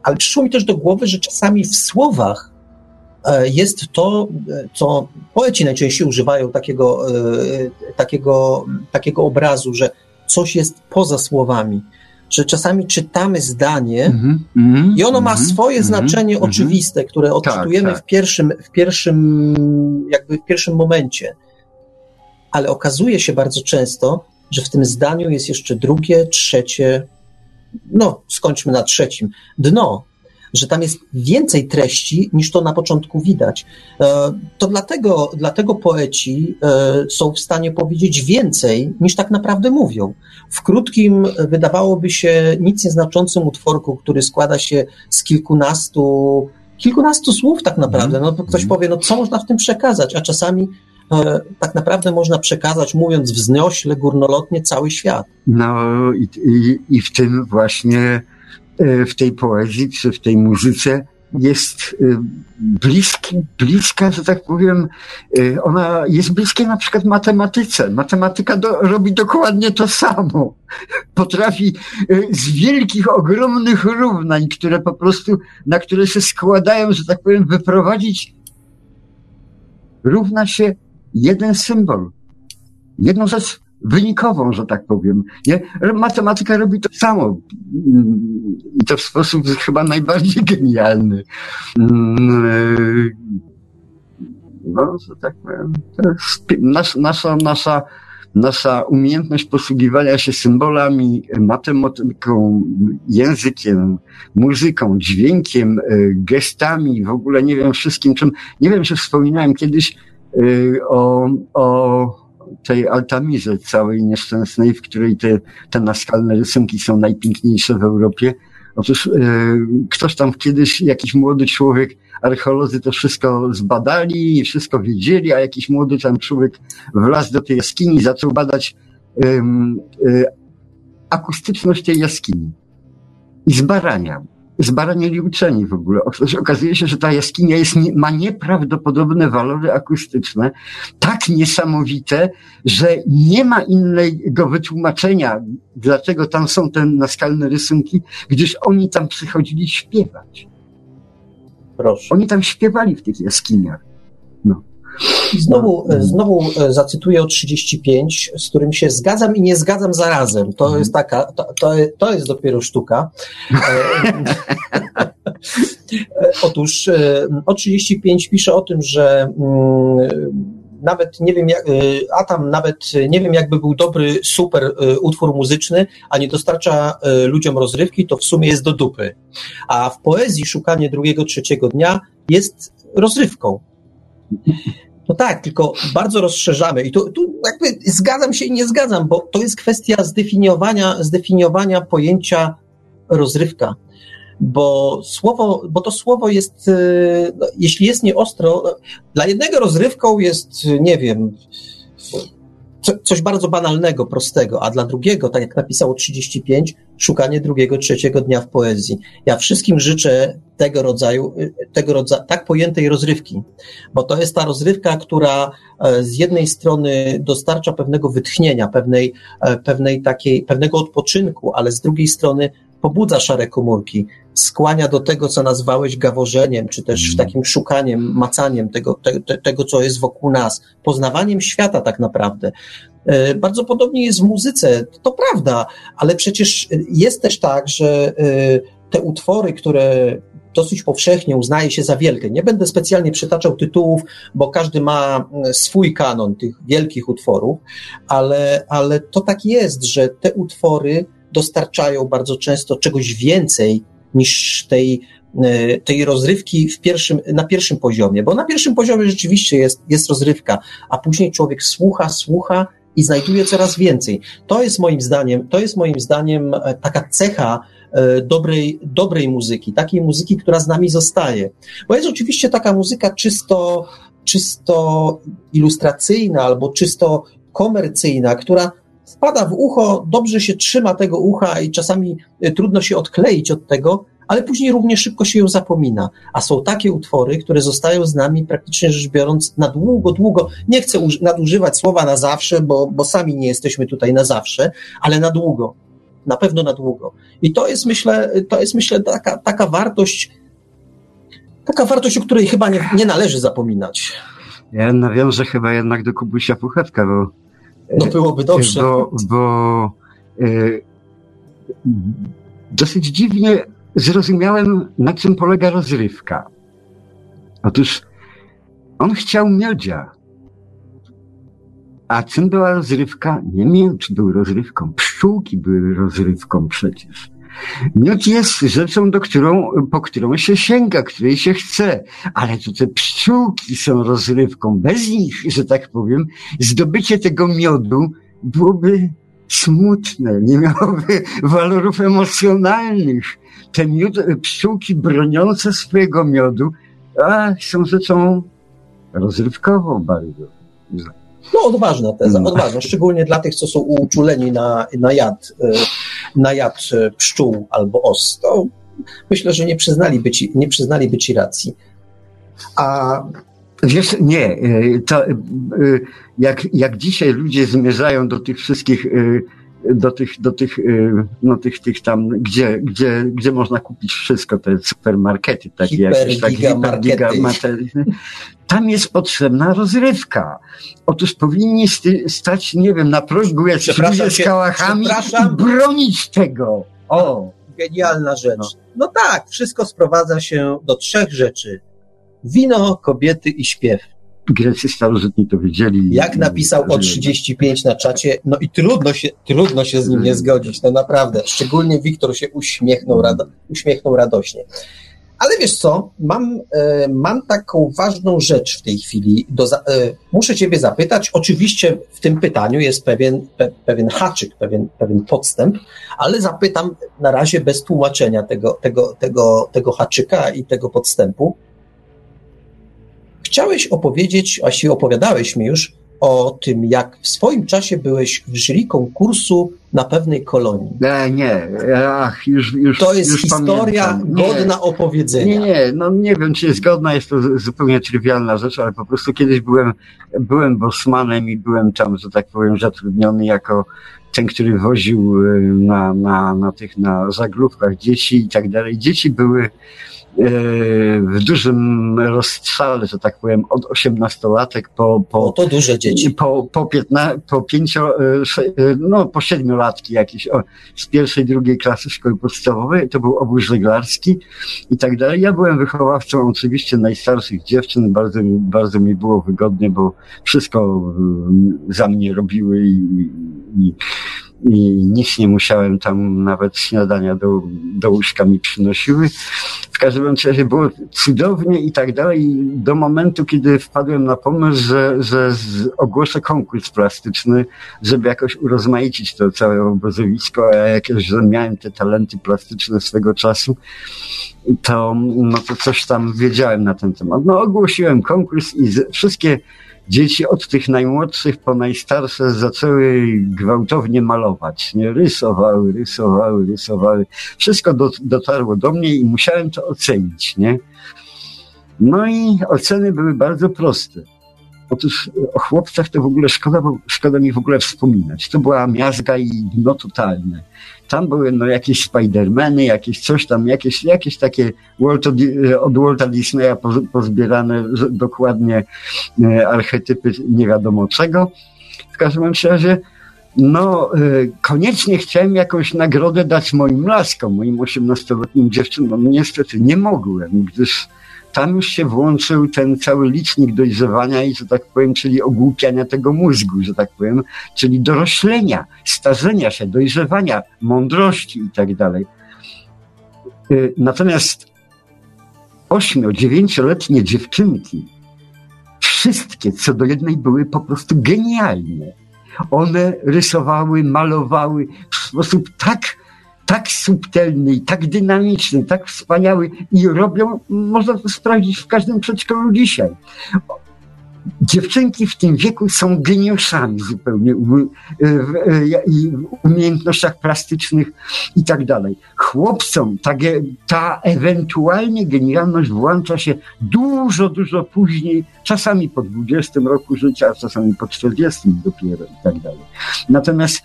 ale przyszło mi też do głowy, że czasami w słowach jest to, co poeci najczęściej używają takiego, e, takiego, takiego obrazu, że coś jest poza słowami. Że czasami czytamy zdanie mm -hmm, i ono ma mm -hmm, swoje mm -hmm, znaczenie oczywiste, które tak, odczytujemy tak, tak. w pierwszym, w pierwszym, jakby w pierwszym momencie. Ale okazuje się bardzo często, że w tym zdaniu jest jeszcze drugie, trzecie, no skończmy na trzecim, dno, że tam jest więcej treści niż to na początku widać. E, to dlatego, dlatego poeci e, są w stanie powiedzieć więcej niż tak naprawdę mówią. W krótkim, wydawałoby się nic nieznaczącym utworku, który składa się z kilkunastu, kilkunastu słów tak naprawdę. No, ktoś mhm. powie, no co można w tym przekazać, a czasami e, tak naprawdę można przekazać, mówiąc wzniośle, górnolotnie, cały świat. No i, i, i w tym właśnie E, w tej poezji czy w tej muzyce jest y, bliski, bliska, że tak powiem, y, ona jest bliska na przykład matematyce. Matematyka do, robi dokładnie to samo. Potrafi z wielkich, ogromnych równań, które po prostu, na które się składają, że tak powiem, wyprowadzić, równa się jeden symbol. Jedną rzecz wynikową, że tak powiem. Nie? Matematyka robi to samo i to w sposób chyba najbardziej genialny. Mm, no, że tak powiem, jest nasza, nasza, nasza, umiejętność posługiwania się symbolami, matematyką, językiem, muzyką, dźwiękiem, y, gestami, w ogóle nie wiem wszystkim czym. Nie wiem, czy wspominałem kiedyś y, o, o tej Altamirze całej nieszczęsnej, w której te, te naskalne rysunki są najpiękniejsze w Europie. Otóż e, ktoś tam kiedyś, jakiś młody człowiek, archeolodzy to wszystko zbadali, wszystko wiedzieli, a jakiś młody tam człowiek wlazł do tej jaskini, zaczął badać e, akustyczność tej jaskini i zbarania zbaranieli uczeni w ogóle. Okazuje się, że ta jaskinia jest, ma nieprawdopodobne walory akustyczne, tak niesamowite, że nie ma innego wytłumaczenia, dlaczego tam są te naskalne rysunki, gdyż oni tam przychodzili śpiewać. Proszę. Oni tam śpiewali w tych jaskiniach. I znowu, no. znowu e, zacytuję o 35, z którym się zgadzam i nie zgadzam zarazem. To mhm. jest taka, to, to, to jest dopiero sztuka. E, otóż o 35 pisze o tym, że mm, nawet nie wiem, jak, Atam nawet nie wiem, jakby był dobry, super utwór muzyczny, a nie dostarcza ludziom rozrywki, to w sumie jest do dupy. A w poezji szukanie drugiego, trzeciego dnia jest rozrywką. No tak, tylko bardzo rozszerzamy i tu, tu jakby zgadzam się i nie zgadzam, bo to jest kwestia zdefiniowania, zdefiniowania pojęcia rozrywka. Bo słowo, bo to słowo jest, e, no, jeśli jest nieostro, dla jednego rozrywką jest, nie wiem, coś bardzo banalnego, prostego, a dla drugiego, tak jak napisało 35, szukanie drugiego, trzeciego dnia w poezji. Ja wszystkim życzę tego rodzaju, tego rodzaju, tak pojętej rozrywki, bo to jest ta rozrywka, która e, z jednej strony dostarcza pewnego wytchnienia, pewnej, e, pewnej takiej, pewnego odpoczynku, ale z drugiej strony pobudza szare komórki, skłania do tego, co nazwałeś gaworzeniem, czy też mhm. takim szukaniem, macaniem tego, te, tego, co jest wokół nas, poznawaniem świata tak naprawdę. E, bardzo podobnie jest w muzyce, to prawda, ale przecież jest też tak, że e, te utwory, które dosyć powszechnie uznaje się za wielkie. Nie będę specjalnie przytaczał tytułów, bo każdy ma swój kanon tych wielkich utworów, ale, ale to tak jest, że te utwory dostarczają bardzo często czegoś więcej niż tej, e, tej rozrywki w pierwszym, na pierwszym poziomie, bo na pierwszym poziomie rzeczywiście jest, jest rozrywka, a później człowiek słucha, słucha i znajduje coraz więcej. To jest moim zdaniem, to jest moim zdaniem e, taka cecha e, dobrej, dobrej muzyki, takiej muzyki, która z nami zostaje. Bo jest oczywiście taka muzyka czysto, czysto ilustracyjna albo czysto komercyjna, która wpada w ucho, dobrze się trzyma tego ucha i czasami y, trudno się odkleić od tego, ale później równie szybko się ją zapomina. A są takie utwory, które zostają z nami praktycznie rzecz biorąc na długo, długo. Nie chcę nadużywać słowa na zawsze, bo, bo sami nie jesteśmy tutaj na zawsze, ale na długo. Na pewno na długo. I to jest, myślę, to jest, myślę, taka, taka wartość, taka wartość, o której chyba nie, nie należy zapominać. Ja nawiążę chyba jednak do Kubusia Puchatka, bo no byłoby dobrze. Bo, bo e, dosyć dziwnie zrozumiałem, na czym polega rozrywka. Otóż on chciał miodzia. A czym była rozrywka? Nie miód był rozrywką. Pszczółki były rozrywką przecież. Miód jest rzeczą, do którą, po którą się sięga, której się chce, ale to te pszczółki są rozrywką. Bez nich, że tak powiem, zdobycie tego miodu byłoby smutne, nie miałoby walorów emocjonalnych. Te miód, pszczółki broniące swojego miodu a, są rzeczą rozrywkową bardzo. No, odważna teza, no. odważna, szczególnie dla tych, co są uczuleni na, na jad, e, na jad e, pszczół albo os. To myślę, że nie przyznaliby ci, nie przyznaliby ci racji. A Wiesz, nie, y, to, y, jak, jak dzisiaj ludzie zmierzają do tych wszystkich, y, do tych, do tych, no tych, tych tam, gdzie, gdzie, gdzie można kupić wszystko, te supermarkety, takie Hiper, jakieś takie hipergigamarkety. tam jest potrzebna rozrywka. Otóż powinni stać, nie wiem, na progu jakiś ludzie z kałachami i bronić tego. O! Genialna rzecz. No. no tak, wszystko sprowadza się do trzech rzeczy Wino, kobiety i śpiew. Grecy starożytni to wiedzieli. Jak napisał o 35 na czacie, no i trudno się, trudno się z nim nie zgodzić, no naprawdę. Szczególnie Wiktor się uśmiechnął, rado, uśmiechnął radośnie. Ale wiesz co, mam, e, mam taką ważną rzecz w tej chwili. Do, e, muszę Ciebie zapytać. Oczywiście w tym pytaniu jest pewien, pe, pewien haczyk, pewien, pewien podstęp, ale zapytam na razie bez tłumaczenia tego, tego, tego, tego haczyka i tego podstępu. Chciałeś opowiedzieć, właściwie opowiadałeś mi już o tym, jak w swoim czasie byłeś w jury konkursu na pewnej kolonii. Nie, nie, ach, już, już To jest już historia pamiętam. godna nie, opowiedzenia. Nie, nie, no nie wiem, czy jest godna, jest to zupełnie trywialna rzecz, ale po prostu kiedyś byłem, byłem bosmanem i byłem tam, że tak powiem, zatrudniony jako ten, który woził y, na, na, na tych, na zaglówkach dzieci i tak dalej. Dzieci były w dużym rozstrzale, że tak powiem, od osiemnastolatek po, po, no to duże dzieci. Po, po, piętna, po pięcio, e, e, no po siedmiolatki jakieś, o, z pierwszej, drugiej klasy szkoły podstawowej, to był obóz żeglarski i tak dalej. Ja byłem wychowawcą oczywiście najstarszych dziewczyn, bardzo, bardzo mi było wygodnie, bo wszystko za mnie robiły i, i i nic nie musiałem tam nawet śniadania do, do łóżka mi przynosiły. W każdym razie było cudownie i tak dalej, do momentu, kiedy wpadłem na pomysł, że, że ogłoszę konkurs plastyczny, żeby jakoś urozmaicić to całe obozowisko, a jakieś, że miałem te talenty plastyczne swego czasu, to, no to coś tam wiedziałem na ten temat. No ogłosiłem konkurs i z, wszystkie dzieci od tych najmłodszych po najstarsze zaczęły gwałtownie malować. Nie? Rysowały, rysowały, rysowały. Wszystko do, dotarło do mnie i musiałem to ocenić. Nie? No i oceny były bardzo proste. Otóż o chłopcach to w ogóle szkoda, szkoda mi w ogóle wspominać. To była miazga i dno totalne. Tam były no, jakieś Spidermany, jakieś coś tam, jakieś, jakieś takie Walto, od Walta Disneya pozbierane dokładnie e, archetypy nie wiadomo czego. W każdym razie no, e, koniecznie chciałem jakąś nagrodę dać moim laskom, moim osiemnastoletnim dziewczynom. Niestety nie mogłem, gdyż tam już się włączył ten cały licznik dojrzewania i, że tak powiem, czyli ogłupiania tego mózgu, że tak powiem, czyli doroślenia, starzenia się, dojrzewania, mądrości i tak dalej. Y, natomiast ośmio, dziewięcioletnie dziewczynki, wszystkie co do jednej były po prostu genialne. One rysowały, malowały w sposób tak tak subtelny tak dynamiczny, tak wspaniały i robią, można to sprawdzić w każdym przedszkolu dzisiaj. Dziewczynki w tym wieku są geniuszami zupełnie w umiejętnościach plastycznych i tak dalej. Chłopcom ta, ta ewentualnie genialność włącza się dużo, dużo później, czasami po 20 roku życia, czasami po 40 dopiero i tak dalej. Natomiast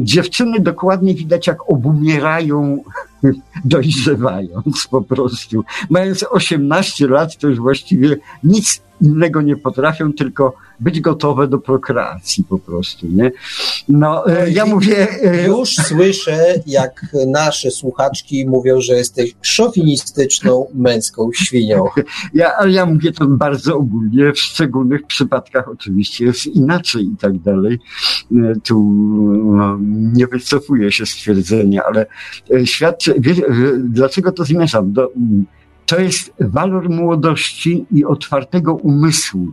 dziewczyny dokładnie widać, jak obumierają, dojrzewając po prostu. Mając 18 lat, to już właściwie nic innego nie potrafią, tylko być gotowe do prokreacji po prostu, nie? No, e, ja mówię... E, już słyszę, jak nasze słuchaczki mówią, że jesteś szowinistyczną męską świnią. Ja, ale ja mówię to bardzo ogólnie, w szczególnych przypadkach oczywiście jest inaczej i tak dalej. E, tu no, nie wycofuję się stwierdzenia, ale świadczy, wie, dlaczego to zmierzam? Do, to jest walor młodości i otwartego umysłu.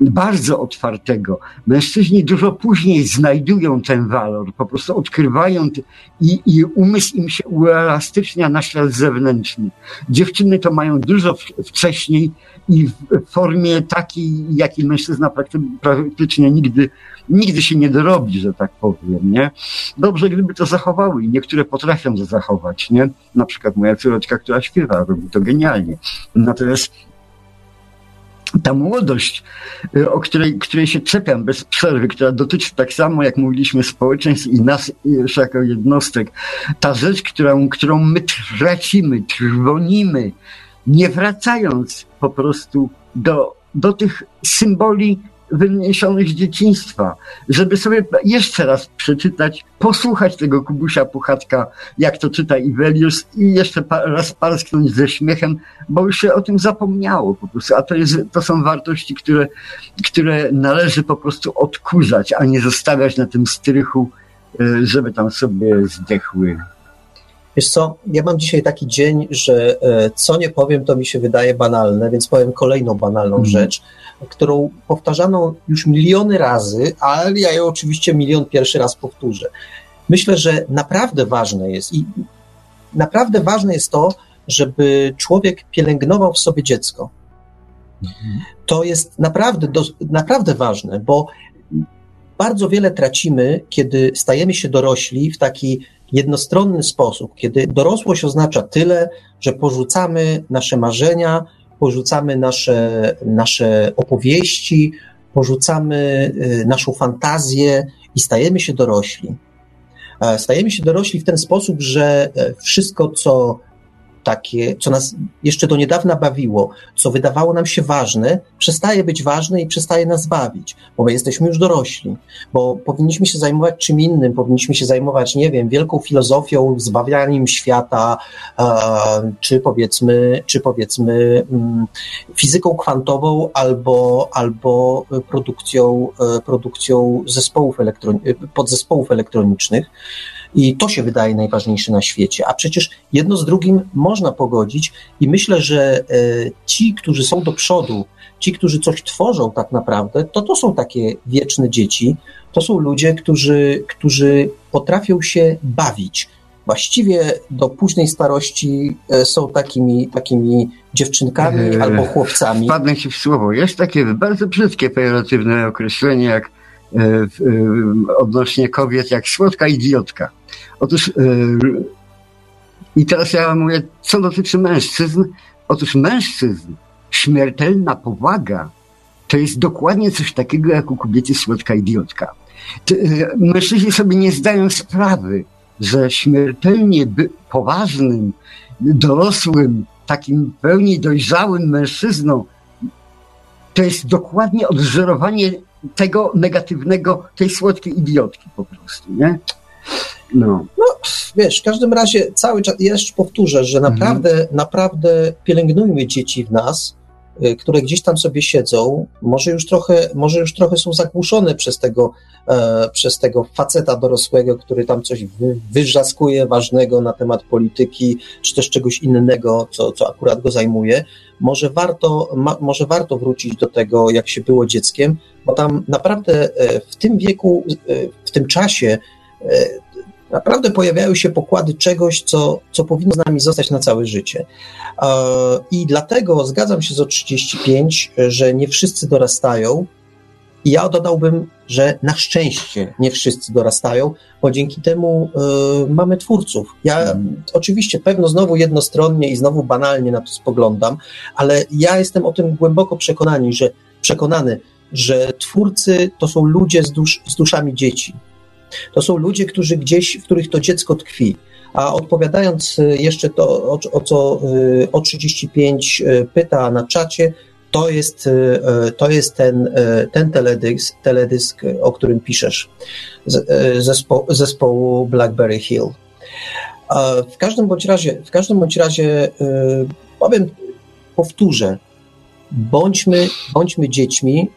Bardzo otwartego. Mężczyźni dużo później znajdują ten walor, po prostu odkrywają i, i umysł im się uelastycznia na świat zewnętrzny. Dziewczyny to mają dużo wcześniej i w formie takiej, jakiej mężczyzna praktycznie nigdy, nigdy się nie dorobi, że tak powiem, nie? Dobrze, gdyby to zachowały i niektóre potrafią to zachować, nie? Na przykład moja córeczka, która śpiewa, robi to genialnie. Natomiast ta młodość, y, o której, której się czepiam bez przerwy, która dotyczy tak samo, jak mówiliśmy, społeczeństw i nas jako jednostek, ta rzecz, którą, którą my tracimy, trwonimy, nie wracając po prostu do, do tych symboli wyniesionych z dzieciństwa, żeby sobie jeszcze raz przeczytać, posłuchać tego Kubusia Puchatka, jak to czyta Iwelius i jeszcze raz parsknąć ze śmiechem, bo już się o tym zapomniało po prostu, a to, jest, to są wartości, które, które należy po prostu odkurzać, a nie zostawiać na tym strychu, e, żeby tam sobie zdechły. Wiesz co, ja mam dzisiaj taki dzień, że e, co nie powiem, to mi się wydaje banalne, więc powiem kolejną banalną mm. rzecz, którą powtarzano już miliony razy, ale ja ją oczywiście milion pierwszy raz powtórzę. Myślę, że naprawdę ważne jest i naprawdę ważne jest to, żeby człowiek pielęgnował w sobie dziecko. Mhm. To jest naprawdę, do, naprawdę ważne, bo bardzo wiele tracimy, kiedy stajemy się dorośli w taki jednostronny sposób, kiedy dorosłość oznacza tyle, że porzucamy nasze marzenia, porzucamy nasze, nasze opowieści, porzucamy y, naszą fantazję i stajemy się dorośli. E, stajemy się dorośli w ten sposób, że e, wszystko, co takie, co nas jeszcze do niedawna bawiło, co wydawało nam się ważne, przestaje być ważne i przestaje nas bawić, bo my jesteśmy już dorośli, bo powinniśmy się zajmować czym innym, powinniśmy się zajmować, nie wiem, wielką filozofią, zbawianiem świata, czy powiedzmy, czy powiedzmy mm, fizyką kwantową albo, albo produkcją, e, produkcją zespołów elektron- podzespołów elektronicznych. I to się wydaje najważniejsze na świecie. A przecież jedno z drugim można pogodzić, i myślę, że e, ci, którzy są do przodu, ci, którzy coś tworzą tak naprawdę, to to są takie wieczne dzieci. To są ludzie, którzy, którzy potrafią się bawić. Właściwie do późnej starości e, są takimi, takimi dziewczynkami eee, albo chłopcami. Wpadnę ci w słowo. Jest takie bardzo brzydkie, pejoratywne określenie, jak odnośnie kobiet jak słodka idiotka. Otóż e, i teraz ja mówię, co dotyczy mężczyzn. Otóż mężczyzn, śmiertelna powaga to jest dokładnie coś takiego jak u kobiety słodka idiotka. Mężczyźni sobie nie zdają sprawy, że śmiertelnie poważnym, dorosłym, takim pełni dojrzałym mężczyzną to jest dokładnie odżerowanie tego negatywnego, tej słodkiej idiotki po prostu, nie? No. no, wiesz, w każdym razie cały czas, jeszcze powtórzę, że mhm. naprawdę, mhm. naprawdę pielęgnujmy dzieci w nas, które gdzieś tam sobie siedzą, może już trochę, może już trochę są zagłuszone przez tego, e, przez tego faceta dorosłego, który tam coś wy, ważnego na temat polityki, czy też czegoś innego, co, co akurat go zajmuje. Może warto, ma, może warto wrócić do tego, jak się było dzieckiem, bo tam naprawdę e, w tym wieku, e, w tym czasie naprawdę pojawiają się pokłady czegoś, co, co powinno z nami zostać na całe życie. I dlatego zgadzam się z o 35, że nie wszyscy dorastają. I ja dodałbym, że na szczęście nie wszyscy dorastają, bo dzięki temu y, mamy twórców. Ja hmm. oczywiście pewno znowu jednostronnie i znowu banalnie na to spoglądam, ale ja jestem o tym głęboko przekonany, że przekonany, że twórcy to są ludzie z, dusz, z duszami dzieci. To są ludzie, którzy gdzieś, w których to dziecko tkwi. A odpowiadając y, jeszcze to, o, o co y, o 35 y, pyta na czacie, to jest, to jest ten, ten teledysk, teledysk, o którym piszesz, zespo, zespołu Blackberry Hill. W każdym bądź razie, w każdym bądź razie powiem, powtórzę, bądźmy, bądźmy dziećmi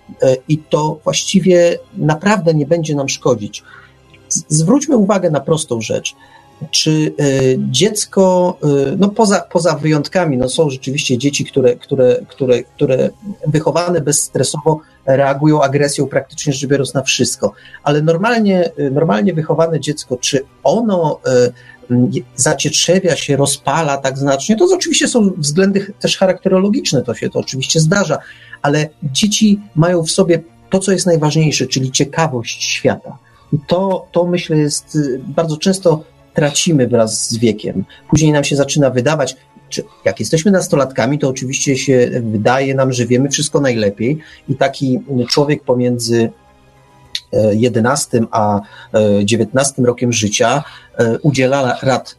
i to właściwie naprawdę nie będzie nam szkodzić. Zwróćmy uwagę na prostą rzecz. czy dziecko, no poza, poza wyjątkami, no są rzeczywiście dzieci, które, które, które, które wychowane bezstresowo reagują agresją praktycznie rzecz biorąc na wszystko, ale normalnie, normalnie wychowane dziecko, czy ono zacietrzewia się, rozpala tak znacznie, to oczywiście są względy też charakterologiczne, to się to oczywiście zdarza, ale dzieci mają w sobie to, co jest najważniejsze, czyli ciekawość świata. To, to myślę jest, y, bardzo często tracimy wraz z wiekiem. Później nam się zaczyna wydawać, czy jak jesteśmy nastolatkami, to oczywiście się wydaje nam, że wiemy wszystko najlepiej i taki człowiek pomiędzy 11 e, a 19 e, rokiem życia e, udziela rad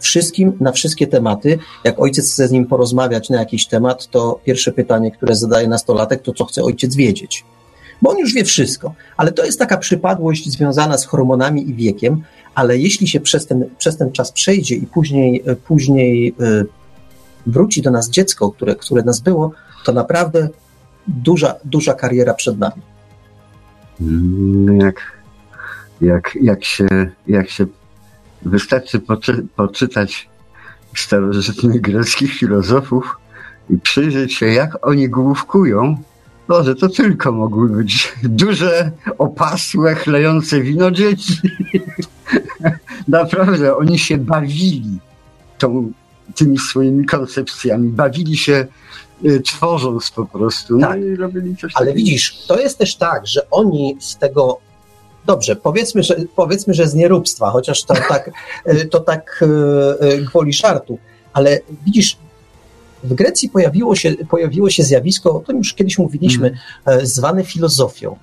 wszystkim na wszystkie tematy. Jak ojciec chce z nim porozmawiać na jakiś temat, to pierwsze pytanie, które zadaje nastolatek, to co chce ojciec wiedzieć. Bo on już wie wszystko, ale to jest taka przypadłość związana z hormonami i wiekiem, ale jeśli się przez ten, przez ten czas przejdzie i później, później wróci do nas dziecko, które, które nas było, to naprawdę duża, duża kariera przed nami. Mm, jak, jak, jak, się, jak się wystarczy poczy, poczytać starożytnych greckich filozofów i przyjrzeć się, jak oni główkują, Boże, to tylko mogły być duże, opasłe, chlejące wino dzieci. Naprawdę, oni się bawili tą, tymi swoimi koncepcjami, bawili się Y, tworząc po prostu. No tak. No i robili coś Ale takiego. widzisz, to jest też tak, że oni z tego Dobrze, powiedzmy, że, powiedzmy, że z nieróbstwa, chociaż to tak, y, to tak y, gwoli szartu, ale widzisz, w Grecji pojawiło się, pojawiło się zjawisko, o tym już kiedyś mówiliśmy, mm. zwane filozofią.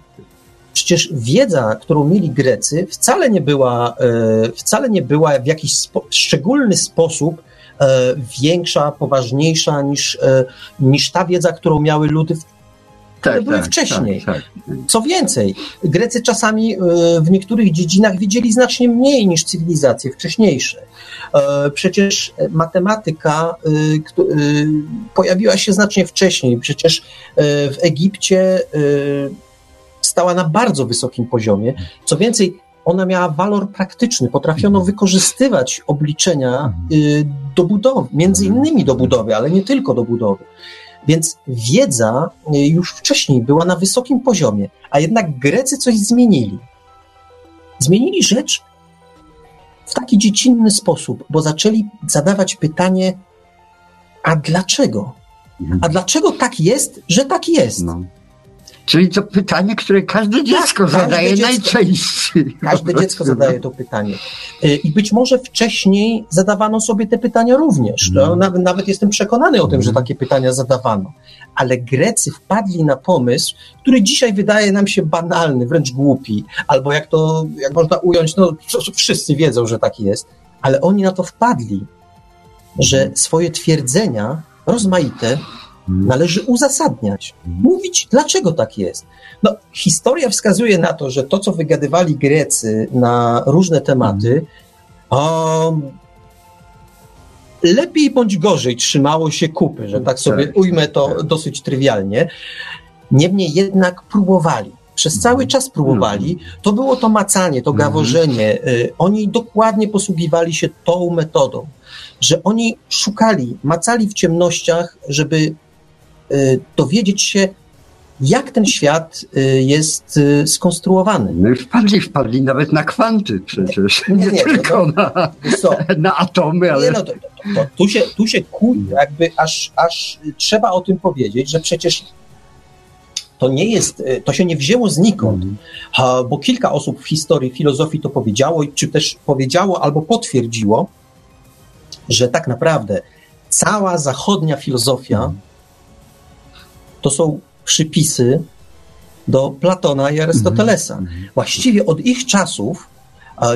Przecież wiedza, którą mieli Grecy, wcale nie była, wcale nie była w jakiś spo, szczególny sposób E, większa, poważniejsza niż, e, niż ta wiedza, którą miały ludy które tak, były tak, wcześniej. Tak, tak, Co więcej, Grecy czasami e, w niektórych dziedzinach widzieli znacznie mniej niż cywilizacje wcześniejsze. Przecież matematyka pojawiła się znacznie wcześniej. Przecież w Egipcie stała na bardzo wysokim poziomie. Co więcej, ona miała walor praktyczny. Potrafiono mhm. wykorzystywać obliczenia do budowy, między mhm. innymi do budowy, ale nie tylko do budowy. Więc wiedza y, już wcześniej była na wysokim poziomie, a jednak Grecy coś zmienili. Zmienili rzecz w taki dziecinny sposób, bo zaczęli zadawać pytanie: a dlaczego? A dlaczego tak jest, że tak jest? No. Czyli to pytanie, które każde tak, dziecko zadaje każde najczęściej. Każde dziecko zadaje to pytanie. Y, I być może wcześniej zadawano sobie te pytania również. No, nawet, nawet jestem przekonany o tym, że mhm. takie pytania zadawano. Ale Grecy wpadli na pomysł, który dzisiaj wydaje nam się banalny, wręcz głupi, albo jak to, jak można ująć, no wszyscy wiedzą, że tak jest, ale oni na to wpadli, że mhm. swoje twierdzenia rozmaite Mhm. Należy uzasadniać, mhm. mówić, dlaczego tak jest. No, historia wskazuje na to, że to, co wygadywali Grecy na różne tematy, um, lepiej bądź gorzej trzymało się kupy, że tak sobie tak, ujmę to tak. dosyć trywialnie. Niemniej jednak próbowali. Przez cały czas próbowali. To było to macanie, to gaworzenie. Y, oni dokładnie posługiwali się tą metodą, że oni szukali, macali w ciemnościach, żeby dowiedzieć się, jak ten świat y, jest y, skonstruowany. No i wpadli, wpadli nawet na kwanty przecież, nie, nie, nie tylko no, na, na atomy, ale... Nie, no, to, to, to, tu, się, tu się kłóci, jakby aż, aż trzeba o tym powiedzieć, że przecież to nie jest, to się nie wzięło znikąd, mm. bo kilka osób w historii filozofii to powiedziało, czy też powiedziało albo potwierdziło, że tak naprawdę cała zachodnia filozofia mm to są przypisy do Platona i Arystotelesa. Mm -hmm. Właściwie od ich czasów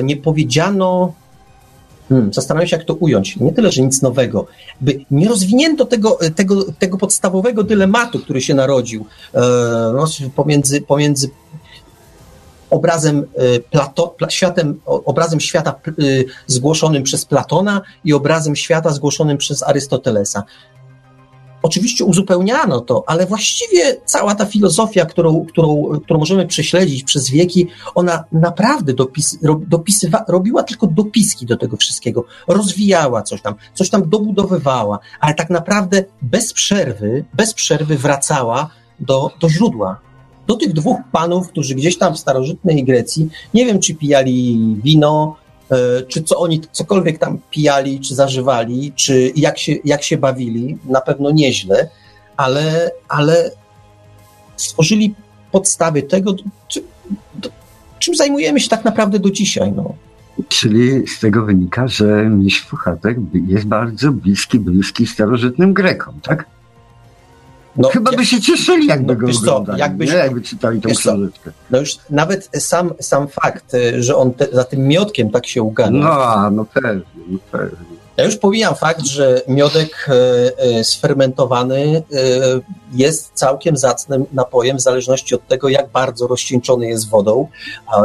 nie powiedziano, hmm, zastanawiam się, jak to ująć, nie tyle, że nic nowego, by nie rozwinięto tego, tego, tego podstawowego dylematu, który się narodził e, pomiędzy, pomiędzy obrazem, e, Plato, światem, obrazem świata e, zgłoszonym przez Platona i obrazem świata zgłoszonym przez Arystotelesa Oczywiście uzupełniano to, ale właściwie cała ta filozofia, którą, którą, którą możemy prześledzić przez wieki, ona naprawdę dopis, dopisywa, robiła tylko dopiski do tego wszystkiego, rozwijała coś tam, coś tam dobudowywała, ale tak naprawdę bez przerwy, bez przerwy wracała do, do źródła. Do tych dwóch panów, którzy gdzieś tam w starożytnej Grecji, nie wiem czy pijali wino, czy co oni cokolwiek tam pijali, czy zażywali, czy jak się, jak się bawili, na pewno nieźle, ale, ale stworzyli podstawy tego, czy, do, czym zajmujemy się tak naprawdę do dzisiaj. No. Czyli z tego wynika, że miś Fuchatek jest bardzo bliski, bliski starożytnym Grekom, tak? No, Chyba by się cieszyli, jakby no, go oglądali, co, jakbyś, nie? jakby czytali tą książeczkę. No już nawet sam, sam fakt, że on te, za tym miodkiem tak się uganiał. No, no pewnie, no pewnie. Ja już pomijam fakt, że miodek e, e, sfermentowany jest całkiem zacnym napojem, w zależności od tego, jak bardzo rozcieńczony jest wodą.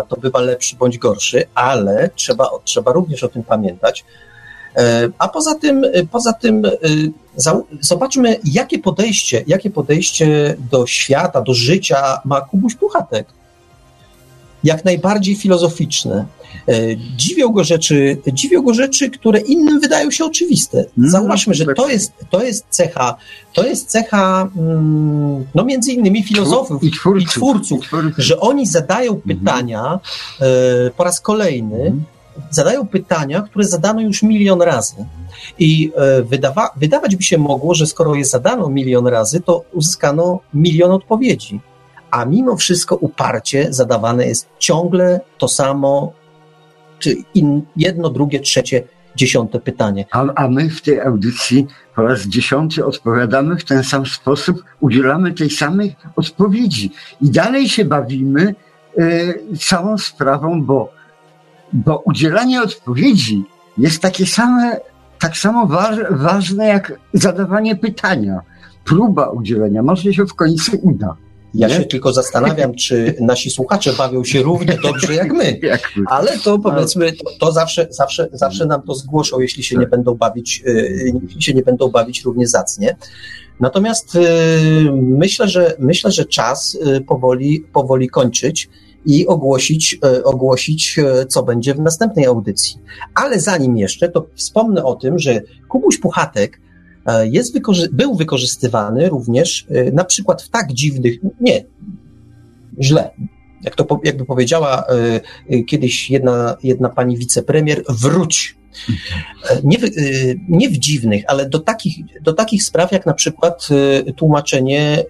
To bywa lepszy bądź gorszy, ale trzeba, trzeba również o tym pamiętać, a poza tym, e, poza tym e, zobaczmy, jakie podejście, jakie podejście do świata, do życia ma Kubuś Puchatek. Jak najbardziej filozoficzne. Dziwią go rzeczy, dziwią go rzeczy, które innym wydają się oczywiste. Mhm. Zauważmy, że to jest, to jest cecha, to jest cecha, mm, no między innymi filozofów i twórców, i twórców, i twórców. że oni zadają mhm. pytania po raz kolejny, mhm zadają pytania, które zadano już milion razy. I e, wydawa, wydawać by się mogło, że skoro je zadano milion razy, to uzyskano milion odpowiedzi. A mimo wszystko uparcie zadawane jest ciągle to samo, czy in, jedno, drugie, trzecie, dziesiąte pytanie. A, a my w tej audycji po raz dziesiąty odpowiadamy w ten sam sposób, udzielamy tej samej odpowiedzi. I dalej się bawimy y, całą sprawą, bo bo udzielanie odpowiedzi jest takie same, tak samo ważne jak zadawanie pytania. Próba udzielenia, może się w końcu uda. Ja nie? się tylko zastanawiam, czy nasi słuchacze bawią się równie dobrze jak my. Ale to powiedzmy, to, to, zawsze, zawsze, zawsze nam to zgłoszą, jeśli się nie będą bawić, y, jeśli się nie będą bawić równie zacnie. Natomiast y, myślę, że myślę, że czas y, powoli, powoli kończyć i ogłosić, e, ogłosić, e, co będzie w następnej audycji. Ale zanim jeszcze, to wspomnę o tym, że Kubuś Puchatek e, jest wykorzy był wykorzystywany również na przykład w tak dziwnych, nie, źle, jak to jakby powiedziała kiedyś jedna, jedna pani wicepremier, wróć. Nie w, nie w dziwnych, ale do takich, do takich spraw jak na przykład tłumaczenie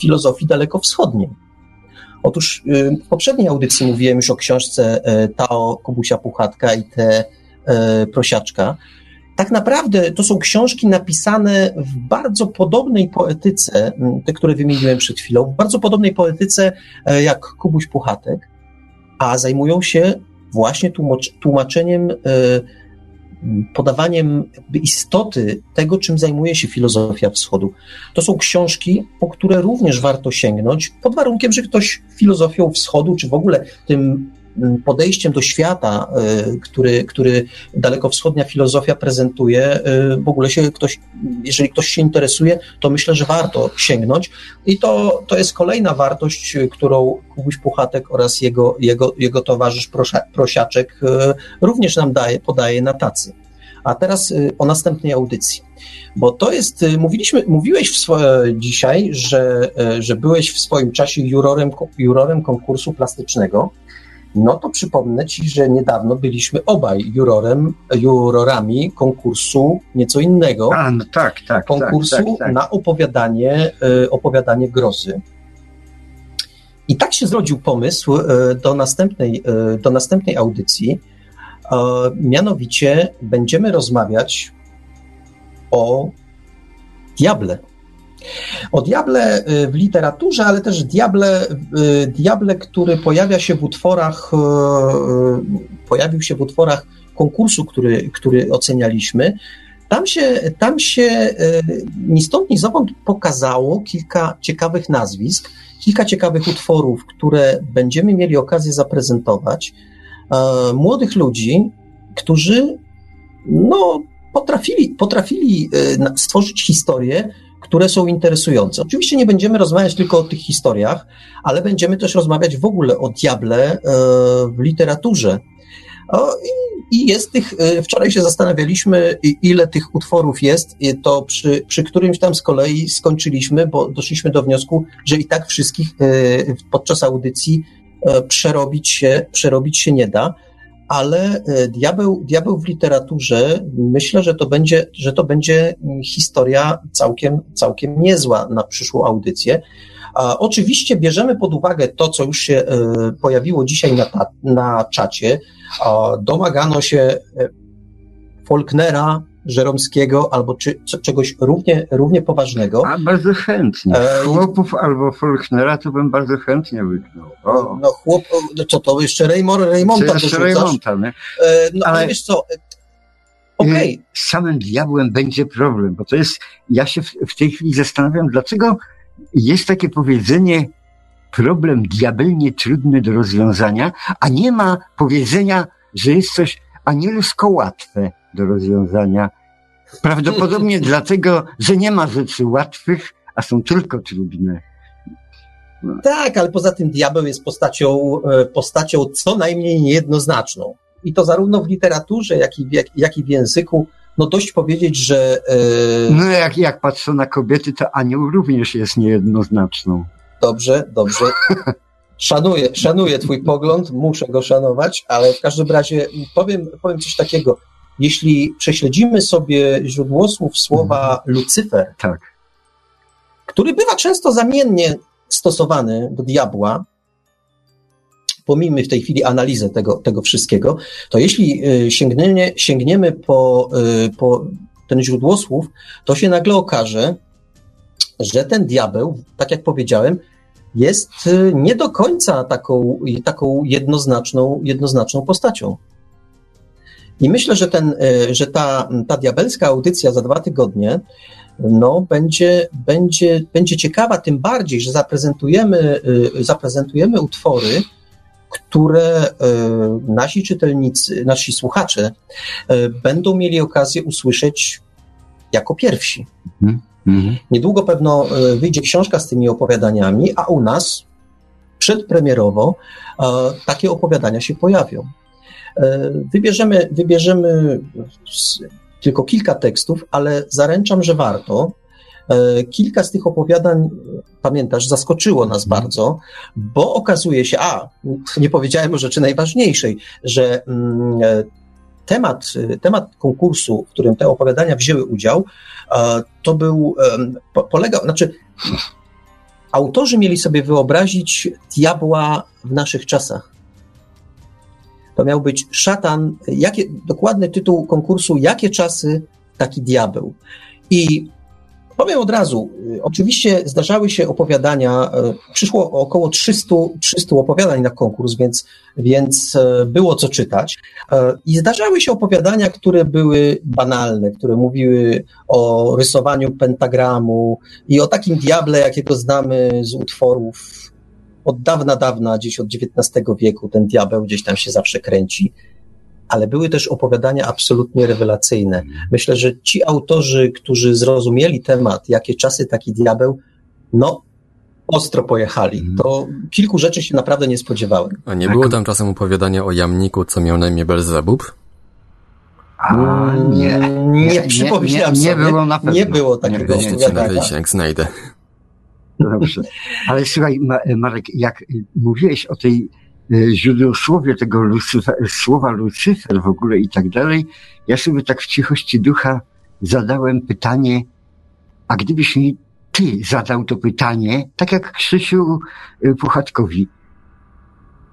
filozofii dalekowschodniej Otóż y, w poprzedniej audycji mówiłem już o książce y, Tao Kubusia Puchatka i te y, Prosiaczka. Tak naprawdę to są książki napisane w bardzo podobnej poetyce, te, które wymieniłem przed chwilą, w bardzo podobnej poetyce jak Kubuś Puchatek, a zajmują się właśnie tłumaczeniem podawaniem istoty tego, czym zajmuje się filozofia wschodu. To są książki, po które również warto sięgnąć, pod warunkiem, że ktoś filozofią wschodu, czy w ogóle tym podejściem do świata, y, który, który dalekowschodnia filozofia prezentuje, y, w ogóle się ktoś, jeżeli ktoś się interesuje, to myślę, że warto sięgnąć. I to, to jest kolejna wartość, którą Kubuś Puchatek oraz jego, jego, jego towarzysz Prosiaczek y, również nam daje, podaje na tacy. A teraz o następnej audycji. Bo to jest, mówiliśmy, mówiłeś swoje, dzisiaj, że, że byłeś w swoim czasie jurorem, jurorem konkursu plastycznego no to przypomnę Ci, że niedawno byliśmy obaj jurorem, jurorami konkursu nieco innego. A, no tak, tak. Konkursu tak, tak, tak. na opowiadanie, e, opowiadanie grozy. I tak się zrodził pomysł e, do następnej, e, do następnej audycji. Mianowicie będziemy rozmawiać o diable. O diable y, w literaturze, ale też diable, y, diable, który pojawia się w utworach, y, pojawił się w utworach konkursu, który, który ocenialiśmy. Tam się, tam się ni stąd, ni zowąd pokazało kilka ciekawych nazwisk, kilka ciekawych utworów, które będziemy mieli okazję zaprezentować. Młodych ludzi, którzy no, potrafili, potrafili stworzyć historię, które są interesujące. Oczywiście nie będziemy rozmawiać tylko o tych historiach, ale będziemy też rozmawiać w ogóle o diable e, w literaturze. O, i, jest tych, e, wczoraj się zastanawialiśmy, ile tych utworów jest, to przy, przy którymś tam z kolei skończyliśmy, bo doszliśmy do wniosku, że i tak wszystkich e, podczas audycji przerobić się, przerobić się nie da ale diabeł, diabeł w literaturze myślę, że to będzie, że to będzie historia całkiem, całkiem niezła na przyszłą audycję. A oczywiście bierzemy pod uwagę to, co już się e, pojawiło dzisiaj na, ta, na czacie. Domagano się e, Faulknera, Żeromskiego albo czy, czegoś równie, równie poważnego. A bardzo chętnie. E, Chłopów albo Faulknera to bym bardzo chętnie wyknął. O. No chłop, no co to jeszcze Raymond, Raymonta jeszcze Raymonta, nie? no ale wiesz co, okej. Okay. Z samym diabłem będzie problem, bo to jest, ja się w, w tej chwili zastanawiam, dlaczego jest takie powiedzenie problem diabelnie trudny do rozwiązania, a nie ma powiedzenia, że jest coś anielsko łatwe do rozwiązania. Prawdopodobnie dlatego, że nie ma rzeczy łatwych, a są tylko trudne. No. Tak, ale poza tym diabeł jest postacią, e, postacią co najmniej niejednoznaczną. I to zarówno w literaturze, jak i w, jak, jak i w języku no dość powiedzieć, że... Yy... No jak, jak patrzę na kobiety, to anioł również jest niejednoznaczną. Dobrze, dobrze. Szanuję, szanuję twój pogląd, muszę go szanować, ale w każdym razie powiem, powiem coś takiego. Jeśli prześledzimy sobie źródłosłów słowa mhm. Lucyfer, tak. który bywa często zamiennie stosowany do diabła, pomijmy w tej chwili analizę tego, tego wszystkiego, to jeśli y, sięgniemy, sięgniemy po, y, po ten źródłosłów, to się nagle okaże, że ten diabeł, tak jak powiedziałem, jest y, nie do końca taką, taką jednoznaczną, jednoznaczną postacią. I myślę, że, ten, że ta, ta diabelska audycja za dwa tygodnie no, będzie, będzie, będzie ciekawa, tym bardziej, że zaprezentujemy, zaprezentujemy utwory, które e, nasi czytelnicy, nasi słuchacze e, będą mieli okazję usłyszeć jako pierwsi. Mm-hmm. Niedługo pewno e, wyjdzie książka z tymi opowiadaniami, a u nas przedpremierowo takie opowiadania się pojawią. Wybierzemy, wybierzemy tylko kilka tekstów, ale zaręczam, że warto, E, kilka z tych opowiadań, pamiętasz, zaskoczyło nas mhm. bardzo, bo okazuje się, a nie powiedziałem o rzeczy najważniejszej, że mm, e, temat, temat konkursu, w którym te opowiadania wzięły udział, e, to był, polegał, znaczy, autorzy mieli sobie wyobrazić diabła w naszych czasach. To miał być szatan, jakie, dokładny tytuł konkursu, jakie czasy taki diabeł. I Powiem od razu, y, oczywiście zdarzały się opowiadania, y, przyszło około 300, 300 opowiadań na konkurs, więc, więc y, było co czytać. I zdarzały się opowiadania, które były banalne, które mówiły o rysowaniu pentagramu i o takim diable, jakiego znamy z utworów od dawna, dawna, gdzieś od XIX wieku, ten diabeł gdzieś tam się zawsze kręci ale były też opowiadania absolutnie rewelacyjne. Myślę, że ci autorzy, którzy zrozumieli temat, jakie czasy taki diabeł, no ostro pojechali. Mhm. To kilku rzeczy się naprawdę nie spodziewałem. A nie było tam czasem opowiadania o jamniku, co miał na imię Belzebub? A, nie. Nie, nie przypominam nie, nie, nie było na pewno. Nie było takiego opowiadania. jak znajdę. Dobrze. Ale słuchaj, Marek, jak mówiłeś o tej E, źródłosłowie tego Lucyfer, słowa Lucyfer w ogóle i tak dalej, ja sobie tak w cichości ducha zadałem pytanie, a gdybyś mi ty zadał to pytanie, tak jak Krzysiu e, Puchatkowi,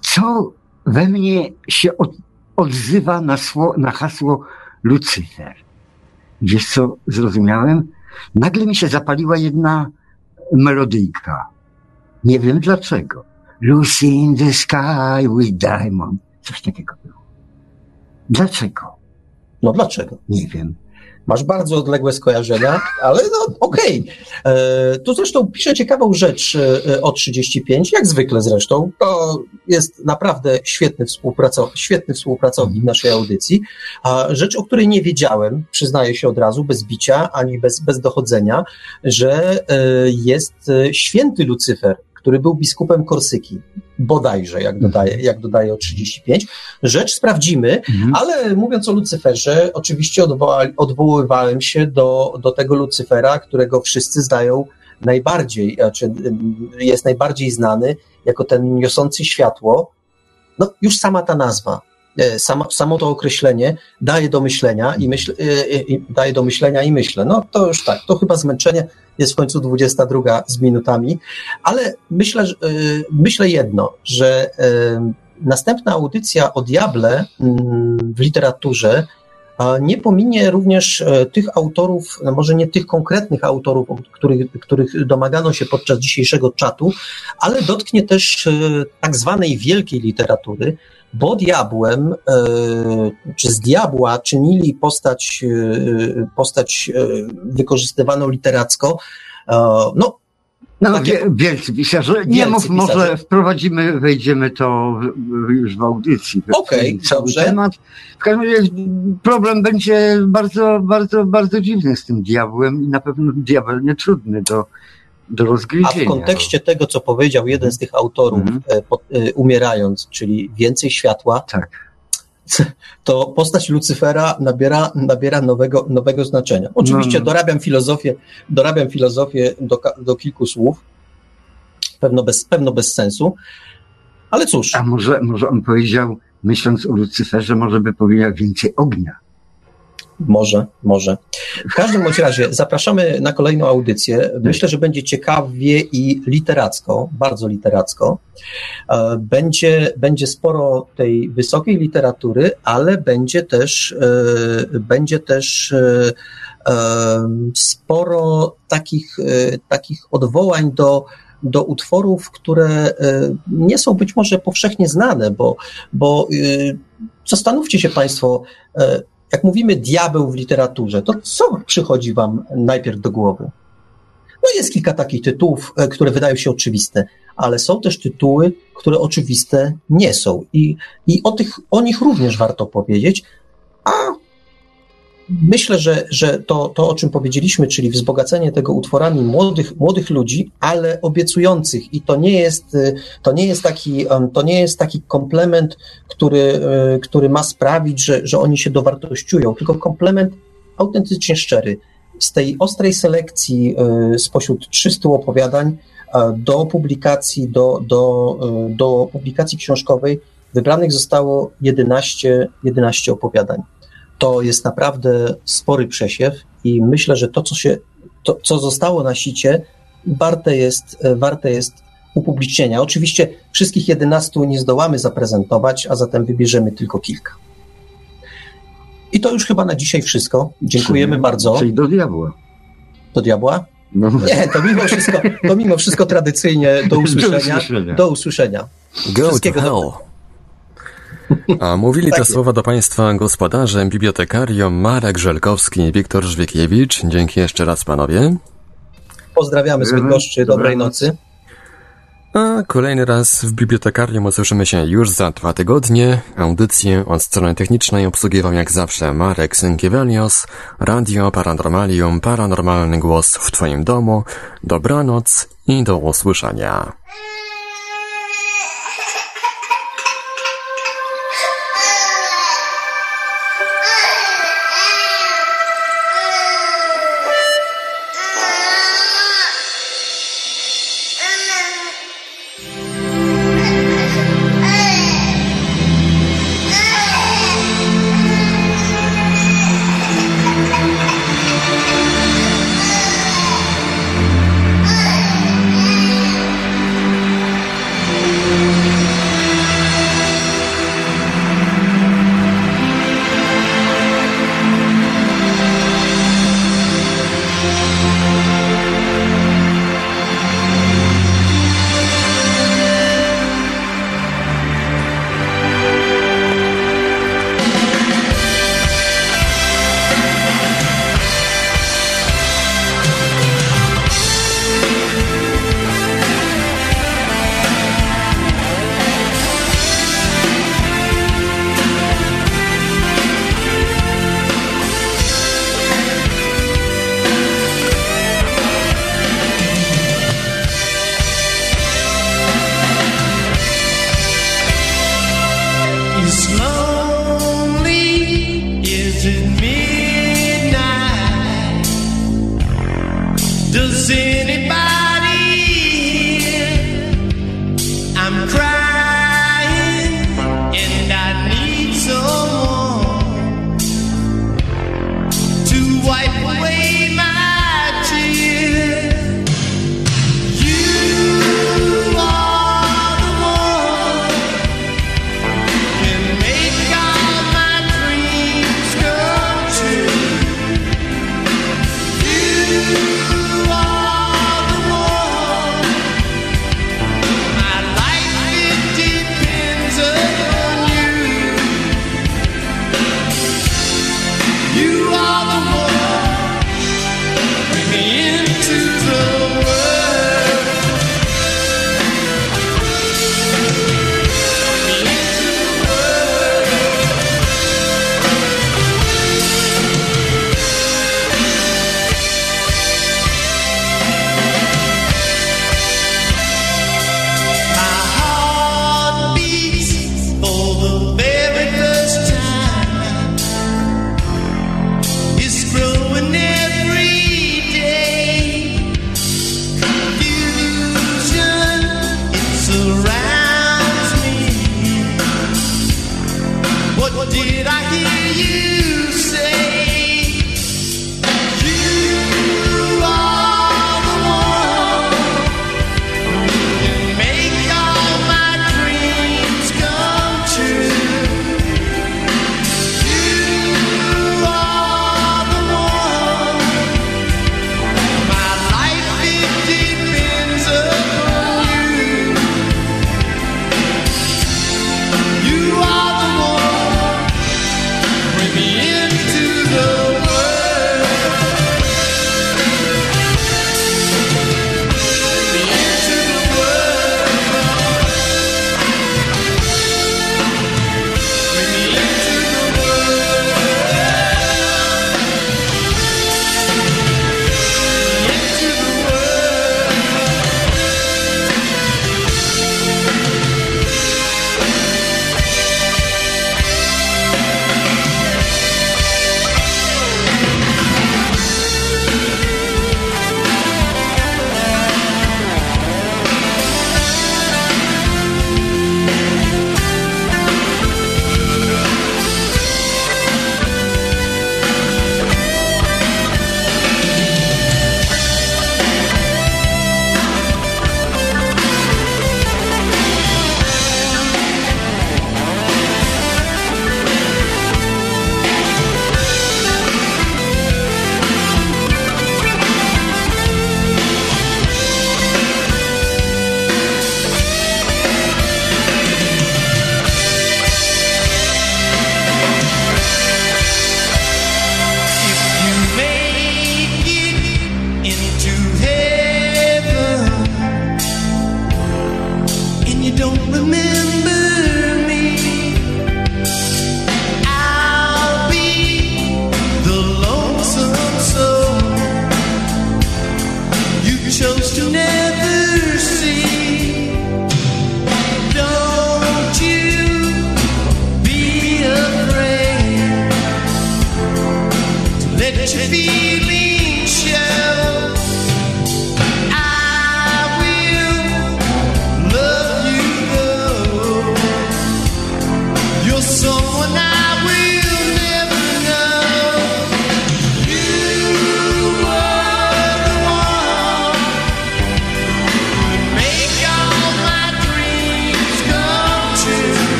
co we mnie się od, odzywa na, sło, na hasło Lucyfer? Wiesz co zrozumiałem? Nagle mi się zapaliła jedna melodyjka. Nie wiem dlaczego. Lucy in the sky with diamond. Coś takiego było. Dlaczego? No dlaczego? Nie wiem. Masz bardzo odległe skojarzenia, ale no okej. Okay. Tu zresztą piszę ciekawą rzecz e, o 35, jak zwykle zresztą. To jest naprawdę świetny, współpracow świetny współpracownik naszej audycji. Rzecz, o której nie wiedziałem, przyznaję się od razu, bez bicia ani bez, bez dochodzenia, że e, jest e, święty Lucyfer, który był biskupem Korsyki, bodajże, jak dodaje, mhm. jak dodaje o 35. Rzecz sprawdzimy, mhm. ale mówiąc o Lucyferze, oczywiście odwoła, odwoływałem się do, do tego Lucyfera, którego wszyscy zdają najbardziej, znaczy jest najbardziej znany jako ten niosący światło. No, już sama ta nazwa, e, samo, samo to określenie daje do myślenia i myśl, e, e, daje do myślenia i myślę. No to już tak, to chyba zmęczenie jest w końcu 22 z minutami, ale myślę, że, myślę jedno, że następna audycja o diable mm, w literaturze nie pominie również tych autorów, no może nie tych konkretnych autorów, których, których domagano się podczas dzisiejszego czatu, ale dotknie też tak zwanej wielkiej literatury, bo diabłem, e, czy z diabła czynili postać, e, postać e, wykorzystywaną literacko, no, no, takie... wielcy pisarze. Nie mów, może wprowadzimy, wejdziemy to już w audycji. Okej, okay, dobrze. Temat. W każdym razie problem będzie bardzo, bardzo, bardzo dziwny z tym diabłem i na pewno diabeł nie trudny do. A w kontekście tego, co powiedział jeden z tych autorów, -hmm. po, e, umierając, czyli więcej światła, tak. to postać Lucyfera nabiera, nabiera nowego, nowego znaczenia. Oczywiście no, no. dorabiam filozofię, dorabiam filozofię do, do kilku słów, pewno bez, pewno bez sensu, ale cóż. A może, może on powiedział, myśląc o Lucyferze, może by powiedział więcej ognia. Może, może. W każdym bądź razie zapraszamy na kolejną audycję. Myślę, że będzie ciekawie i literacko, bardzo literacko. E, będzie, będzie sporo tej wysokiej literatury, ale będzie też, e, będzie też e, sporo takich, takich odwołań do, do utworów, które nie są być może powszechnie znane, bo, bo zastanówcie się Państwo, jak mówimy diabeł w literaturze, to co przychodzi Wam najpierw do głowy? No jest kilka takich tytułów, e, które wydają się oczywiste, ale są też tytuły, które oczywiste nie są. I, i o, tych, o nich również warto powiedzieć, a myślę, że, że to, to, o czym powiedzieliśmy, czyli wzbogacenie tego utworami młodych, młodych ludzi, ale obiecujących, i to nie jest, y, to nie jest, taki, to nie jest taki komplement, który, y, który ma sprawić, że, że oni się dowartościują, tylko komplement autentycznie szczery. Z tej ostrej selekcji y, spośród 300 opowiadań do publikacji, do, do, do publikacji książkowej wybranych zostało 11, 11 opowiadań to jest naprawdę spory przesiew i myślę, że to, co się, to, co zostało na sicie, warte jest, e, warte jest upublicznienia. Oczywiście wszystkich 11 nie zdołamy zaprezentować, a zatem wybierzemy tylko kilka. I to już chyba na dzisiaj wszystko. Dziękujemy czyli, bardzo. Czyli do diabła. Do diabła? No. Nie, to mimo wszystko, to mimo wszystko tradycyjnie do usłyszenia. Do usłyszenia. Do usłyszenia. Go to hell. A mówili te słowa do Państwa gospodarze, bibliotekariom Marek Żelkowski i Wiktor Żwiekiewicz. Dzięki jeszcze raz panowie. Pozdrawiamy z Bydgoszczy, dobrej nocy. A kolejny raz w bibliotekarium usłyszymy się już za dwa tygodnie. Audycję od strony technicznej obsługiwał jak zawsze Marek Sękiewelios, Radio Paranormalium, Paranormalny Głos w Twoim domu. Dobranoc i do usłyszenia.